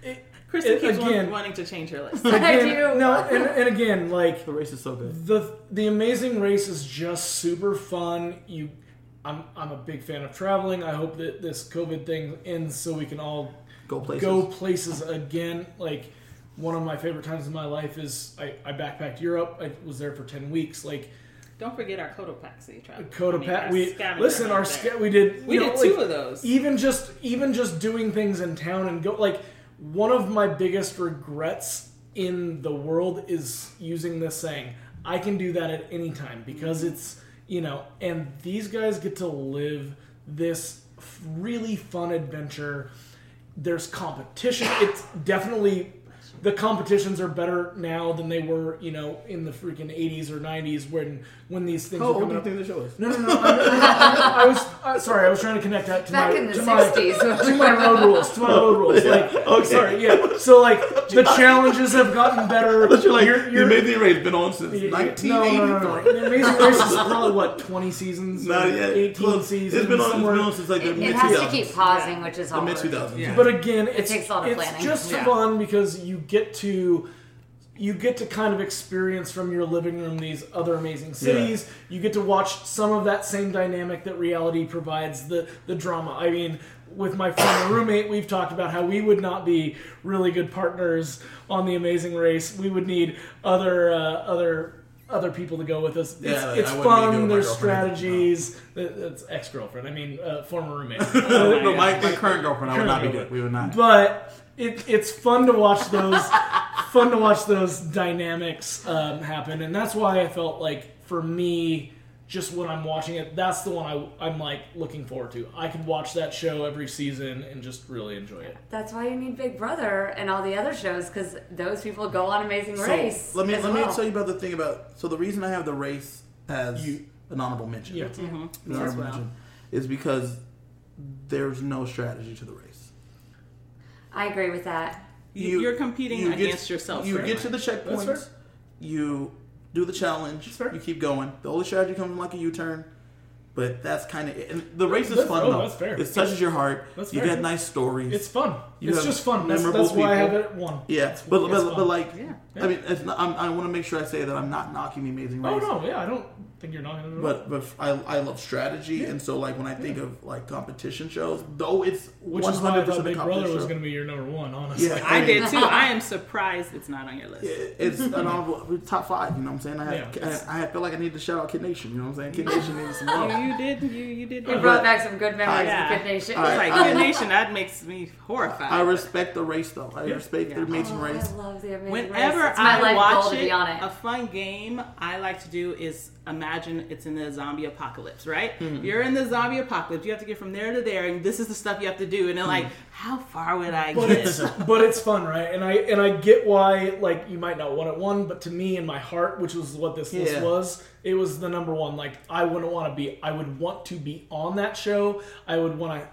good. Kristen it- keeps again- wanting to change her list. I do. no, and, and again, like the race is so good. the the Amazing Race is just super fun. You, I'm I'm a big fan of traveling. I hope that this COVID thing ends so we can all Go places. go places again. Like one of my favorite times in my life is I, I backpacked Europe. I was there for ten weeks. Like Don't forget our Cotopaxi travel. Cotopaxi, our we scavenger listen. Our hunt sca- we did We know, did two like, of those. Even just even just doing things in town and go like one of my biggest regrets in the world is using this saying I can do that at any time because mm-hmm. it's you know and these guys get to live this f- really fun adventure. There's competition. It's definitely the competitions are better now than they were, you know, in the freaking 80s or 90s when when these things How were old do coming you think the show is? No, no, no. I, I, I was uh, sorry. I was trying to connect that to Back my in the to my to my road rules. To my road rules. Like, okay. sorry, yeah. So like the challenges have gotten better. But you're like, You're- you're- Amazing Race been on since yeah, 1984. No, no, no, no. The Amazing Race is probably what twenty seasons, Not yet. eighteen Well, seasons. It's been on, it's somewhere. been on since like the It, mid it has to 2000s. keep pausing, which is The mid 2000s. Yeah. But again, it's, takes a lot of it's planning. just Yeah. fun because you get to you get to kind of experience from your living room these other amazing cities. You get to watch some of that same dynamic that reality provides the the drama. I mean, with my former roommate, we've talked about how we would not be really good partners on the Amazing Race. We would need other uh, other other people to go with us. It's, Yeah, it's I wouldn't be good fun. There's strategies. That- That's ex girlfriend. I mean, uh, former roommate. no, my, my current girlfriend, I would not be good. We would not. but it, it's fun to watch those fun to watch those dynamics um, happen and that's why i felt like for me just when i'm watching it that's the one I, i'm like looking forward to i could watch that show every season and just really enjoy it That's why you need Big Brother and all the other shows because those people go on Amazing So, Race. let me as let me tell you about the thing about. So the reason I have the race as You- an honorable mention, yeah an honorable as well. mention, is because there's no strategy to the race. I agree with that. You, you're competing you get- against yourself. You pretty get to the much. That's checkpoints. You do the challenge. fair. You keep going. The only strategy comes from like a U-turn. But that's kind of it. And the race is That's- fun oh, though. that's fair. It touches your heart. That's you fair. get nice stories. it's fun You it's have just fun that's, that's why i have people. it at one yeah, but it's but, but like, Yeah. I mean, it's not, I'm, I want to make sure I say that I'm not knocking the Amazing oh, Race. oh no yeah i don't think you're not gonna But but I, I love strategy, and so like when I think of like competition shows, though it's which one is why i hundred thought percent big brother was going to be your number one honestly Yeah. I did too. I am surprised it's not on your list. It- It's an honorable top five. You know what I'm saying? I had, Yeah. I, I feel like I need to shout out Kid Nation. You know what I'm saying? Kid Nation needs some love. You, you did. You you did. You brought back some good memories Yeah. of Kid Nation. I- like I- Good Nation. That makes me horrified. I respect the race though. I respect Yeah. the Amazing Oh, Race. I love the Amazing Whenever Race. It's I life watch goal to it, be it. a fun game I like to do is imagine it's in the zombie apocalypse, right? Hmm. You're in the zombie apocalypse. You have to get from there to there, and this is the stuff you have to do. And then, Hmm. like, how far would I but get? it's but it's fun, right? And I and I get why like you might not want it one, but to me in my heart, which was what this list was, it was the number one. Like I wouldn't want to be. I would want to be on that show. I would want to.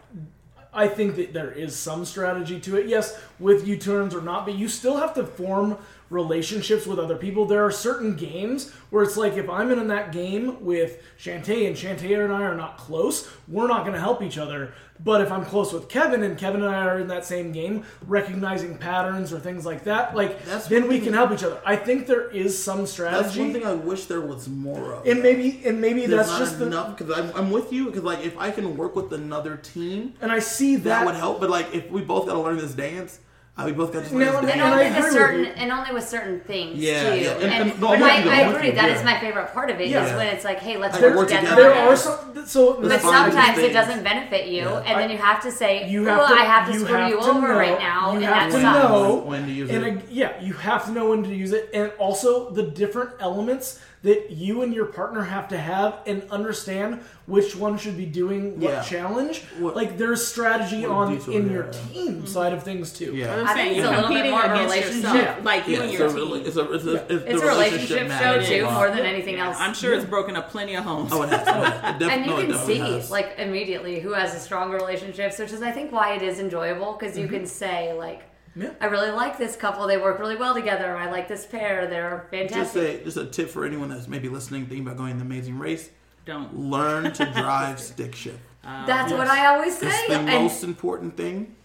I think that there is some strategy to it. Yes, with U turns or not, but you still have to form relationships with other people. There are certain games where it's like if I'm in that game with Shantae and Shantae and I are not close, we're not going to help each other. But if I'm close with Kevin and Kevin and I are in that same game, recognizing patterns or things like that, like That's then we can help each other. I think there is some strategy. That's one thing I wish there was more of. and maybe and maybe There's that's not just enough because I'm, I'm with you because like if I can work with another team, and I see that, that, would help. But like if we both got to learn this dance, Uh, we both got to No, last and day. And only with with certain, and only with certain things Yeah, too. yeah. And- And, and- no, but I'm I, with you, I I'm with agree. you, That is yeah. my favorite part of it. Is Yeah. when it's like, hey, let's Like, work, work together. together. There are some. So But sometimes it doesn't benefit you, Yeah. and then you have to say, you "Oh, have to, I have to you screw have you to over know, right now," You and have that to sucks. know When to use it. yeah, you have to know when to use it, and also the different elements that you and your partner have to have, and understand which one should be doing what Yeah. challenge. What- like there's strategy on detour, in yeah. your team mm-hmm. side of things too. Yeah. I'm I saying think you're it's a little bit more of a relationship. like you Yeah, and your a, team. rela- it's a, it's a, it's It's a relationship show matters a too, more than anything else. I'm sure it's broken up plenty of homes. Oh, it has. No, it def- and you no, it can see has. like immediately who has a stronger relationships, which is I think why it is enjoyable because you mm-hmm. can say like, Yeah. I really like this couple. They work really well together. I like this pair. They're fantastic. just fantastic. a just a tip for anyone that's maybe listening, thinking about going the Amazing Race. Don't. Learn to drive stick shift. That's um, yes. what I always say. It's the And most important thing.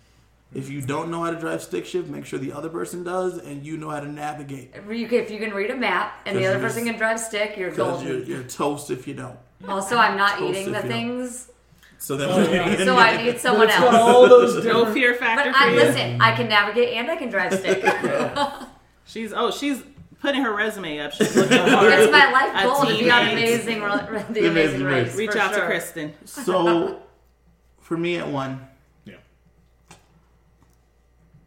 If you don't know how to drive stick shift, make sure the other person does, and you know how to navigate. if you can read a map and the other person can drive stick, you're Because you're, golden. you're toast if you don't. Also, I'm not Toast eating the you don't. things, So oh, then, Oh, yeah. so I need But someone it's else. all those No different. fear factor But for I, you. listen, I can navigate and I can drive stick. She's oh she's putting her resume up. She's looking hard. It's my life goal to be on amazing, Re- the Amazing amazing Race. race. Reach for out sure. to Kristen. so for me at one, Yeah.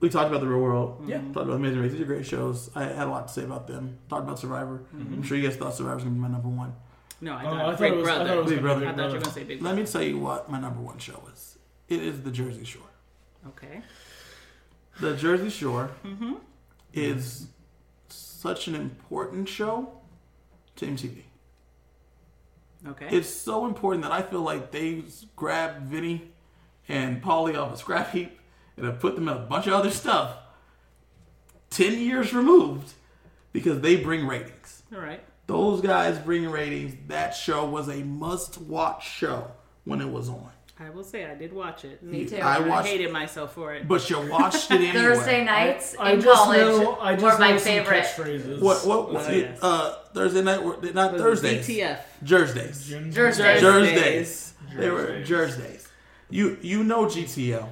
we talked about the real world. Yeah. Talked about Amazing Race. These are great shows. I had a lot to say about them. Talked about Survivor. Mm-hmm. I'm sure you guys thought Survivor was gonna be my number one. No, I Oh, thought, I thought Big it was. I Brother. thought was Big Brother. I thought you were gonna say Big Brother. Let me tell you what my number one show is. It is the Jersey Shore. Okay. The Jersey Shore Mm-hmm. is such an important show to MTV. Okay. It's so important that I feel like they grabbed Vinny and Paulie off a scrap heap and have put them in a bunch of other stuff 10 years removed because they bring ratings. All right. Those guys bring ratings. That show was a must watch show when it was on. I will say I did watch it. Me too. I I hated myself for it. But you watched it anyway. Thursday nights I in just college know. I just were my know some favorite. catchphrases. What? What? Oh, it- yes. uh, Thursday night? were- Not Was it Thursdays. DTF. Thursdays. Jim- Thursdays. Thursdays. They were Thursdays. Thursdays. You you know GTL.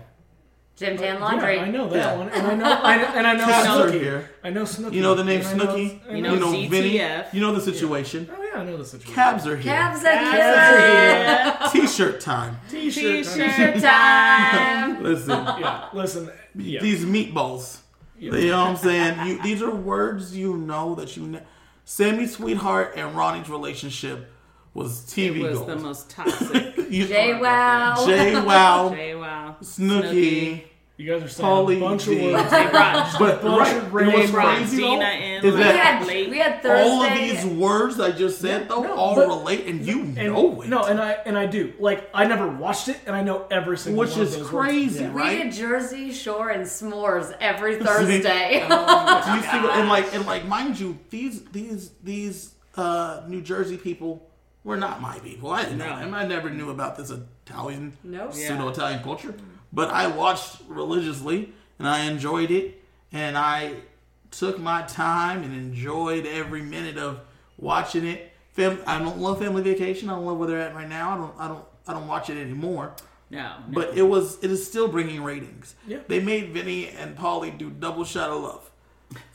Gym Tan Yeah, Laundry. I know that Yeah. one, and I know, I and I know Cats are Snooki. here. I know Snooki. You know the name And I know- Snooki. You know- know Vinny. You know the situation. Oh yeah, I know the situation. Cabs are here. Cabs Yeah. again. T-shirt time. T-shirt. T-shirt. Time. Listen, Yeah, listen. Yeah. these meatballs. Yeah. You know what I'm saying? You, these are words you know that you know. Sammy Sweetheart and Ronnie's relationship was TV It was gold. the most toxic. You- JWoww. Jay Wow, JWoww. Snooki. You guys are saying Pauly a bunch D. of words. They brought But bunch right, of it random was crazy Dina though, in. is We that had, we had Thursday. all of these words I just said though no, all but- relate and you And, know it. No, and I and I do. Like I never watched it, and I know every single Which one is of those words. crazy, Yeah. we right? did Jersey Shore and s'mores every Thursday. Do you see what, and like and like mind you, these these these uh, New Jersey people were not my people. I didn't know them. I never knew about this Italian Nope. Pseudo Italian culture. But I watched religiously and I enjoyed it and I took my time and enjoyed every minute of watching it. Fam- I don't love Family Vacation. I don't love where they're at right now. I don't I don't I don't watch it anymore. No. no. But it was it is still bringing ratings. Yeah. They made Vinny and Pauly do double shot of love.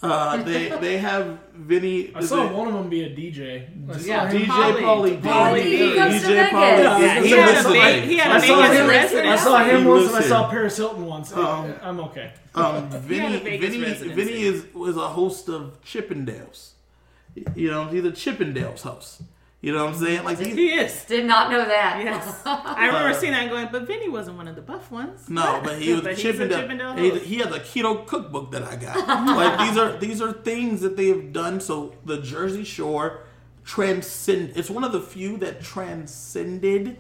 Uh, they they have Vinny. I saw one of them be a DJ. I Yeah, DJ Pauly. Pauly D. Pauly D. comes to DJ Vegas. Pauly. Yeah, Yeah, he he had a big- he had I a saw Vegas him. I saw him once, and I saw Paris Hilton once. Um, I'm okay. Um, had Vinny, Vinny. Vinny is was a host of Chippendales. You know, he's a Chippendales host. You know what I'm saying? Like he he, is. Did not know that. Yes. I remember Uh, seeing that going, but Vinny wasn't one of the buff ones. no, but he was But he's a Chippendale. Chippendale he, host. he has a keto cookbook that I got. like these are these are things that they have done. So the Jersey Shore transcend. It's one of the few that transcended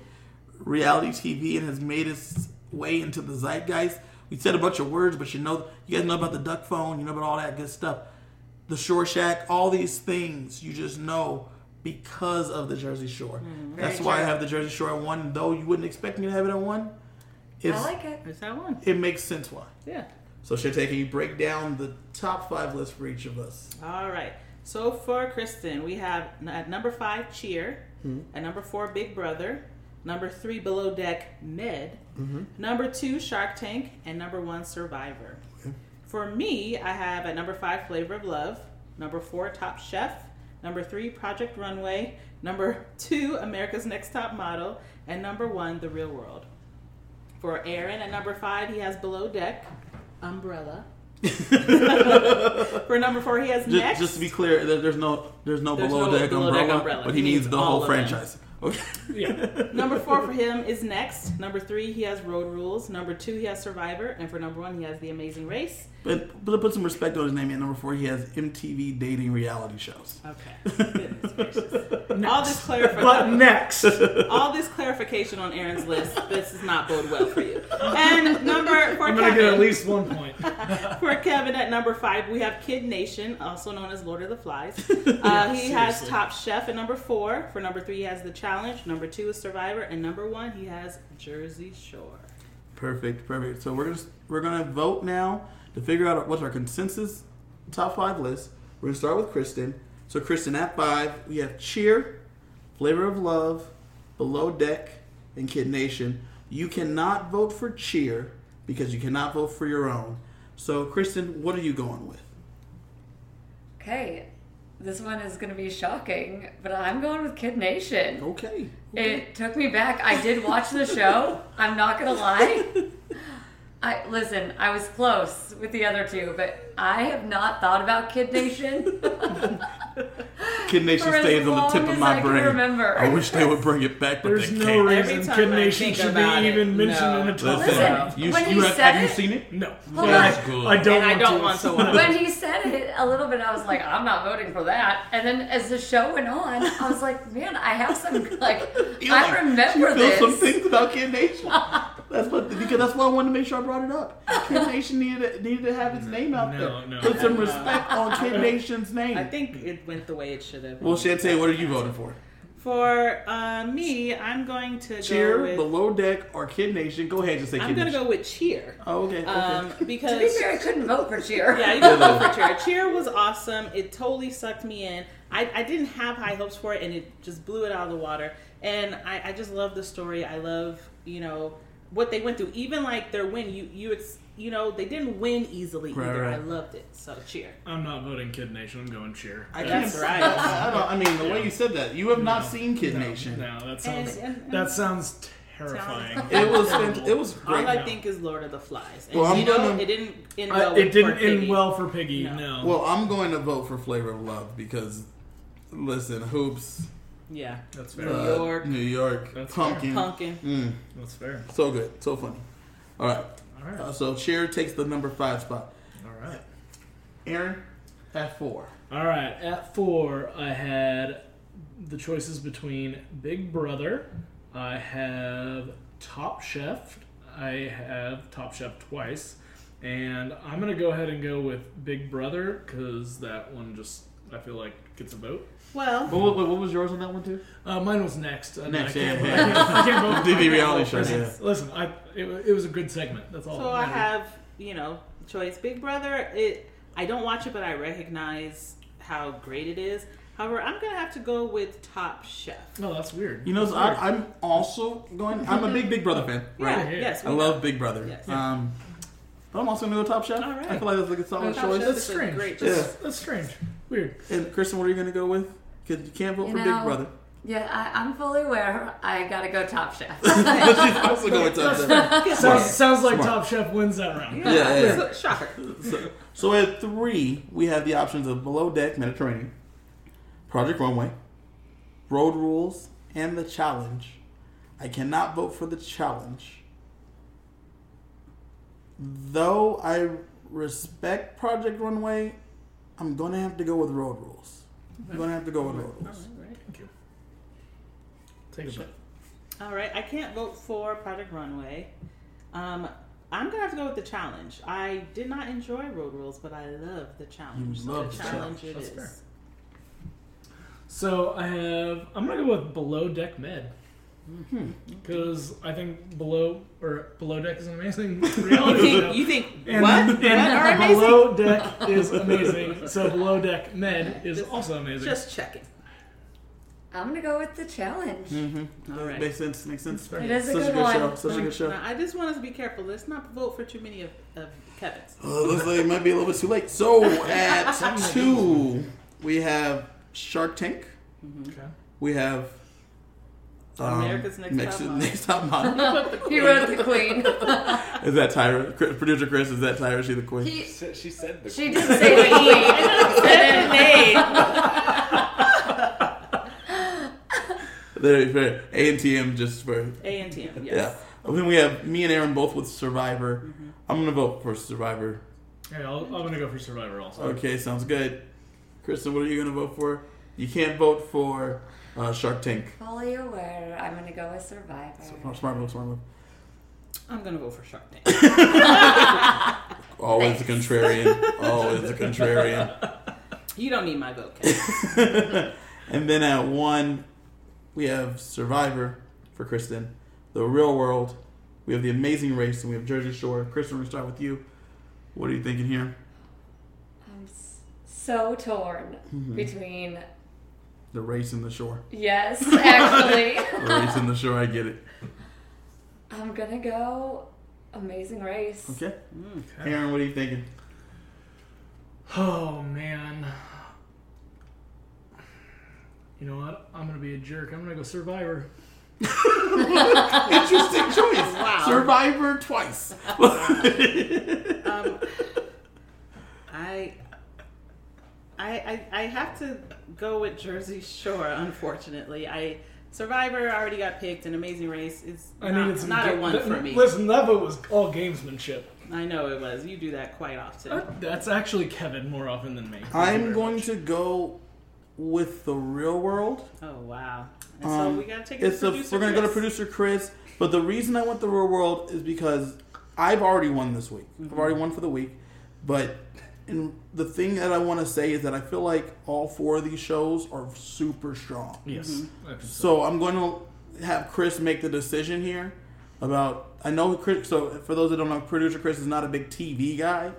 reality TV and has made its way into the zeitgeist. We said a bunch of words, but you know, you guys know about the duck phone, you know about all that good stuff. The Shore Shack, all these things you just know because of the Jersey Shore. That's very why I have the Jersey Shore at one, though you wouldn't expect me to have it at one. It's, I like it. it. Is that one? it makes sense why. Yeah. So, Shantae, can you break down the top five list for each of us? All right. So for Kristen, we have at number five, Cheer. Hmm. At number four, Big Brother. Number three, Below Deck, Med. Mm-hmm. Number two, Shark Tank. And number one, Survivor. for me, I have at number five, Flavor of Love. Number four, Top Chef. Number three, Project Runway. Number two, America's Next Top Model. And number one, The Real World. For Aaron, at number five, he has Below Deck, Umbrella. For number four, he has Just, Next. just to be clear, there's no there's no There's below no deck Below umbrella, Deck umbrella. but He he needs needs the whole franchise. Okay. Yeah. Number four for him is Next. Number three, he has Road Rules. Number two, he has Survivor. And for number one, he has The Amazing Race. But, but put some respect on his name. At number four, he has MTV dating reality shows. Okay. Goodness gracious. All this clarification. But next, all this clarification on Aaron's list, this does not bode well for you. And number for I'm gonna get at least one point. for Kevin at number five, we have Kid Nation, also known as Lord of the Flies. Uh, he has. Top Chef at number four. For number three, he has The Challenge. Number two is Survivor, and number one, he has Jersey Shore. Perfect, perfect. So we're gonna we're gonna vote now to figure out what's our consensus top five list. We're gonna start with Kristen. So Kristen at five, we have Cheer, Flavor of Love, Below Deck, and Kid Nation. You cannot vote for Cheer because you cannot vote for your own. So Kristen, what are you going with? Okay, this one is going to be shocking, but I'm going with Kid Nation. Okay. It took me back. I did watch the show. I'm not gonna lie. I listen. I was close with the other two, but I have not thought about Kid Nation. Kid Nation For stays on the tip of my I brain. remember. I wish they would bring it back, but There's they no can't. Every reason Kid Nation should be it, even mentioned no. in a top Listen, five. you, when you he have, said have you seen it? No, Hold I, on. good. I don't. And I don't to. want to watch when he said it a little bit, I was like, I'm not voting for that. And then as the show went on, I was like, man, I have some like I like- remember you feel this. some things about Kid Nation. That's what because that's why I wanted to make sure I brought it up. Kid Nation needed needed to have its name out No, there. no. Put some respect on Kid Nation's name. I think it went the way it should have. well, Shantae, what are you voting for? For uh, me, I'm going to Cheer, go with. Below Deck, or Kid Nation? Go ahead, just say Kid I'm going to go with Cheer. Oh, okay. okay. Um, to be because fair, I couldn't vote for Cheer. Yeah, you can vote for Cheer. Cheer was awesome. It totally sucked me in. I, I didn't have high hopes for it, and it just blew it out of the water. And I, I just love the story. I love you know what they went through. Even like their win, you you ex, you know they didn't win easily Right, either. right. I loved it. So Cheer. I'm not voting Kid Nation. I'm going Cheer. I That's can't. right. I, don't, I mean, the way you said that, you have not seen Kid no, Nation. No, that sounds and- and that sounds terrifying. It was. It was all great. I think is Lord of the Flies. And Well, I'm you know, gonna- it didn't end I- well. it with- didn't for end Piggy. well for Piggy. No. No. Well, I'm going to vote for Flavor of Love because, listen, hoops, Yeah, that's fair. New uh, York. New York, That's pumpkin, pumpkin. Mm, That's fair. so good, so funny. All right, All right. uh, so Cheer takes the number five spot. All right. Aaron at four. All right. At four, I had the choices between Big Brother. I have Top Chef. I have Top Chef twice, and I'm gonna go ahead and go with Big Brother because that one just I feel like gets a vote. Well, What, what, what was yours on that one too? Uh, mine was next. and Next, I can't, yeah, I can't, I can't vote. TV reality vote for shows, next. Listen, I it, wa- it was a good segment. That's all. So that I mattered. have, you know, choice. Big Brother. It. I don't watch it, but I recognize how great it is. However, I'm gonna have to go with Top Chef. Oh, that's weird. You know, so weird. I, I'm also going. I'm a big Big Brother fan, right? Yeah. Yeah. Yes. I we love. Big Brother. Yes. Um, but I'm also gonna go Top Chef. All right. I feel like that's like a solid Top choice. Chef that's is a strange. great That's, choice. that's strange. Weird. And Kristen, what are you gonna go with? Because you can't vote You for know, Big Brother. Yeah, I, I'm fully aware. I gotta go Top Chef. but she's also going Top Chef. Sounds, sounds like Smart. Top Chef wins that round. Yeah. Yeah, yeah. So- Shocker. So, so at three, we have the options of Below Deck Mediterranean, Project Runway, Road Rules, and The Challenge. I cannot vote for The Challenge. Though I respect Project Runway, I'm going to have to go with Road Rules. I'm going to have to go with Road Rules. Thank you. Take a bit. All right. I can't vote for Project Runway. Um, I'm gonna have to go with the challenge. I did not enjoy Road Rules, but I love the challenge. You so love the the challenge challenge. it That's is. fair. So I have. I'm gonna go with Below Deck Med. Because I think below or below deck is an amazing You reality show. think? You think And, what? and what are amazing? below deck is amazing. So below deck med is also amazing. Just checking. I'm gonna go with the challenge. Mm-hmm. All right. Makes sense. Makes sense. It is a Such good a good one. show. Such a good show. Now, I just want us to be careful. Let's not vote for too many of, of Kevin's. Uh, looks like it might be a little bit too late. So at two, we have Shark Tank. Okay. We have um, America's Next Top Model. Next Top Model. He wrote the queen. is that Tyra? Chris- Producer Chris, is that Tyra? Is she the queen? He, She she said the Queen. she did say the Queen. Very fair. A and TM just for A and T M. yeah. Yes. And then we have me and Aaron both with Survivor. I'm gonna vote for Survivor. Yeah, I'll, I'm gonna go for Survivor also. Okay, sounds good. Kristen, what are you gonna vote for? You can't vote for uh, Shark Tank. Fully aware. I'm gonna go with Survivor. Smart smart move, smart move. I'm gonna vote for Shark Tank. Always a contrarian. Always a contrarian. You don't need my vote, And then at one, we have Survivor for Kristen, The Real World, we have The Amazing Race, and we have Jersey Shore. Kristen, we're gonna start with you. What are you thinking here? I'm so torn Mm-hmm. between. The race and the shore. Yes, actually. The race and the shore. I get it. I'm gonna go Amazing Race. Okay. Okay. Aaron, what are you thinking? Oh man. You know what? I'm gonna be a jerk. I'm gonna go Survivor. Interesting choice. Wow. Survivor twice. Um, I, I, I, I have to go with Jersey Shore. Unfortunately, I Survivor already got picked, An Amazing Race is I not, needed some. not a ga- one th- for me. Listen, that vote was all gamesmanship. I know it was. You do that quite often. That's actually Kevin more often than me. I'm going much. to go with the real world. Oh wow! And Um, so we gotta take it. It's to a, we're gonna go to producer Chris, but the reason I went the real world is because I've already won this week. I've already won for the week, but and the thing that I want to say is that I feel like all four of these shows are super strong. Yes. Mm-hmm. So. So I'm going to have Chris make the decision here about. I know Chris. So for those that don't know, producer Chris is not a big TV guy,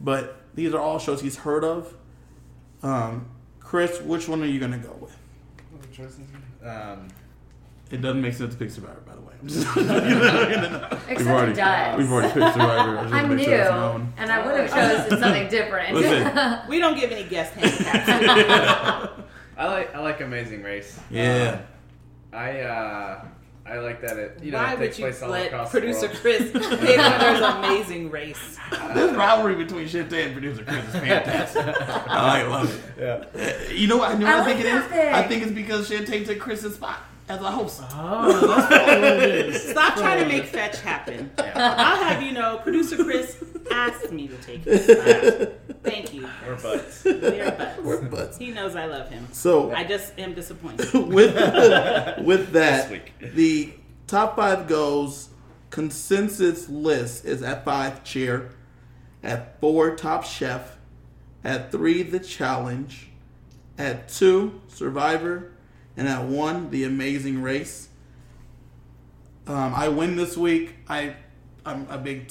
but these are all shows he's heard of. Um, Chris, which one are you going to go with? Um, It doesn't make sense to pick Survivor, by the way. I'm just- Except already, it does. We've already picked Survivor. I just wanna I'm new, sure and I would have chosen something different. Listen, We don't give any guest handicaps. I like I like Amazing Race. yeah. I uh, I like that it you know Why it would takes you place all let across producer the world. Chris pick there's amazing race? This rivalry between Shantae and producer Chris is fantastic. I love it. Yeah. Uh, You know what? I know I what I think it is. that pick. I think it's because Shantae took Chris's spot as a host. Oh, that's probably what it is. Stop trying to make fetch happen. I'll have you know, producer Chris asked me to take his spot. Thank you. Or butts. We're butts. We're butts. He knows I love him. So I just am disappointed. with with that, the top five goes consensus list is at five cheer, at four top chef, at three the challenge, at two survivor, and at won the amazing race. Um, I win this week. I I'm a big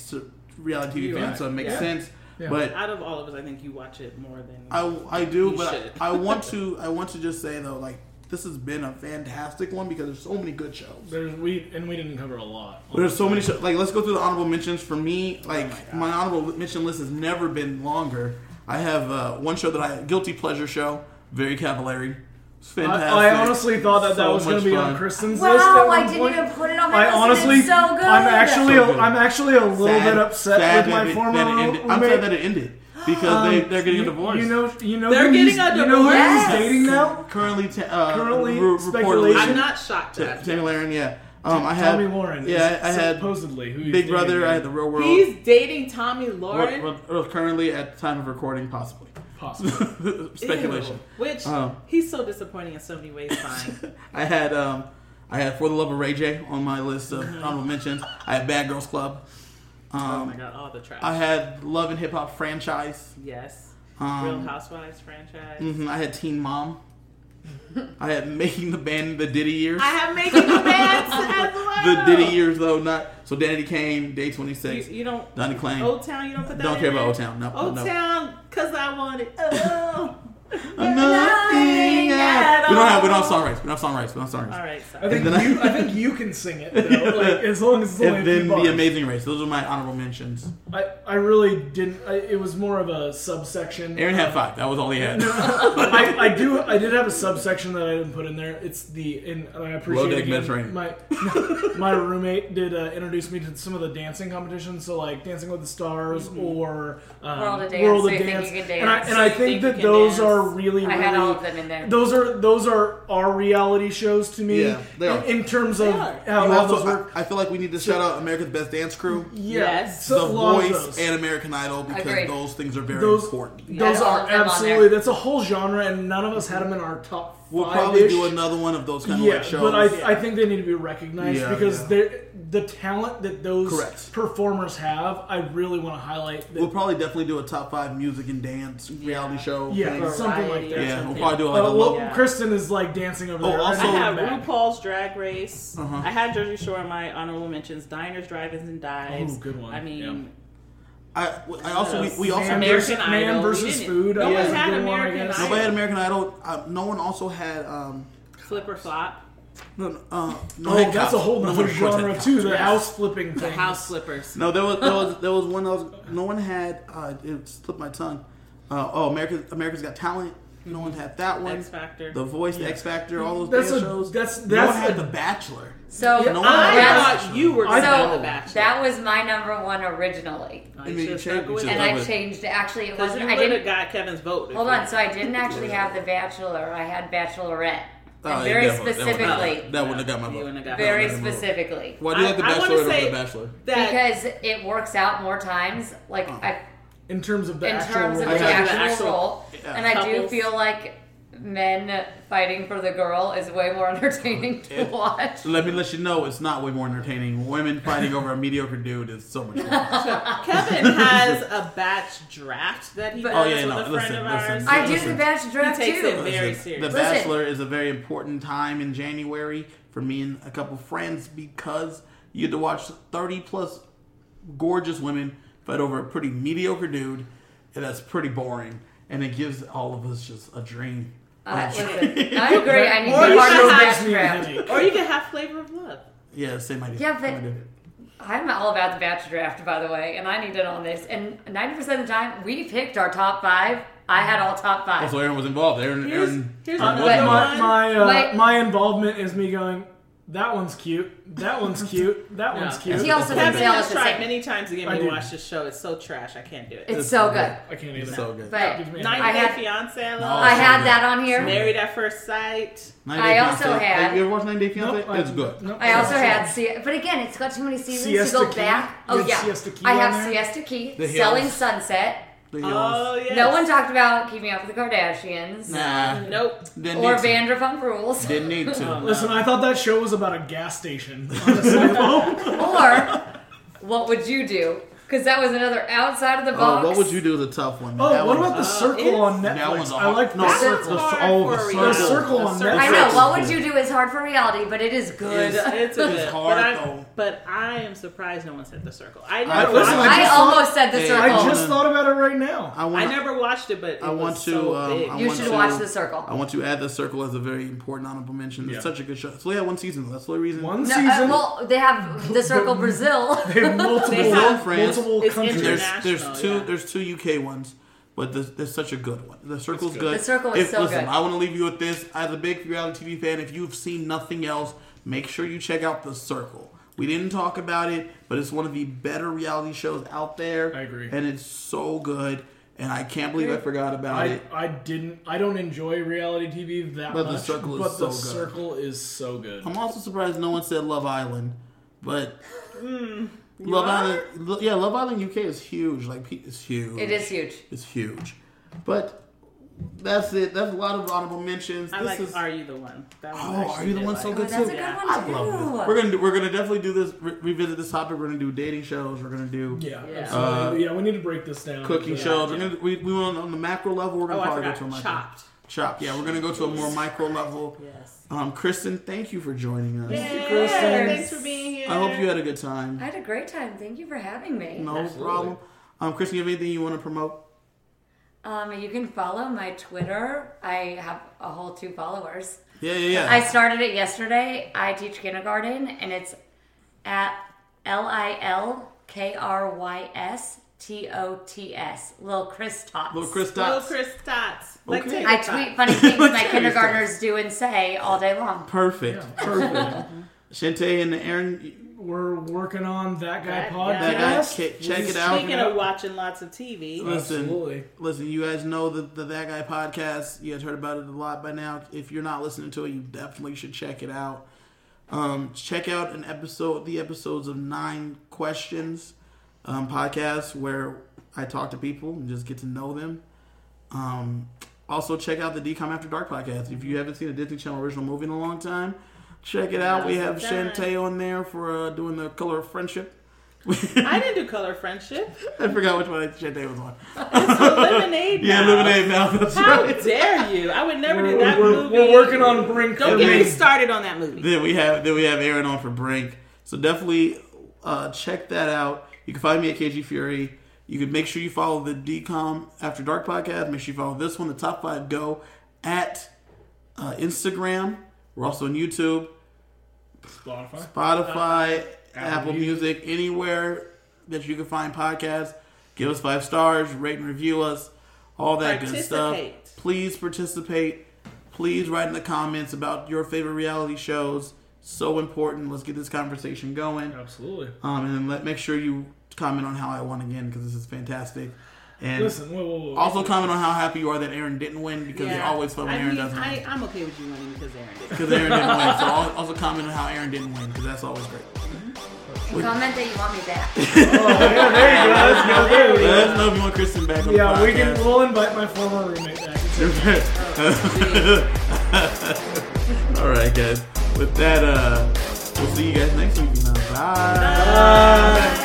reality TV You fan, are, so it makes yeah. sense. Yeah. But Out of all of us, I think you watch it more than I, I do, You but. I, I want to I want to just say though, like this has been a fantastic one because there's so many good shows. There's we and we didn't cover a lot. There's so many shows. Like let's go through the honorable mentions. For me, Oh like my, honorable mention list has never been longer. I have uh, one show that I guilty pleasure show, very Cavallari. It's fantastic. I, I honestly thought that that was going to be fun. on Kristen's Wow, list. at I didn't point. even put it on my I list. honestly, it's so good. I'm actually, So a, good. I'm actually a little Sad- bit upset sad with my that it- former it ended. I'm sad that it ended because they they're getting you, a divorce. You know, you know, They're who getting he's, a You know who divorce? he's dating now? currently ta- uh, Currently, re- speculation. I'm not shocked. Ta- at Tammy that. Laren, yeah. Um, I had Tommy Lauren. Yeah, I had supposedly who he's Big Brother. now. I had the Real World. He's dating Tommy Lauren. Well, well, currently at the time of recording, possibly. Possibly. Speculation. Ew. Which Um, he's so disappointing in so many ways. Fine. I had um, I had For the Love of Ray J on my list of Mm-hmm. honorable mentions. I had Bad Girls Club. Um, oh my god, all the trash. I had Love and Hip Hop franchise. yes. Um, Real Housewives franchise. mhm, I had Teen Mom. I had Making the Band the Diddy Years. I have making the bands as well. the Diddy Years though, not so. Danity Kane, Day twenty six. You, you don't. Donnie Klein. Old Town, you don't put that. Don't care about Old Town. No, Old no. Town, cause I want it. Oh. Nothing had We don't have we don't have song rights. We don't have song rights. We don't have song rights. All right. I Sorry. think then I- you. I think you can sing it though. Like as long as it's only And a few then bars. the Amazing Race. Those are my honorable mentions. I, I really didn't. I, it was more of a subsection. Aaron had five. That was all he had. I, I do. I did have a subsection that I didn't put in there. It's the and, and I appreciate Low deck again, Mediterranean. my my roommate did uh, introduce me to some of the dancing competitions. So like Dancing with the Stars or um, World of Dance, World so of you think you can And I dance. and I So you think think that can those dance. Are really I really had all of them in there. those are those are our reality shows to me. Yeah, they are. in, in terms of are. how, You how also, those work. I, I feel like we need to shout out America's Best Dance Crew, Yeah, Yes. so The a Voice, those. and American Idol because Agreed. those things are very Those- important. Those had all are them on absolutely. there. That's a whole genre, and none of us had them in our top We'll five. probably do another one of those kind of Yeah, like shows. but I, I think they need to be recognized Yeah, because yeah. they're the talent that those Correct. performers have. I really want to highlight. That, we'll probably definitely do a top five music and dance reality show. yeah, thing. something like that. or yeah. We'll probably do like Uh, a well, low. Yeah. Kristen is like dancing over Oh, there. also- I I'm have. RuPaul's Drag Race. Uh-huh. I had Jersey Shore in my honorable mentions. Diners, Drive-ins, and Dives. Oh, good one. I mean, I, I also we, we also Man American versus, man Idol. versus food. no one is a had good one, I American. Idol. nobody had American Idol. Uh, no one also had um flip or flop. No no, uh, no Oh, that's cops. a whole No other one, of course, had genre cops. too. The Yeah. house flipping The thing. house flippers. No, there was there was there was one that was no one had. Uh, it slipped my tongue. Uh, oh, America America's Got Talent. No one had that one. X Factor. The Voice, the X Factor, all those That's a- shows. that's- no one that's had a- The Bachelor. So Yeah, No one I had that's- thought you were going to thought- so the Bachelor. that was my number one originally, I I mean, should you changed- you and it. I changed. Actually, it wasn't. you I didn't. got Kevin's vote. Hold on. So I didn't actually have The Bachelor. I had Bachelorette. Oh, And yeah, very. That wouldn't- specifically. That wouldn't have got my vote. wouldn't have got Very That wouldn't have got my vote. specifically. Why do you like The I- I Bachelor over The Bachelor? that. Because it works out more times. Like Oh. I in terms of the in actual. terms of the actual, actual- role. Yeah. And I do feel like men fighting for the girl is way more entertaining to It- watch. Let me let you know, it's not way more entertaining. Women fighting over a mediocre dude is so much fun. Kevin has a batch draft that he But- does Oh, yeah, with no, a friend listen, of listen. ours. I do Listen. the batch he draft takes too. it very Listen, serious. The Listen. Bachelor is a very important time in January for me and a couple friends because you get to watch 30 plus gorgeous women fight over a pretty mediocre dude, and that's pretty boring. And it gives all of us just a dream. Uh, listen. I agree. I need Or to be you part of the batch draft. or you can have flavor of love. yeah, same idea. Yeah, but- Same idea. I'm all about the batch draft, by the way, and I need it on this. And 90% of the time, we picked our top five. I had all top five. Also, Aaron was involved. Aaron, Here's, Aaron, here's Uh, another But- my, one. my, uh, Wait. my involvement is me going. That one's cute. That one's cute. That No. one's cute. He also Kevin thinks Kevin Alice has is tried sick. many times to get I me to watch this show. It's so trash. I can't do it. It's so good. I can't even. it's so good. But Gives me a 90 I Day had- Fiance. I love. I had that on here. Married at First Sight. 90 I Day also Fiancé. had- You ever watched 90 Day Fiance? Nope, it's I- good. nope, I also had, know. But again, it's got too many seasons Siesta to go Key? back. Oh, you Oh had yeah, Siesta Key I on have there? Siesta Key, The Selling Hills. Sunset. The Hills. Oh yeah. No one talked about Keeping Up with the Kardashians Nah. Nope. Didn't or need to. Vanderpump Rules, Didn't need to. Oh, Listen, I thought that show was about a gas station. Honestly. or What Would You Do? Because that was another outside of the Oh, box. what would you do? The tough one. Oh, That what one- about the Uh, Circle it's- on That Netflix? one's a I hard- like no, the Circle. hard oh, for the a circle. reality. The Circle on The Circle. I know. What would you do is hard for reality, but it is good. It's- It's a It's good. hard, but, I, though. but I am surprised no one said the circle. I I- never. listen, I I, it. just almost said the circle. I just thought about it right now. I I never watched it, but it I want was to, so um, big. I you want should to- watch the circle. I want to add the circle as a very important honorable mention. It's Yeah. such a good show. It's only had one season. That's the only reason. One No, season. uh, well, they have the circle Brazil. they have multiple, They have- multiple It's countries. there's there's two yeah. there's two UK ones, but there's, there's such a good one. The circle's good. good. The Circle is if, so listen, good. I want to leave you with this. As a big reality TV fan, if you've seen nothing else, make sure you check out the Circle. We didn't talk about it, but it's one of the better reality shows out there. I agree. and it's so good. And I can't believe I forgot about I, it. I didn't I don't enjoy reality TV that much. But the much, Circle is but so the good. circle is so good. I'm also surprised no one said Love Island, but hmm. Love are? Island, yeah, Love Island UK is huge. Like it's huge. it is huge. It's huge, but that's it. That's a lot of honorable mentions. I this like is, Are You the One? That one Oh, Are You the One like. so Oh, good that's a too. good Yeah. one I love this. We're gonna do, we're gonna definitely do this. Re- revisit this topic. We're gonna do dating shows. We're gonna do Yeah, Yeah. absolutely. Uh, yeah, we need to break this down. cooking Yeah. shows. We're gonna, we we went on the macro level. We're gonna Oh, I probably go to a forgot. micro. Chopped. Chop. Yeah, we're gonna go to a more micro level. Yes. Um, Kristen, thank you for joining us. Thank you, Kristen. Thanks for being here. I hope you had a good time. I had a great time. Thank you for having me. No Absolutely. problem. Um, Kristen, you have anything you want to promote? Um, you can follow my Twitter. I have a whole two followers. Yeah, yeah, yeah. I started it yesterday. I teach kindergarten, and it's at L I L K R Y S T O T S. Little Chris Tots. Little Chris Little Chris Tots. Like Okay. I tweet funny things my kindergartners do and say all day long. Perfect. Yeah, perfect. Shantae and Aaron, We're working on that guy That- podcast. that guy, check, check it out. Speaking of watching lots of TV, Listen, Absolutely. listen. You guys know the, the That Guy podcast. You guys heard about it a lot by now. If you're not listening to it, you definitely should check it out. Um, check out an episode, the episodes of Nine Questions um, podcast, where I talk to people and just get to know them. Um, also, check out the DCOM After Dark podcast. If you haven't seen a Disney Channel original movie in a long time, check it out. We have Now's. Shantae on there for uh, doing the Color of Friendship. I didn't do Color of Friendship. I forgot which one Shantae was on. It's the Lemonade Yeah, Mouth. Lemonade Mouth. That's How right. dare you? I would never do We're, that we're, movie. we're working on Brink. Don't for get me me. started on that movie. Then we have then we have Aaron on for Brink. So definitely uh, check that out. You can find me at KG Fury. You can make sure you follow the DCOM After Dark podcast. Make sure you follow this one, the Top Five Go, at uh, Instagram. We're also on YouTube, Spotify. Spotify, Apple, Apple Music, anywhere that you can find podcasts. Give us five stars, rate and review us, all that good stuff. Please participate. Please write in the comments about your favorite reality shows. So important. Let's get this conversation going. Absolutely. Um, and then let make sure you comment on how I won again because this is fantastic. And Listen, whoa, whoa, whoa. also comment on how happy you are that Aaron didn't win because it's always fun when I Aaron mean, doesn't I, win. I'm okay with you winning because Aaron did. Because Aaron didn't win. So al- also comment on how Aaron didn't win because that's always great. And comment that you want me back. Oh, yeah, there you go. Let's go. There we Let us know if you want Kristen back on Yeah, the we can. We'll invite my former roommate back. All right, guys. With that, uh, we'll see you guys next week. Bye. Bye.